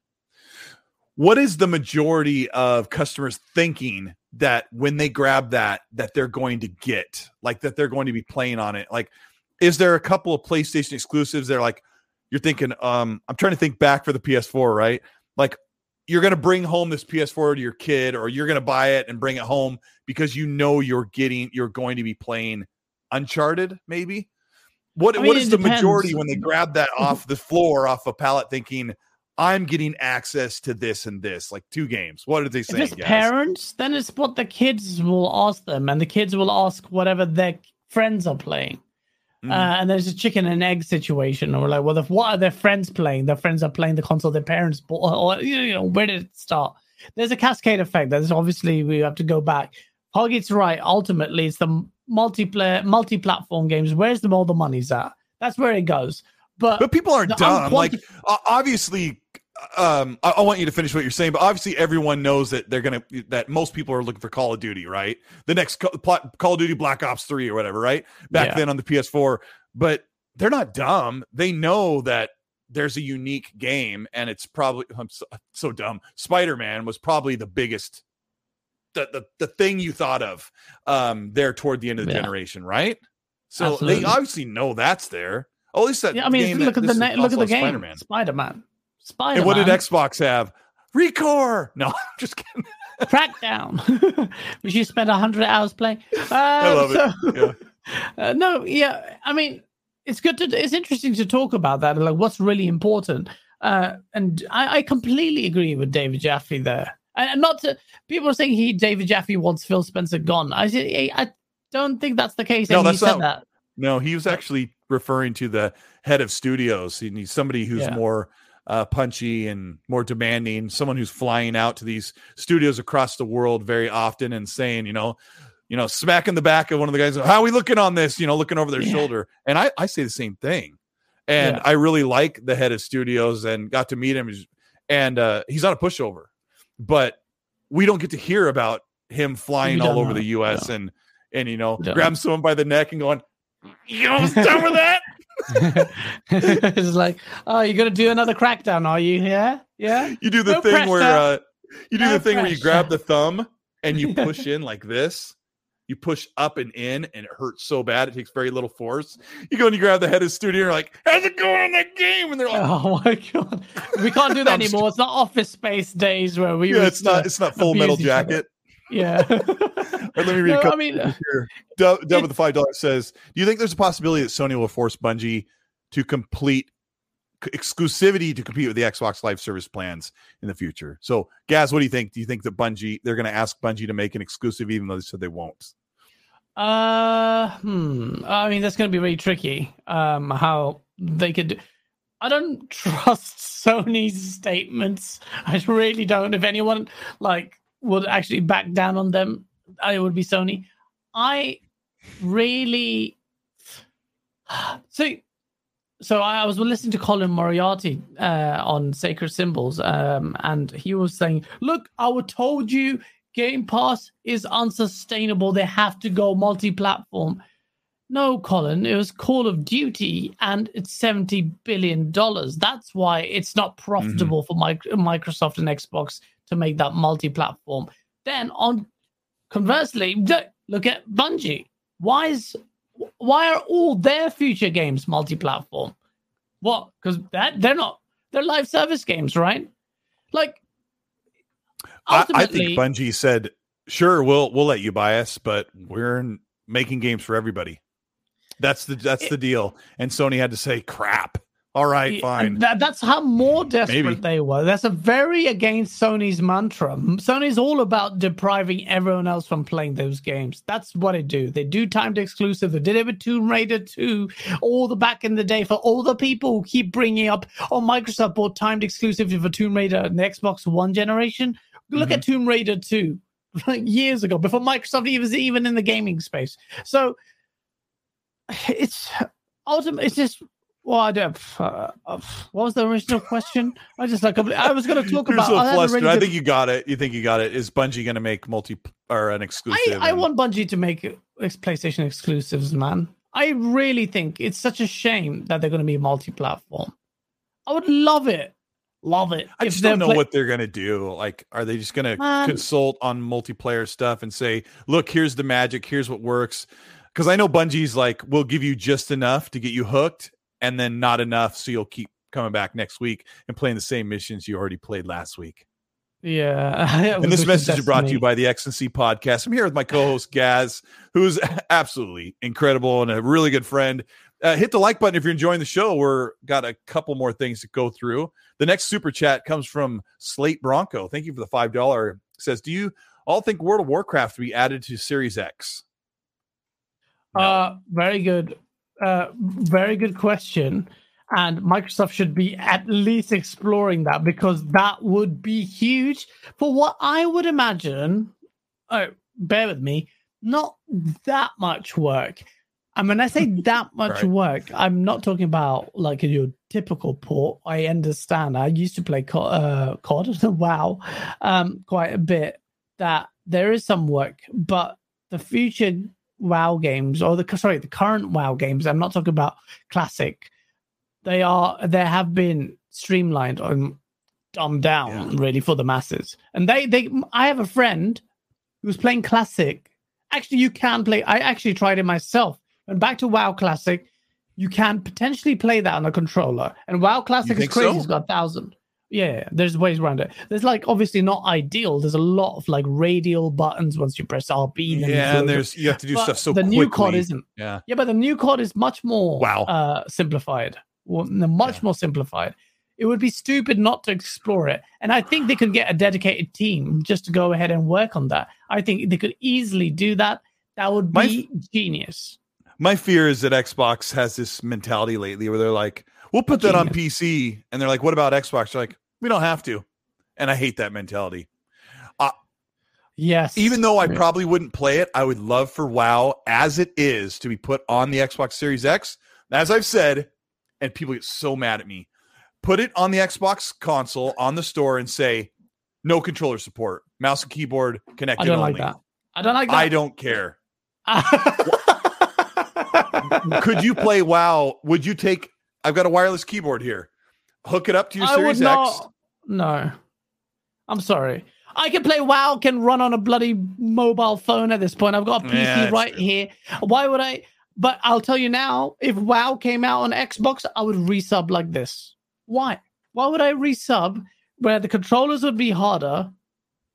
what is the majority of customers thinking that when they grab that that they're going to get like that they're going to be playing on it. Like is there a couple of playstation exclusives they're like you're thinking um i'm trying to think back for the ps4 right? Like you're going to bring home this ps4 to your kid or you're going to buy it and bring it home because you know you're getting you're going to be playing uncharted maybe? What I mean, what is the majority when they grab that off the floor off a pallet thinking I'm getting access to this and this, like two games. What did they If say? it's parents, then it's what the kids will ask them, and the kids will ask whatever their friends are playing. Mhm. Uh, and there's a chicken and egg situation. And we're like, well, if, what are their friends playing? Their friends are playing the console their parents bought. Or, you know, where did it start? There's a cascade effect. There's obviously, we have to go back. Hargeet's right. Ultimately, it's the multiplayer, multi platform games. Where's the all the money's at? That's where it goes. But, But people aren't the dumb. Like unquanti- o- obviously, um, I, I want you to finish what you're saying, but obviously everyone knows that they're gonna that most people are looking for Call of Duty, right? The next Call, Call of Duty Black Ops Three or whatever, right? Back Yeah. then on the PS4, but they're not dumb. They know that there's a unique game, and it's probably I'm so, so dumb. Spider Man was probably the biggest. The, the, the thing you thought of um there toward the end of the Yeah. generation right so Absolutely. they obviously know that's there oh, at least that yeah, I mean, game look that- at the this na- is look at the game. Spider-Man. Spider-Man. Spider-Man. And what did Xbox have? ReCore. No, I'm just kidding. Crackdown, which you spent hundred hours playing. Uh, I love it. Yeah. Uh, no, yeah. I mean, it's good to. It's interesting to talk about that. Like, what's really important. Uh, and I, I completely agree with David Jaffe there. And and not to people are saying he David Jaffe wants Phil Spencer gone. I say I don't think that's the case. No, and he that's said not- that. No, he was actually referring to the head of studios. He needs somebody who's Yeah. more uh, punchy and more demanding. Someone who's flying out to these studios across the world very often and saying, you know, you know, smacking the back of one of the guys. How are we looking on this? You know, looking over their Yeah. shoulder. And I, I say the same thing. And Yeah. I really like the head of studios and got to meet him. And uh, he's not a pushover, but we don't get to hear about him flying all over know. the U.S. and and you know don't grabbing someone by the neck and going, "You almost done with that." it's like, oh, you're gonna do another crackdown, are you? Yeah, yeah. You do the No thing where uh, you do No the thing where you grab the thumb and you push in like this. You push up and in, and it hurts so bad. It takes very little force. You go and you grab the head of the studio. You're like, "How's it going on that game?" And they're like, Oh my god, we can't do that anymore. It's not Office Space days where we. "Yeah, it's not. It's not Full Metal abuse each other. Jacket." Yeah. Let me read a No, couple I mean, here. Dub, Dub with the five dollars says, "Do you think there's a possibility that Sony will force Bungie to complete exclusivity to compete with the Xbox Live Service plans in the future?" So, Gaz, what do you think? Do you think that Bungie they're going to ask Bungie to make an exclusive, even though they said they won't? Uh, hmm. I mean, that's going to be really tricky. Um, how they could. I don't trust Sony's statements. I really don't. If anyone like would actually back down on them, it would be Sony. I really. So, so I was listening to Colin Moriarty uh, on Sacred Symbols, um, and he was saying, "Look, I told you Game Pass is unsustainable. They have to go multi-platform." No, Colin, it was Call of Duty, and it's seventy billion dollars. That's why it's not profitable for mic- Microsoft and Xbox to make that multi-platform. Then, on conversely, look at Bungie. Why is why are all their future games multi-platform? What? Because that they're not they're live service games, right? Like I, I think Bungie said, "Sure, we'll we'll let you buy us, but we're making games for everybody." That's the that's It- the deal. And Sony had to say, "Crap." All right, fine. That, that's how more desperate Maybe. they were. That's a very against Sony's mantra. Sony's all about depriving everyone else from playing those games. That's what they do. They do timed exclusive. They did it with Tomb Raider 2 all the back in the day for all the people who keep bringing up, oh, Microsoft bought timed exclusive for Tomb Raider and the Xbox One generation. Look at mm-hmm. Tomb Raider 2 like years ago before Microsoft was even in the gaming space. So it's ultimately it's just well, I don't. Uh, uh, what was the original question? I just like I was going to talk about. so I, flustered. I think you got it. You think you got it. Is Bungie going to make multi or an exclusive? I, I want Bungie to make PlayStation exclusives, man. I really think it's such a shame that they're going to be multi-platform. I would love it, love it. I just don't know play- what they're going to do. Like, are they just going to consult on multiplayer stuff and say, "Look, here's the magic. Here's what works." Because I know Bungie's like, we'll give you just enough to get you hooked, and then not enough, so you'll keep coming back next week and playing the same missions you already played last week. Yeah. And this message is brought to you by the X and C podcast. I'm here with my co-host Gaz, who's absolutely incredible and a really good friend. Uh, hit the like button if you're enjoying the show. We're got a couple more things to go through. The next super chat comes from Slate Bronco. Thank you for the five dollar. Says, do you all think World of Warcraft will be added to Series X? No. Uh, very good. Uh, very good question. And Microsoft should be at least exploring that because that would be huge for what I would imagine. Oh, bear with me. Not that much work. And when I say that much Right. work, I'm not talking about like your typical port. I understand. I used to play Co- uh, COD, WoW, um, quite a bit. That there is some work, but the future WoW games or the sorry the current WoW games. I'm not talking about classic. They are they have been streamlined and dumbed down really for the masses. And they they I have a friend who was playing classic. Actually, you can play. I actually tried it myself. And back to WoW Classic, you can potentially play that on a controller. And WoW Classic is crazy. so? It's got a thousand. Yeah, there's ways around it. There's like obviously not ideal. There's a lot of like radial buttons once you press RB. then Yeah, and there's you have to do but stuff so the quickly. new COD isn't. Yeah, Yeah, but the new COD is much more Wow. uh, simplified. Well, much Yeah. more simplified. It would be stupid not to explore it. And I think they could get a dedicated team just to go ahead and work on that. I think they could easily do that. That would be My be genius. my fear is that Xbox has this mentality lately where they're like, We'll put that on PC, and they're like, "What about Xbox?" You're like, "We don't have to," and I hate that mentality. Uh, yes. Even though I probably wouldn't play it, I would love for WoW as it is to be put on the Xbox Series X. As I've said, and people get so mad at me, put it on the Xbox console on the store and say no controller support, mouse and keyboard connected I don't only. like that. I don't like that. I don't care. Could you play WoW? Would you take? I've got a wireless keyboard here. Hook it up to your I Series would X. No. I'm sorry. I can play WoW, can run on a bloody mobile phone at this point. I've got a PC Yeah, right true. here. Why would I? But I'll tell you now, if WoW came out on Xbox, I would resub like this. Why? Why would I resub where the controllers would be harder,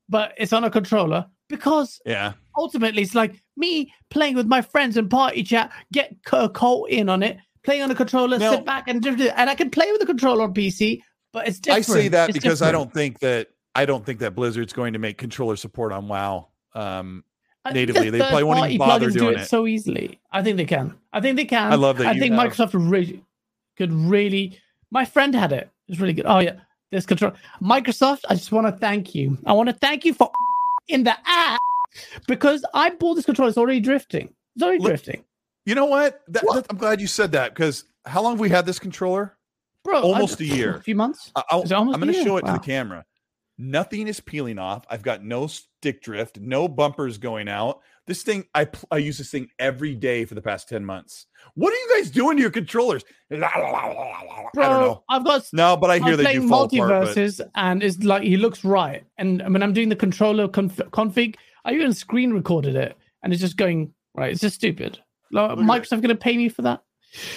but it's on a controller? Because Yeah. ultimately it's like me playing with my friends in party chat, get c- Colt in on it, playing on a controller, Now- sit back and and I can play with a controller on PC, but it's different. I different. say that It's because I don't think that I don't think that Blizzard's going to make controller support on WoW. Um, natively. the They probably won't even bother plugins do doing it it. so easily. I think they can. I think they can. I love that I think have- Microsoft really could really. My friend had it. It's really good. Oh yeah, this control. Microsoft. I just want to thank you. I want to thank you for in the app because I bought this controller. It's already drifting. It's already Look- drifting, you know what? That, What? that- I'm glad you said that because how long have we had this controller? bro. Almost a year. A few months. I, I'll- Is it almost I'm going to show it to the camera. Nothing is peeling off. I've got no stick drift, no bumpers going out. This thing, I pl- I use this thing every day for the past ten months. What are you guys doing to your controllers? I Bro, don't know. I've got No, but I hear I'm they do fall apart. But MultiVersus, and it's like he looks right. And when I'm doing the controller conf- config, I even screen recorded it, and it's just going right. It's just stupid. Like, at Microsoft going to pay me for that?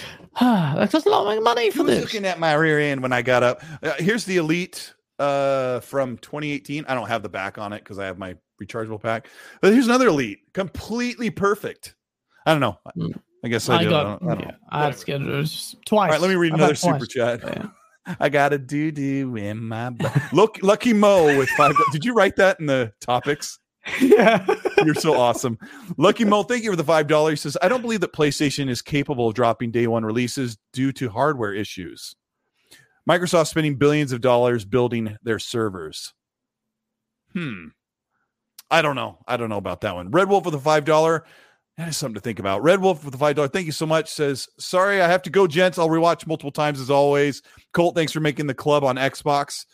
that costs a lot of money for Who this. looking at my rear end when I got up? Uh, here's the Elite uh, from 2018. I don't have the back on it because I have my rechargeable pack. But here's another Elite, completely perfect. I don't know. Hmm. I guess I, I did. got. I don't, I don't yeah, know. I had Whatever. scared it was twice. All right, let me read another had super twice. chat. Yeah. I got a doo doo in my butt. Look, Lucky Mo with five. Did you write that in the topics? yeah. You're so awesome. Lucky Mo, thank you for the five dollars. Says I don't believe that PlayStation is capable of dropping day one releases due to hardware issues. Microsoft spending billions of dollars building their servers. Hmm. I don't know. I don't know about that one. Red Wolf with a five dollar. That is something to think about. Red Wolf with the five dollar. Thank you so much. Says sorry, I have to go, gents. I'll rewatch multiple times as always. Colt, thanks for making the club on Xbox.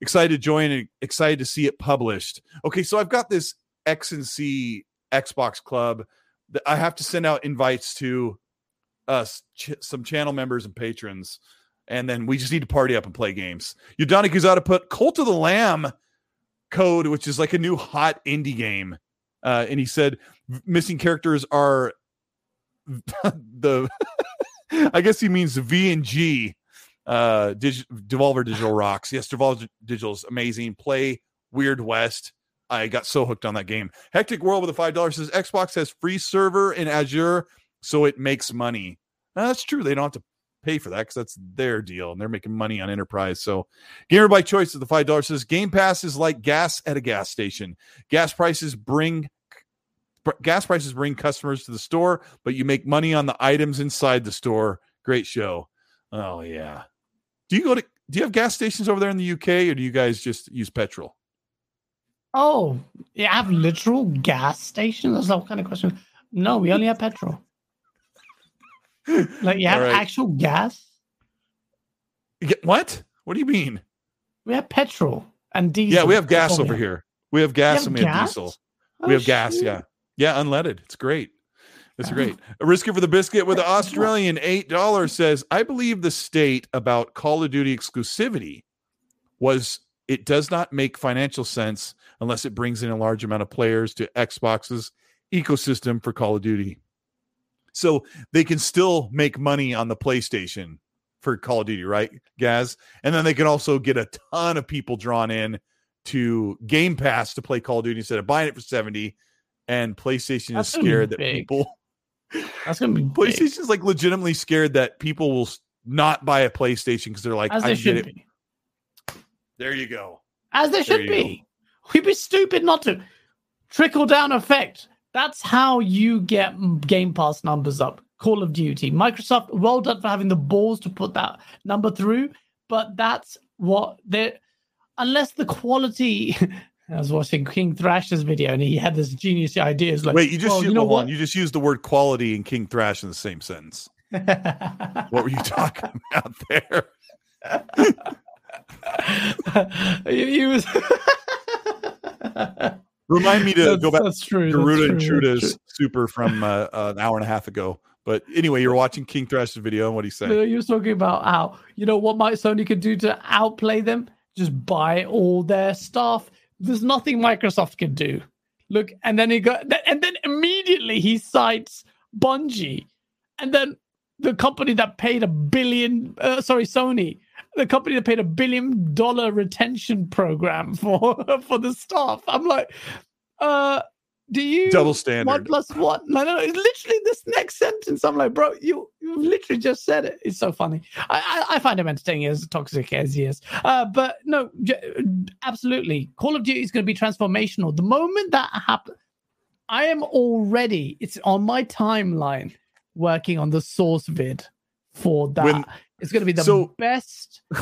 Excited to join and excited to see it published. Okay, so I've got this X and C Xbox club I have to send out invites to us, ch- some channel members and patrons, and then we just need to party up and play games. Udonic out to put Cult of the Lamb code, which is like a new hot indie game. Uh, and he said missing characters are the I guess he means V and G. Uh, Dig- Devolver Digital rocks. Yes, Devolver Digital is amazing. Play Weird West. I got so hooked on that game. Hectic World with a five dollars says Xbox has free server in Azure, so it makes money. Now, that's true. They don't have to pay for that because that's their deal, and they're making money on enterprise. So, gamer by choice at the five dollars says Game Pass is like gas at a gas station. Gas prices bring gas prices bring customers to the store, but you make money on the items inside the store. Great show. Oh yeah. Do you go to do you have gas stations over there in the UK or do you guys just use petrol? Oh, you have literal gas stations? That's what kind of question. No, we only have petrol. Like you have right. actual gas? What? What do you mean? We have petrol and diesel. Yeah, we have gas over here. We have gas have and we have diesel. Oh, we have gas, yeah. Yeah, unleaded. It's great. It's Oh. great. A risker for the biscuit with the Australian $8 says, I believe the state about Call of Duty exclusivity was it does not make financial sense unless it brings in a large amount of players to Xbox's ecosystem for Call of Duty. So they can still make money on the PlayStation for Call of Duty, right, Gaz? And then they can also get a ton of people drawn in to Game Pass to play Call of Duty instead of buying it for 70. And PlayStation That's is scared that people That's gonna be big. PlayStation's like legitimately scared that people will not buy a PlayStation because they're like, as I they get it. be. There you go. As they There should be. We'd be stupid not to. Trickle down effect. That's how you get Game Pass numbers up. Call of Duty. Microsoft, well done for having the balls to put that number through, but that's what they unless the quality I was watching King Thrasher's video and he had this genius idea. Like, Wait, you just well, you know what? You just used the word quality and King Thrash in the same sentence. What were you talking about there? he, he was. Remind me to That's- go back That's true. to Garuda and Truda's super from uh, uh, an hour and a half ago. But anyway, you're watching King Thrash's video, and what do you say? true. He was talking about how you know what might Sony could do to outplay them. Just buy all their stuff. There's nothing Microsoft can do. Look, and then he got, and then immediately he cites Bungie, and then the company that paid a billion, uh, sorry, Sony, the company that paid a billion dollar retention program for for the staff. I'm like, uh, do you Double One standard. plus one. one? No, no, it's literally this next sentence. I'm like, bro, you you literally just said it. It's so funny. I I, I find him entertaining as toxic as he is. Uh, but no, absolutely. Call of Duty is going to be transformational. The moment that happens, I am already. It's on my timeline working on the source vid for that. When- it's going to be the so- best.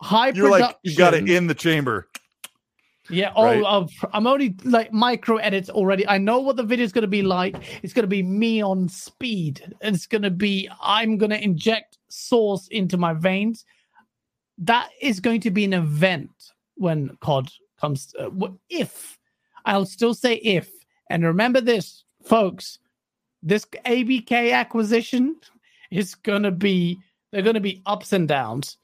High You're like you got it in the chamber. yeah. Oh, right? I'm only like micro edits already. I know what the video is going to be like. It's going to be me on speed. It's going to be I'm going to inject sauce into my veins. That is going to be an event when COD comes. Uh, if I'll still say if, and remember this, folks. This ABK acquisition is going to be. They're going to be ups and downs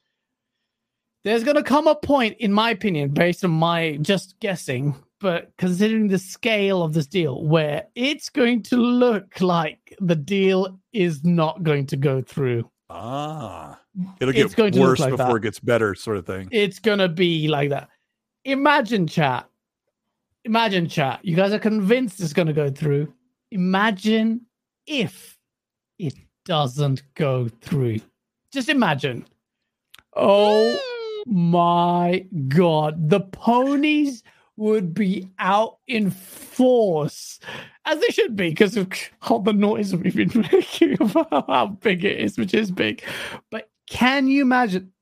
there's going to come a point, in my opinion, based on my just guessing, but considering the scale of this deal, where it's going to look like the deal is not going to go through. Ah, it'll get going to look worse like before that. it gets better, sort of thing. It's going to be like that. Imagine, chat. Imagine, chat. You guys are convinced it's going to go through. Imagine if it doesn't go through. Just imagine. Oh mm. my god, the ponies would be out in force as they should be because of all the noise we've been making about how big it is, which is big. But can you imagine?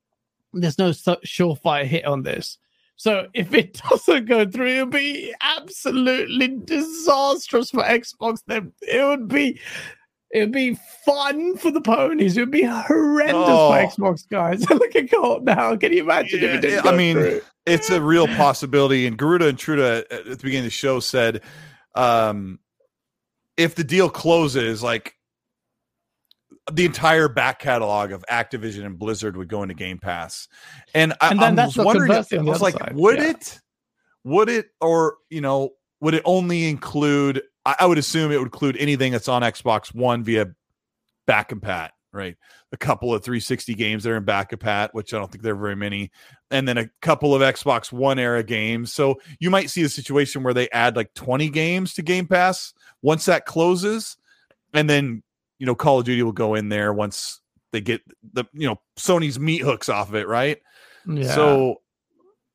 There's no surefire hit on this. So if it doesn't go through, it'll be absolutely disastrous for Xbox. Then it would be It'd be fun for the ponies. It would be horrendous Oh. for Xbox guys. Look at Colt now. Can you imagine if Yeah, it didn't I mean, through? It's a real possibility. And Garuda and Truda at the beginning of the show said, um, if the deal closes, like the entire back catalog of Activision and Blizzard would go into Game Pass. And I, And then I that's was wondering, on I was like, side, would yeah. it, would it, or, you know, would it only include, I, I would assume it would include anything that's on Xbox One via back compat, right? A couple of 360 games that are in back compat, which I don't think there are very many, and then a couple of Xbox One era games. So you might see a situation where they add like 20 games to Game Pass once that closes, and then you know Call of Duty will go in there once they get the you know Sony's meat hooks off of it, right? Yeah. So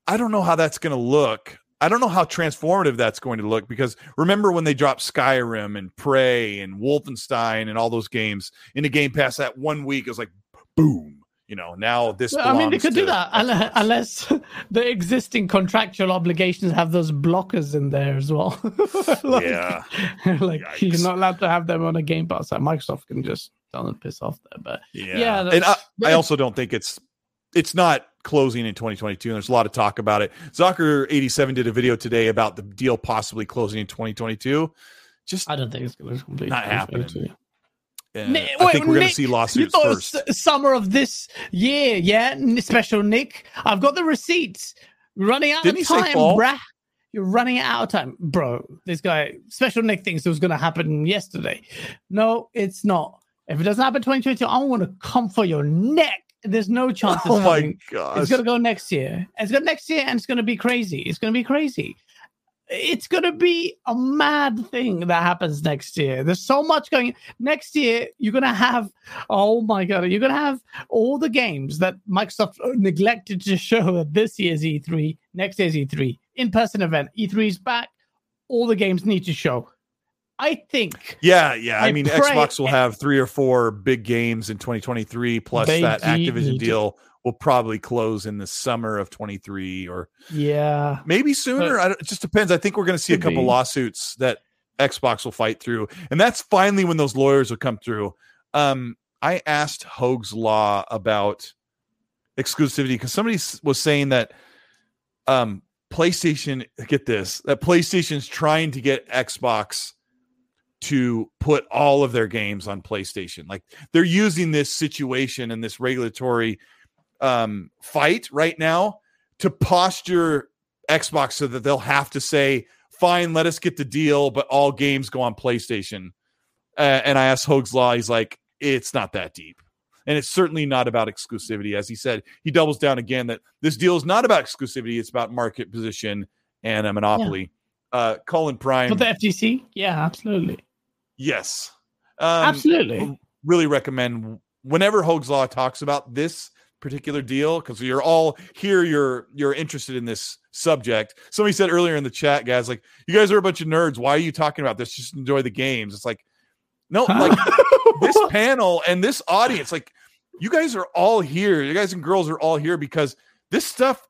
I don't know how that's going to look. I don't know how transformative that's going to look because remember when they dropped Skyrim and Prey and Wolfenstein and all those games into Game Pass that one week it was like boom. You know, now this. Well, I mean, they could do that unless, Xbox. unless the existing contractual obligations have those blockers in there as well. Like- Yeah. like you're not allowed to have them on a Game Pass. Like Microsoft can just tell them to piss off there. But Yeah, Yeah, and I, I also don't think it's it's not closing in 2022. And there's a lot of talk about it. Zocker 87 did a video today about the deal possibly closing in 2022. Just I don't think it's going to completely Not happening. uh, Ni- I wait, think we're going to see lawsuits first. summer of this year, yeah? Special Nick, I've got the receipts. Running out Didn't of time, bruh. You're running out of time, bro. This guy, Special Nick, thinks it was going to happen yesterday. No, it's not. If it doesn't happen 2022, I'm going to come for your neck. There's no chance. It's Oh my gosh! It's gonna go next year. It's gonna next year, and it's gonna be crazy. It's gonna be crazy. It's gonna be a mad thing that happens next year. There's so much going. Next year, you're gonna have. Oh my god! You're gonna have all the games that Microsoft neglected to show at this year's E3, next year's E3, in-person event. E3 is back. All the games need to show. I think Yeah, yeah. I, I mean, pray- Xbox will have three or four big games in 2023, plus They that Activision deal will probably close in the summer of 23 or yeah. maybe sooner. I don't, it just depends. I think we're going to see a couple be. lawsuits that Xbox will fight through, and that's finally when those lawyers will come through. Um, I asked Hoeg's Law about exclusivity because somebody was saying that um, PlayStation, get this, that PlayStation's trying to get Xbox to put all of their games on PlayStation. Like they're using this situation and this regulatory um, fight right now to posture Xbox so that they'll have to say, fine, let us get the deal, but all games go on PlayStation. Uh, and I asked Hoeg's Law, he's like, it's not that deep. And it's certainly not about exclusivity. As he said, he doubles down again that this deal is not about exclusivity, it's about market position and a monopoly. Uh, Colin Prime, For the FTC? Yeah, absolutely. Yes. Um, absolutely. really recommend whenever Hoeg's Law talks about this particular deal because you're all here you're you're interested in this subject. Somebody said earlier in the chat guys like you guys are a bunch of nerds. Why are you talking about this? Just enjoy the games. It's like no like this panel and this audience like you guys are all here. You guys and girls are all here because this stuff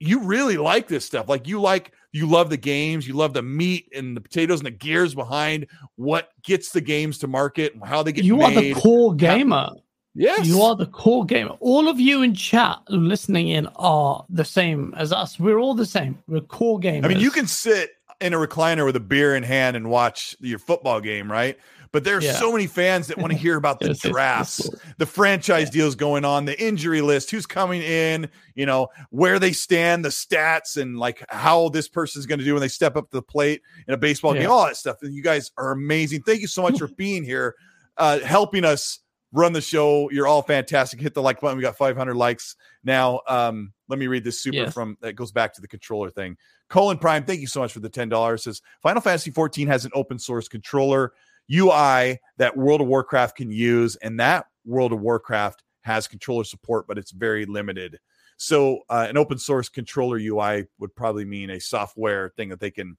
you really like this stuff. Like you like you love the games you love the meat and the potatoes and the gears behind what gets the games to market and how they get you made are the core gamer. yes You are the core gamer. All of you in chat listening in are the same as us. We're all the same. We're core gamers. I mean, you can sit in a recliner with a beer in hand and watch your football game, right? But there's Yeah. so many fans that want to hear about the Yes, yes, yes, drafts, yes. the franchise deals going on, the injury list, who's coming in, you know, where they stand, the stats, and like how this person's going to do when they step up to the plate in a baseball Yeah. game, all that stuff. And you guys are amazing. Thank you so much for being here, uh, helping us run the show. You're all fantastic. Hit the like button. We got 500 likes now. Um, let me read this super Yes. from that goes back to the controller thing. Colin Prime, thank you so much for the ten dollars. Says Final Fantasy 14 has an open source controller UI that World of Warcraft can use, and that World of Warcraft has controller support, but it's very limited. So uh, an open source controller UI would probably mean a software thing that they can,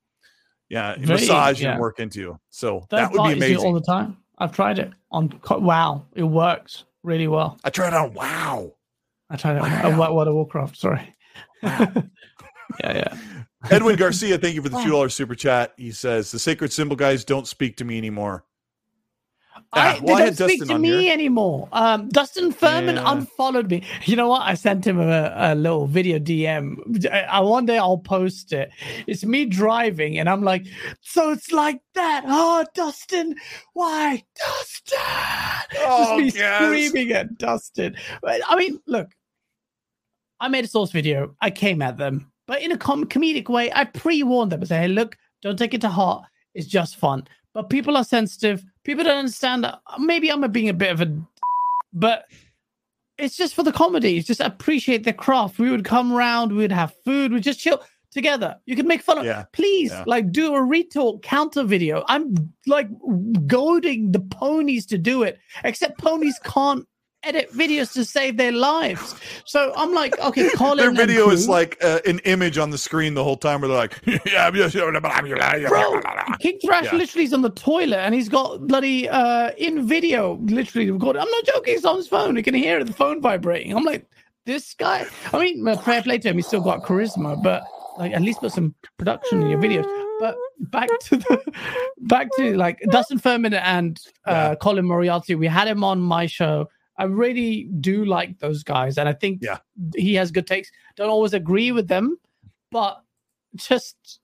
yeah, Very- massage yeah. and work into. So Third that would be amazing. all the time. I've tried it on. Wow, it works really well. I tried it on. Wow. I tried it on Wow. Wo- World of Warcraft. Sorry. Wow. Yeah, yeah. Edwin Garcia, thank you for the two dollars super chat. He says the sacred symbol guys don't speak to me anymore. I, Ah, well, I don't speak Dustin to me here. anymore. Um, Dustin Furman Yeah. unfollowed me. You know what? I sent him a, a little video DM. I, I- one day I'll post it. It's me driving, and I'm like, "So it's like that, oh, Dustin? Why, Dustin?" Oh, Just me yes. screaming at Dustin. I mean, look, I made a source video. I came at them, but in a com- comedic way. I pre-warned them. I said, "Hey, look, don't take it to heart. It's just fun." But people are sensitive. People don't understand that. Uh, maybe I'm being a bit of a, but it's just for the comedy. It's just appreciate the craft. We would come around. We would have food. We'd just chill together. You can make fun of. Yeah. Please, Yeah. like, do a retort counter video. I'm like goading the ponies to do it, except ponies can't edit videos to save their lives. So I'm like, okay, Colin. Their video is like uh, an image on the screen the whole time where they're like, yeah, yeah, yeah, Bro, King Thrash Yeah. literally is on the toilet and he's got bloody uh in video literally recorded. I'm not joking, it's on his phone. You can hear the phone vibrating. I'm like, this guy. I mean, well, fair play to him, he's still got charisma, but like at least put some production in your videos. But back to the back to like Dustin Furman and uh Yeah. Colin Moriarty. We had him on my show. I really do like those guys, and I think Yeah. he has good takes. Don't always agree with them, but just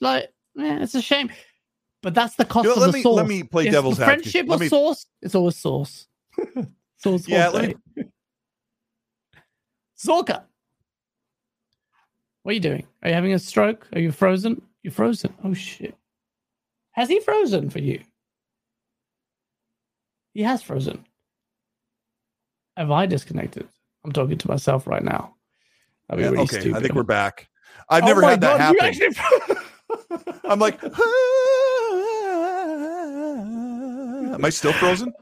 like yeah, it's a shame. But that's the cost You know, of let the me- sauce. let me play It's devil's the advocate. friendship or me- sauce. It's always sauce. sauce. Yeah, me- Zorka. What are you doing? Are you having a stroke? Are you frozen? You're frozen. Oh shit. Has he frozen for you? He has frozen. Have I disconnected? I'm talking to myself right now. That'd be Yeah, really okay, I think we're back. I've Oh never had that God, you happen. actually- I'm like, am I still frozen?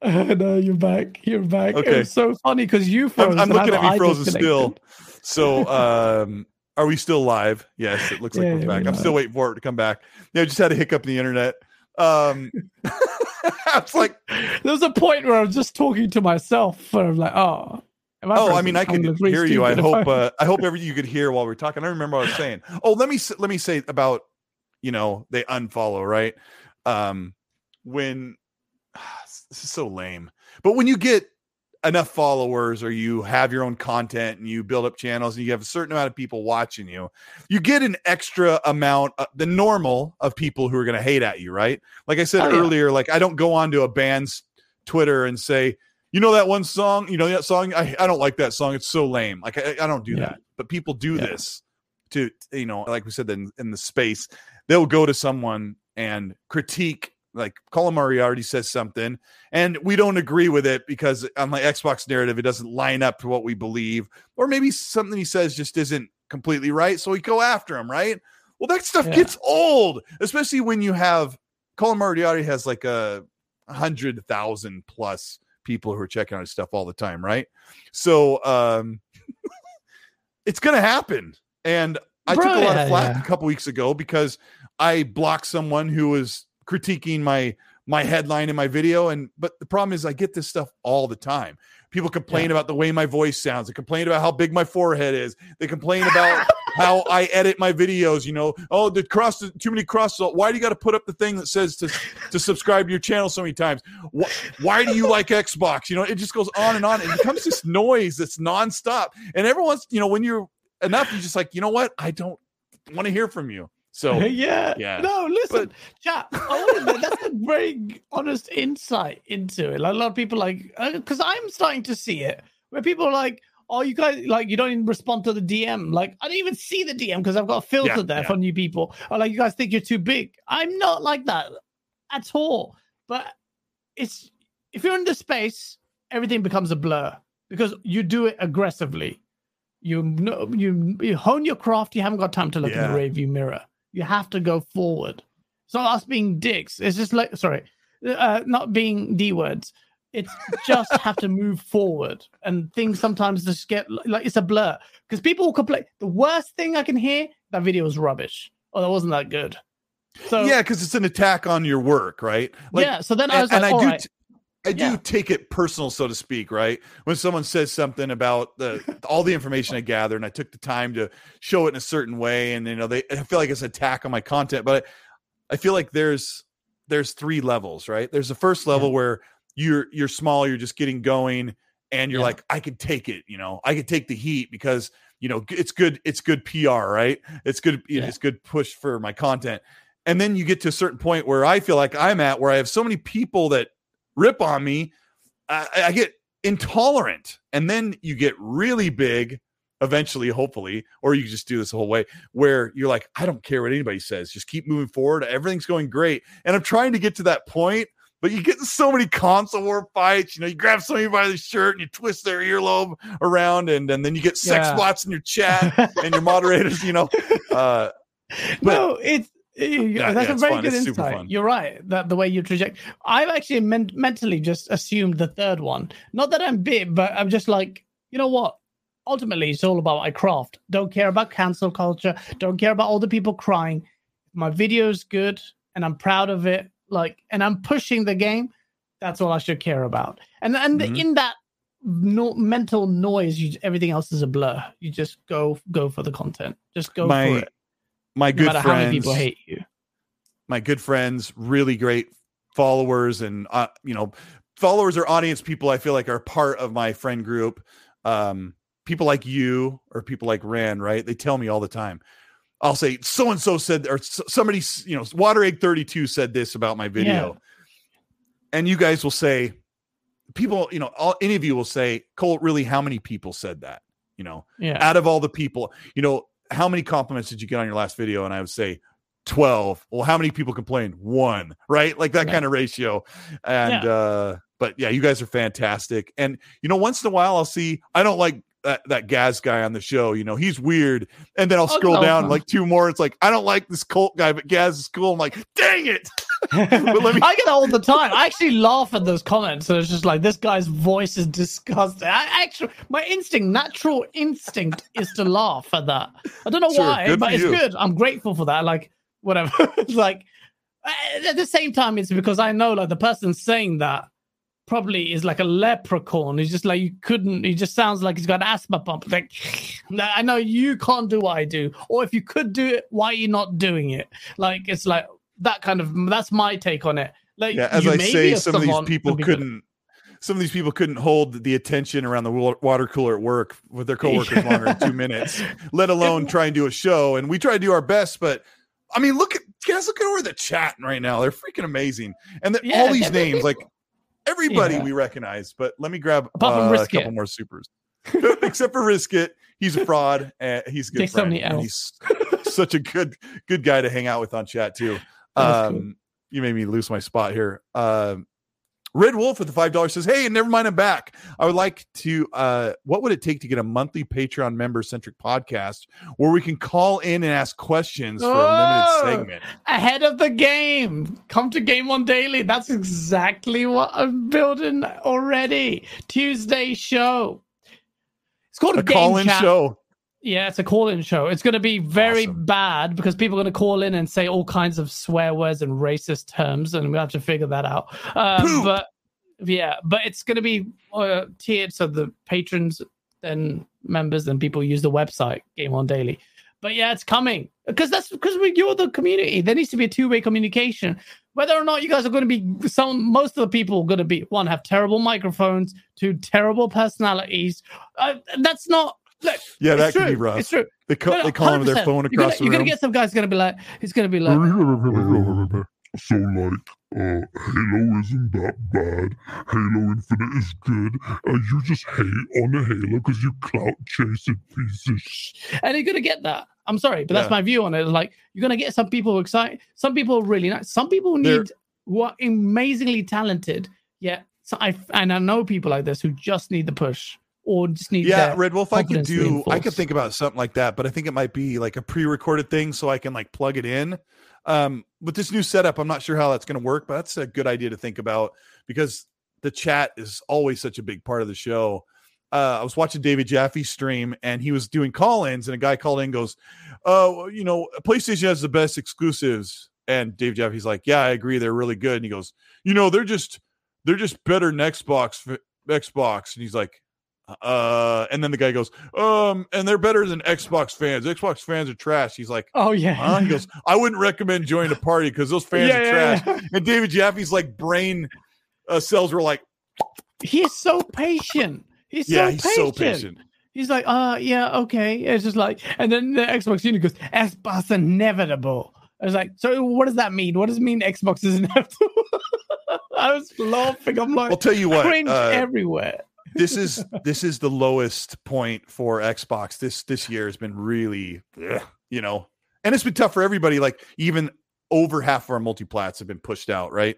no, you're back. You're back. Okay. was so funny because you froze. I'm, I'm looking at me frozen still. So, um, are we still live? Yes, it looks like Yeah, we're back. we're I'm still waiting for it to come back. Yeah, I just had a hiccup in the internet. Um, it's like, There was a point where I was just talking to myself, where I'm like, oh. am oh, I mean, I I'm could gonna look really hear you. I hope, uh, I hope every you could hear while we are talking. I remember what I was saying. Oh, let me let me say about, you know, they unfollow right. Um, when this is so lame, but when you get enough followers or you have your own content and you build up channels and you have a certain amount of people watching you, you get an extra amount, uh, the normal of people who are going to hate at you, right? Like I said Oh, yeah. earlier, like I don't go onto a band's Twitter and say, you know that one song, you know that song, I, I don't like that song. It's so lame. Like I, I don't do Yeah. that, but people do Yeah. this to, you know, like we said in, in the space, they'll go to someone and critique like Colin Moriarty says something and we don't agree with it because on my Xbox narrative it doesn't line up to what we believe, or maybe something he says just isn't completely right, so we go after him, right? Well, that stuff Yeah. gets old, especially when you have Colin Moriarty has like a hundred thousand plus people who are checking out his stuff all the time, right? So um it's gonna happen. And I Bro, took a lot yeah, of flack yeah. a couple weeks ago because I blocked someone who was critiquing my my headline in my video and but the problem is I get this stuff all the time. People complain about the way my voice sounds. They complain about how big my forehead is. They complain about how I edit my videos. You know, oh, the cross, too many crosses. Why do you got to put up the thing that says to to subscribe to your channel so many times? Why, why do you like Xbox? You know, it just goes on and on. It becomes this noise that's nonstop. And everyone's, you know, when you're enough, you're just like, you know what? I don't want to hear from you. So yeah. yeah. No, listen, chat. I that's a very honest insight into it. Like a lot of people, like, uh, because I'm starting to see it where people are like, "Oh, you guys like you don't even respond to the DM." Like, I don't even see the DM because I've got a filter Yeah, there yeah. for new people. Or like, you guys think you're too big. I'm not like that at all. But it's if you're in the space, everything becomes a blur because you do it aggressively. You know, you you hone your craft. You haven't got time to look in Yeah. the rearview mirror. You have to go forward. It's not us being dicks. It's just like sorry, uh, not being d words. It's just have to move forward, and things sometimes just get like it's a blur because people will complain. The worst thing I can hear that video was rubbish. Oh, that wasn't that good. So yeah, because it's an attack on your work, right? yeah. So then I was and, like, and I do, right. t- I do Yeah. take it personal, so to speak, right? When someone says something about the all the information I gather, and I took the time to show it in a certain way, and you know, they I feel like it's an attack on my content, but I feel like there's there's three levels, right? There's the first level where you're you're small, you're just getting going, and you're Yeah. like, I could take it, you know, I could take the heat because you know it's good, it's good PR, right? It's good, Yeah. it's good push for my content. And then you get to a certain point where I feel like I'm at where I have so many people that rip on me, I, I get intolerant. And then you get really big eventually, hopefully, or you just do this the whole way where you're like, I don't care what anybody says, just keep moving forward. Everything's going great. And I'm trying to get to that point, but you get in so many console war fights. You know, you grab somebody by the shirt and you twist their earlobe around, and, and then you get sex Yeah. bots in your chat and your moderators, you know. Uh, no, it's Yeah, that's yeah, a very fun. good It's insight. You're right that the way you traject. I've actually men- mentally just assumed the third one. Not that I'm big, but I'm just like, you know what? Ultimately, it's all about my craft. Don't care about cancel culture. Don't care about all the people crying. My video's good, and I'm proud of it. Like, and I'm pushing the game. That's all I should care about. And and Mhm. in that no, mental noise, you, everything else is a blur. You just go go for the content. Just go my for it. My No good matter friends, how many people hate you. my good friends, really great followers, and uh, you know, followers or audience people. I feel like are part of my friend group. Um, people like you or people like Rand, right? They tell me all the time. I'll say so and so said, or somebody, you know, Water Egg Thirty Two said this about my video, and you guys will say, people, you know, all any of you will say, Cole, really, how many people said that? You know, Yeah. out of all the people, you know, how many compliments did you get on your last video? And I would say 12. Well, how many people complained? One, right? Like that Yeah. kind of ratio. And Yeah. uh, but yeah, you guys are fantastic. And you know, once in a while I'll see I don't like that, that Gaz guy on the show, you know, he's weird. And then I'll Oh, scroll no, down no. like two more. It's like, I don't like this cult guy, but Gaz is cool. I'm like, dang it. let me- I get that all the time. I actually laugh at those comments. So it's just like this guy's voice is disgusting. I actually, my instinct, natural instinct, is to laugh at that. I don't know Sure, why, but it's you. good. I'm grateful for that. Like whatever. like, At the same time, it's because I know like the person saying that probably is like a leprechaun. He's just like you couldn't. He just sounds like he's got asthma pump. Like I know you can't do what I do, or if you could do it, why are you not doing it? Like it's like that kind of. That's my take on it. Like Yeah, as you I maybe say, some of these people would be good. couldn't. Some of these people couldn't hold the attention around the water cooler at work with their coworkers longer than two minutes, let alone try and do a show. And we try to do our best, but I mean, look at guys, look at over the chat right now. They're freaking amazing, and the, Yeah, all these names, like everybody Yeah. we recognize. But let me grab uh, a couple more supers, except for Risk It. He's a fraud. And he's good. Friend, and he's such a good good guy to hang out with on chat too. Is cool. Um, you made me lose my spot here. Um, Red Wolf with the five dollars says, "Hey, and never mind, I'm back. I would like to. Uh, what would it take to get a monthly Patreon member centric podcast where we can call in and ask questions for a Oh! limited segment? ahead of the game. Come to Game On Daily. That's exactly what I'm building already. Tuesday show. It's called A Game call in show. Yeah, it's a call-in show. It's going to be very Awesome. bad because people are going to call in and say all kinds of swear words and racist terms, and we have to figure that out. Um, but yeah, but it's going to be uh, tiered so the patrons and members and people use the website Game On Daily. But yeah, it's coming because that's because we, you're the community. There needs to be a two-way communication. Whether or not you guys are going to be some, most of the people are going to be one have terrible microphones, two terrible personalities. Uh, that's not. Look, Yeah, it's that could be true. rough. It's true. They call, No, no, they call him their 100%. phone You're gonna, across you're the gonna get some guys gonna be like, he's gonna be like, So like, uh, Halo isn't that bad. Halo Infinite is good. Uh, you just hate on the Halo because you clout chasing pieces. and you're gonna get that. I'm sorry, but that's Yeah. my view on it. Like, you're gonna get some people excited. Some people are really nice. Some people They're- need who are amazingly talented. Yeah, so I and I know people like this who just need the push or just need. Yeah, Red Wolf, I could do. I could think about something like that, but I think it might be like a pre-recorded thing, so I can like plug it in. Um, with this new setup, I'm not sure how that's going to work, but that's a good idea to think about because the chat is always such a big part of the show. Uh, I was watching David Jaffe stream, and he was doing call-ins, and a guy called in, and goes, "Oh, you know, PlayStation has the best exclusives." And Dave Jaffe's like, "Yeah, I agree, they're really good." And he goes, "You know, they're just they're just better than Xbox Xbox." And he's like, uh and then the guy goes um and they're better than xbox fans xbox fans are trash he's like Oh yeah. huh? he goes i wouldn't recommend joining a party because those fans Yeah, are yeah, trash and david jaffe's like brain uh, cells were like he's so patient. He's yeah so he's patient. so patient He's like, uh, yeah, okay. It's just like, and then the Xbox unit goes, Xbox inevitable. I was like, so what does that mean? What does it mean Xbox is inevitable? I was laughing. I'm like, i'll tell you what cringe uh, everywhere. This is this is the lowest point for xbox this this year has been really you know and it's been tough for everybody like even over half of our multiplats have been pushed out right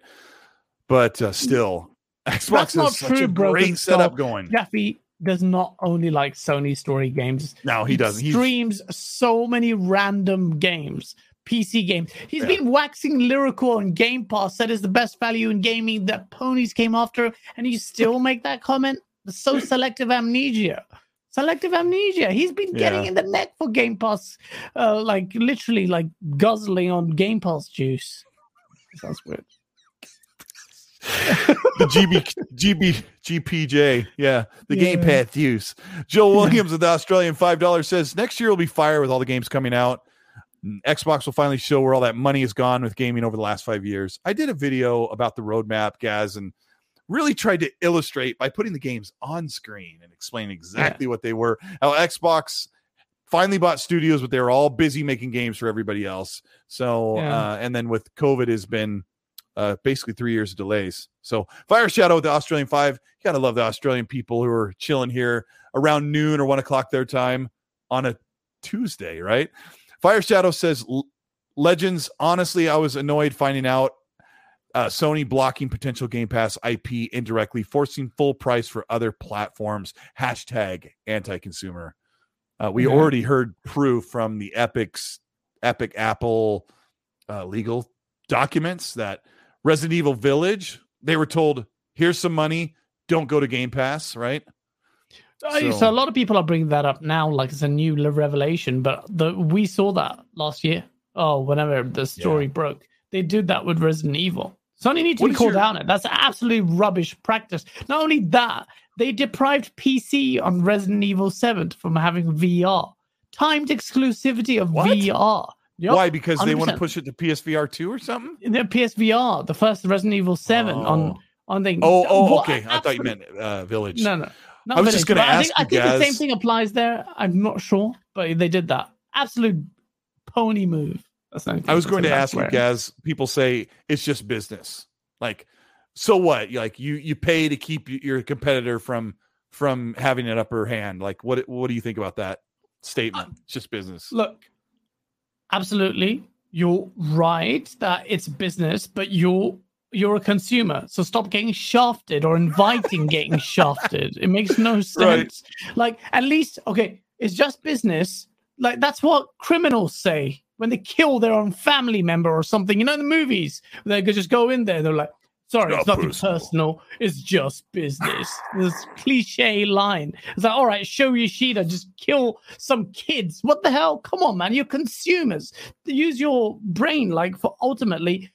but uh, still xbox That's not has such true, a broken great setup going Jaffe does not only like Sony story games. no he doesn't he's streams so many random games, PC games. He's Yeah. been waxing lyrical on Game Pass. Said is the best value in gaming. That ponies came after, and you still make that comment. So selective amnesia. Selective amnesia. He's been getting Yeah. in the neck for Game Pass, uh, like literally like guzzling on Game Pass juice. Sounds weird. the GB, GB, GPJ. Yeah, the Game Yeah. Pass use. Joe Williams with the Australian five dollars says next year will be fire with all the games coming out. Xbox will finally show where all that money has gone with gaming over the last five years. I did a video about the roadmap, Gaz, and really tried to illustrate by putting the games on screen and explaining exactly what they were. How Xbox finally bought studios, but they were all busy making games for everybody else. So, Yeah. uh, and then with COVID has been uh, basically three years of delays. So Fire Shadow with the Australian Five. You gotta love the Australian people who are chilling here around noon or one o'clock their time on a Tuesday, right? Fire Shadow says Legends. Honestly, I was annoyed finding out uh, Sony blocking potential Game Pass IP indirectly, forcing full price for other platforms. Hashtag anti-consumer. Uh, we Yeah. already heard proof from the Epic's Epic Apple uh, legal documents that Resident Evil Village, they were told, here's some money, don't go to Game Pass, right? So, So- a lot of people are bringing that up now, like it's a new revelation. But the we saw that last year. Oh, whenever the story broke, they did that with Resident Evil. Sony need to What be called your- out it. That's absolutely rubbish practice. Not only that, they deprived PC on Resident Evil 7 from having VR. Timed exclusivity of What? VR. Yup. Why? Because they want to push it to PSVR two or something? in the PSVR, the first Resident Evil 7 Oh. on on thing. Oh, oh, What okay. I thought you meant uh, Village. No, no. Not I was just gonna but I ask think, I you think the same thing applies there. I'm not sure, but they did that. Absolute pony move. That's the only thing I was going to about ask you, guys. People say it's just business. Like, so what? Like you you pay to keep your competitor from from having an upper hand. Like, what what do you think about that statement? It's just business. Look, absolutely, you're right that it's business, but you're you're a consumer, so stop getting shafted or inviting getting shafted. It makes no sense. Like, at least, okay, it's just business. Like that's what criminals say when they kill their own family member or something. You know, in the movies, they could just go in there. They're like, "Sorry, Not it's nothing personal." personal. It's just business." This cliche line. It's like, all right, Shu Yoshida, just kill some kids. What the hell? Come on, man. You're consumers. Use your brain. Like for ultimately,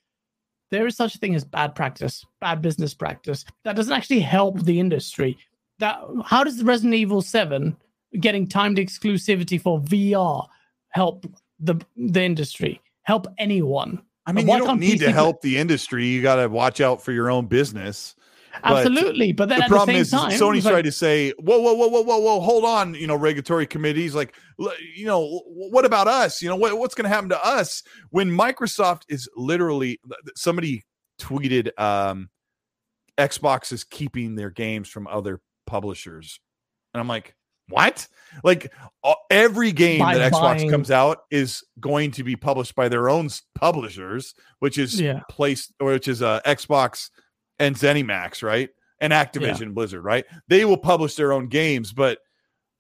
there is such a thing as bad practice, bad business practice. That doesn't actually help the industry. That how does Resident Evil 7 getting timed exclusivity for VR help the the industry? Help anyone? I mean, you don't need to help the industry. You got to watch out for your own business. Absolutely. But then the at the problem same is, time, Sony's like- tried to say, "Whoa, whoa, whoa, whoa, whoa, whoa, hold on." You know, regulatory committees like, you know, what about us? You know, what, what's going to happen to us when Microsoft is literally? Somebody tweeted, um, "Xbox is keeping their games from other publishers," and I'm like, "What?" Like every game By that Xbox buying- comes out is going to be published by their own publishers, which is Yeah. placed, which is uh, Xbox and ZeniMax, right? And Activision Blizzard, right? They will publish their own games, but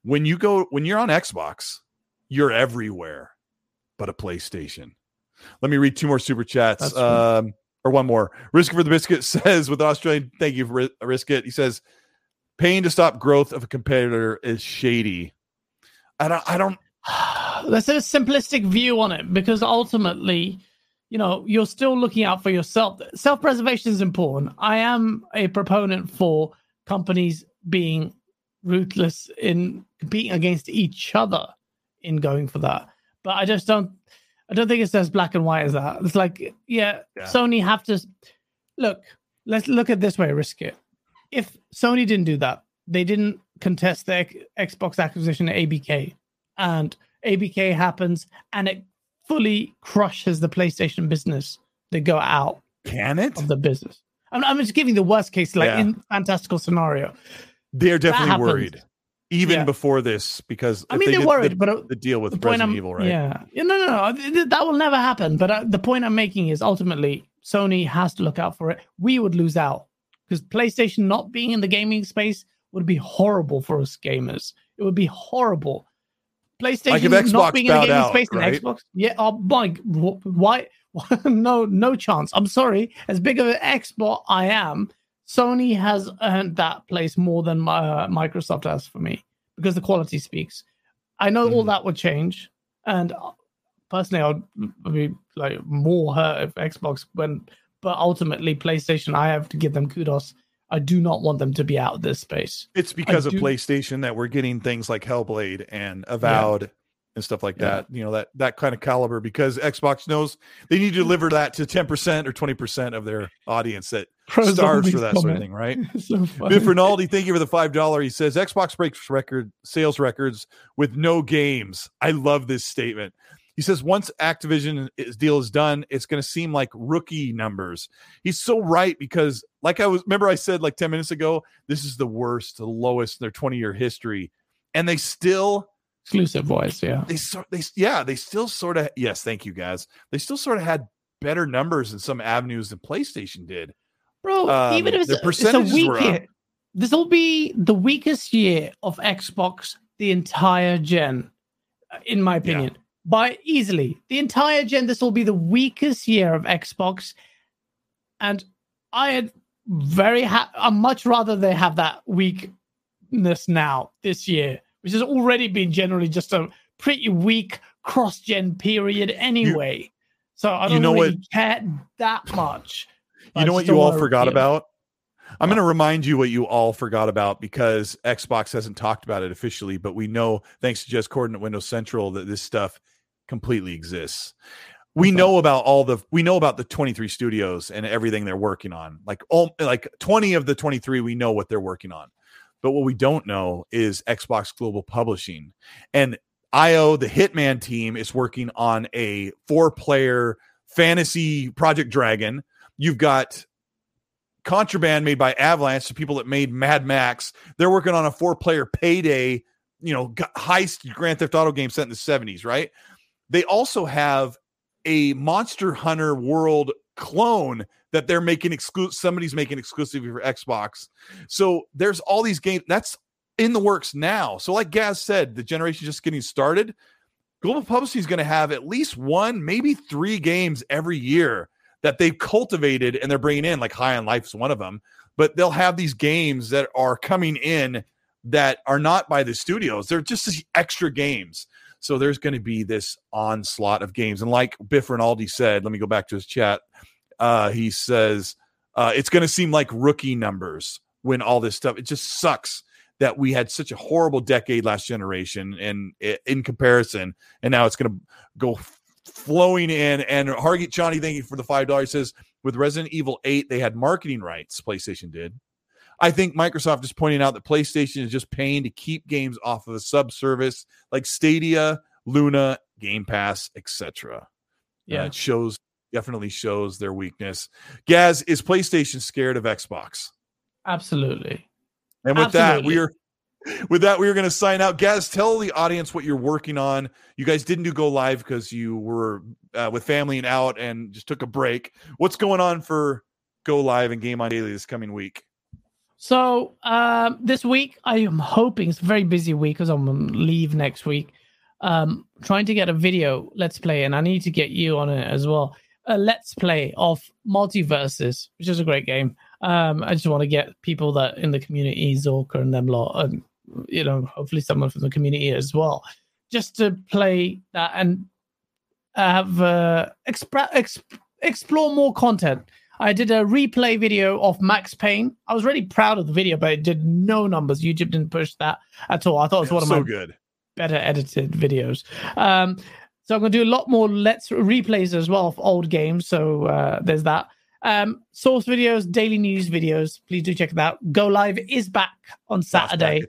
when you go when you're on Xbox, you're everywhere but a PlayStation. Let me read two more super chats. Um or one more. Risk for the biscuit says with an Australian, thank you for Ri- risk it. He says paying to stop growth of a competitor is shady. I don't I don't Let's a simplistic view on it because ultimately, you know, you're still looking out for yourself. Self preservation is important. I am a proponent for companies being ruthless in competing against each other in going for that. But I just don't. I don't think it's as black and white as that. It's like, yeah, Yeah. Sony have to look. Let's look at this way. Risk it. If Sony didn't do that, they didn't contest the Xbox acquisition at ABK, and ABK happens, and it fully crushes the PlayStation business. They go out can it? of the business. I'm, I'm just giving the worst case, like Yeah. in fantastical scenario. They're definitely worried. Even Yeah. before this, because I mean, they they're worried, the, but uh, the deal with the Resident I'm, Evil, right? Yeah, yeah, no, no, no, th- th- that will never happen. But uh, the point I'm making is ultimately Sony has to look out for it. We would lose out because PlayStation not being in the gaming space would be horrible for us gamers. It would be horrible. PlayStation Xbox not being in the gaming out, space right? and Xbox, yeah. Oh my, why? no, no chance. I'm sorry. As big of an expert I am, Sony has earned that place more than uh, Microsoft has for me because the quality speaks. I know all Mhm. that would change, and uh, personally, I'd be like more hurt if Xbox went. But ultimately, PlayStation, I have to give them kudos. I do not want them to be out of this space. It's because of do- PlayStation that we're getting things like Hellblade and Avowed and stuff like Yeah. that. You know that that kind of caliber because Xbox knows they need to deliver that to ten percent or twenty percent of their audience that Pro starves for that sort of thing, right? so funny. Biff Rinaldi, thank you for the five dollar. He says Xbox breaks record sales records with no games. I love this statement. He says once Activision is- deal is done, it's going to seem like rookie numbers. He's so right because, like I was, remember I said like ten minutes ago, this is the worst, the lowest in their twenty year history, and they still exclusive voice, yeah. they sort they yeah they still sort of yes thank you guys they still sort of had better numbers in some avenues than PlayStation did. Bro, Um, even if it's, it's a percentages weak were year, this will be the weakest year of Xbox the entire gen, in my opinion. By easily, the entire gen, this will be the weakest year of Xbox. And I had very, ha- I much rather they have that weakness now this year, which has already been generally just a pretty weak cross gen period anyway. So I don't You know really what- care that much. You know what you all forgot about? I'm going to remind you what you all forgot about because Xbox hasn't talked about it officially, but we know, thanks to Jez Corden at Windows Central, that this stuff completely exists. We know about all the we know about the 23 studios and everything they're working on. Like all like 20 of the 23 we know what they're working on. But what we don't know is Xbox Global Publishing. And IO the Hitman team is working on a four-player fantasy Project Dragon. You've got Contraband made by Avalanche, the people that made Mad Max. They're working on a four-player payday, you know, heist Grand Theft Auto game set in the 70s, right? They also have a Monster Hunter World clone that they're making exclusive somebody's making exclusively for Xbox. So there's all these games that's in the works now. So like Gaz said, the generation just getting started. Global Publishing is going to have at least one, maybe three games every year that they've cultivated and they're bringing in. Like High on Life's one of them, but they'll have these games that are coming in that are not by the studios. They're just extra games. So there's going to be this onslaught of games. And like Biff Rinaldi said, let me go back to his chat. Uh, he says uh, it's going to seem like rookie numbers when all this stuff. It just sucks that we had such a horrible decade last generation, and in comparison, and now it's going to go flowing in. And Hargeet Chani, thank you for the five dollars. Says with Resident Evil Eight, they had marketing rights. PlayStation did. I think Microsoft is pointing out that PlayStation is just paying to keep games off of a sub service like Stadia, Luna, Game Pass, etc. Yeah. it shows definitely shows their weakness. Gaz, is PlayStation scared of Xbox? Absolutely. And with that, we are with that we are going to sign out. Gaz, tell the audience what you're working on. You guys didn't do go live because you were uh, with family and out and just took a break. What's going on for go live and game on daily this coming week? So um, this week, I am hoping it's a very busy week because I'm on leave next week. Um, trying to get a video let's play, and I need to get you on it as well. A let's play of MultiVersus, which is a great game. Um, I just want to get people that in the community, Zorka and them lot, and you know, hopefully someone from the community as well, just to play that and have uh, expre- ex- explore more content. I did a replay video of Max Payne. I was really proud of the video, but it did no numbers. YouTube didn't push that at all. I thought it was one of so my good. better edited videos. Um, so I'm going to do a lot more let's replays as well of old games. So uh, there's that. Um, source videos, daily news videos. Please do check it out. Go live is back on Saturday.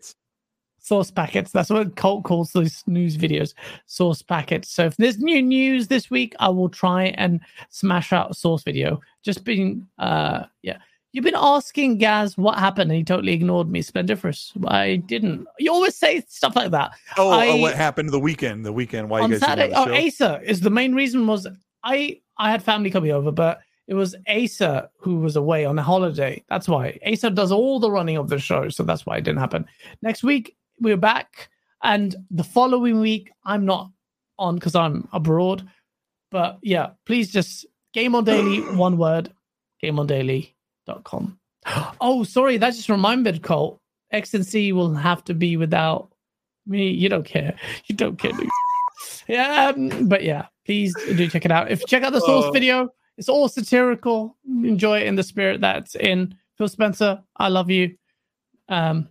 Source packets. That's what Colt calls those news videos. Source packets. So if there's new news this week, I will try and smash out a source video. Just been, uh, yeah. You've been asking Gaz what happened, and he totally ignored me. Splendiferous. I didn't. You always say stuff like that Oh, I- oh, what happened the weekend? The weekend? Why you guys Saturday. Oh? Asa is the main reason was I I had family coming over, but it was Asa who was away on a holiday. That's why Asa does all the running of the show, so that's why it didn't happen. Next week we're back, and the following week I'm not on because I'm abroad. But yeah, please just game on daily, one word, game on gameondaily.com. Oh, sorry, that just remembered, Colt. XNC will have to be without me. You don't care. You don't care. do yeah, um, but yeah, please do check it out. If you check out the source Oh. video, it's all satirical. Enjoy it in the spirit that's in. Phil Spencer, I love you. Um,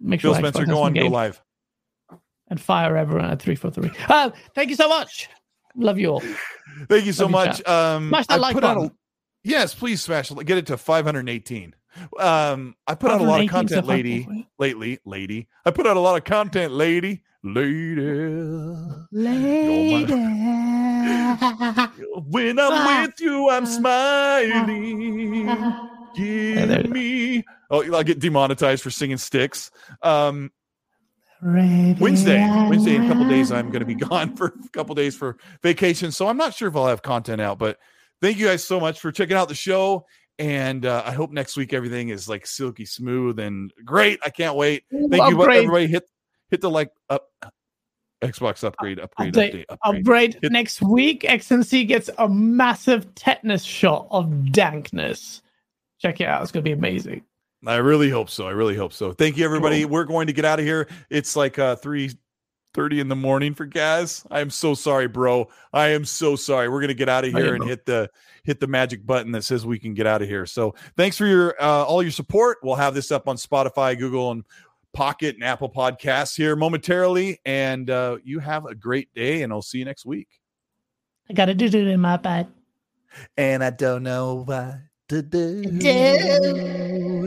make Phil sure Spencer, Xbox has go on, go live. and fire everyone at three four three. Uh, thank you so much. Love you all. Thank you so Love much. chat. Um, Smash that I like put out a- yes, please smash. Get it to 518. Um, I put out a lot of content, lady. Lately, lady. I put out a lot of content, lady. Lady. Lady. When I'm Ah. with you, I'm smiling. there Give is. me. Oh, I'll get demonetized for singing sticks. Um, Wednesday. Wednesday, in a couple days, I'm going to be gone for a couple days for vacation. So I'm not sure if I'll have content out, but thank you guys so much for checking out the show. And uh, I hope next week everything is like silky smooth and great. I can't wait. Thank you, Upgrade. everybody. Hit hit the like up Xbox upgrade, upgrade, Update. update, upgrade. Upgrade Hit- next week. XNC gets a massive tetanus shot of dankness. Check it out. It's going to be amazing. I really hope so. I really hope so. Thank you, everybody. We're going to get out of here. It's like uh, three 30 in the morning for Gaz. I am so sorry, bro. I am so sorry. We're gonna get out of here and bro. hit the hit the magic button that says we can get out of here. So thanks for your uh, all your support. We'll have this up on Spotify, Google, and Pocket and Apple Podcasts here momentarily. And uh, you have a great day, and I'll see you next week. I gotta do it in my bed. And I don't know what to do. Do.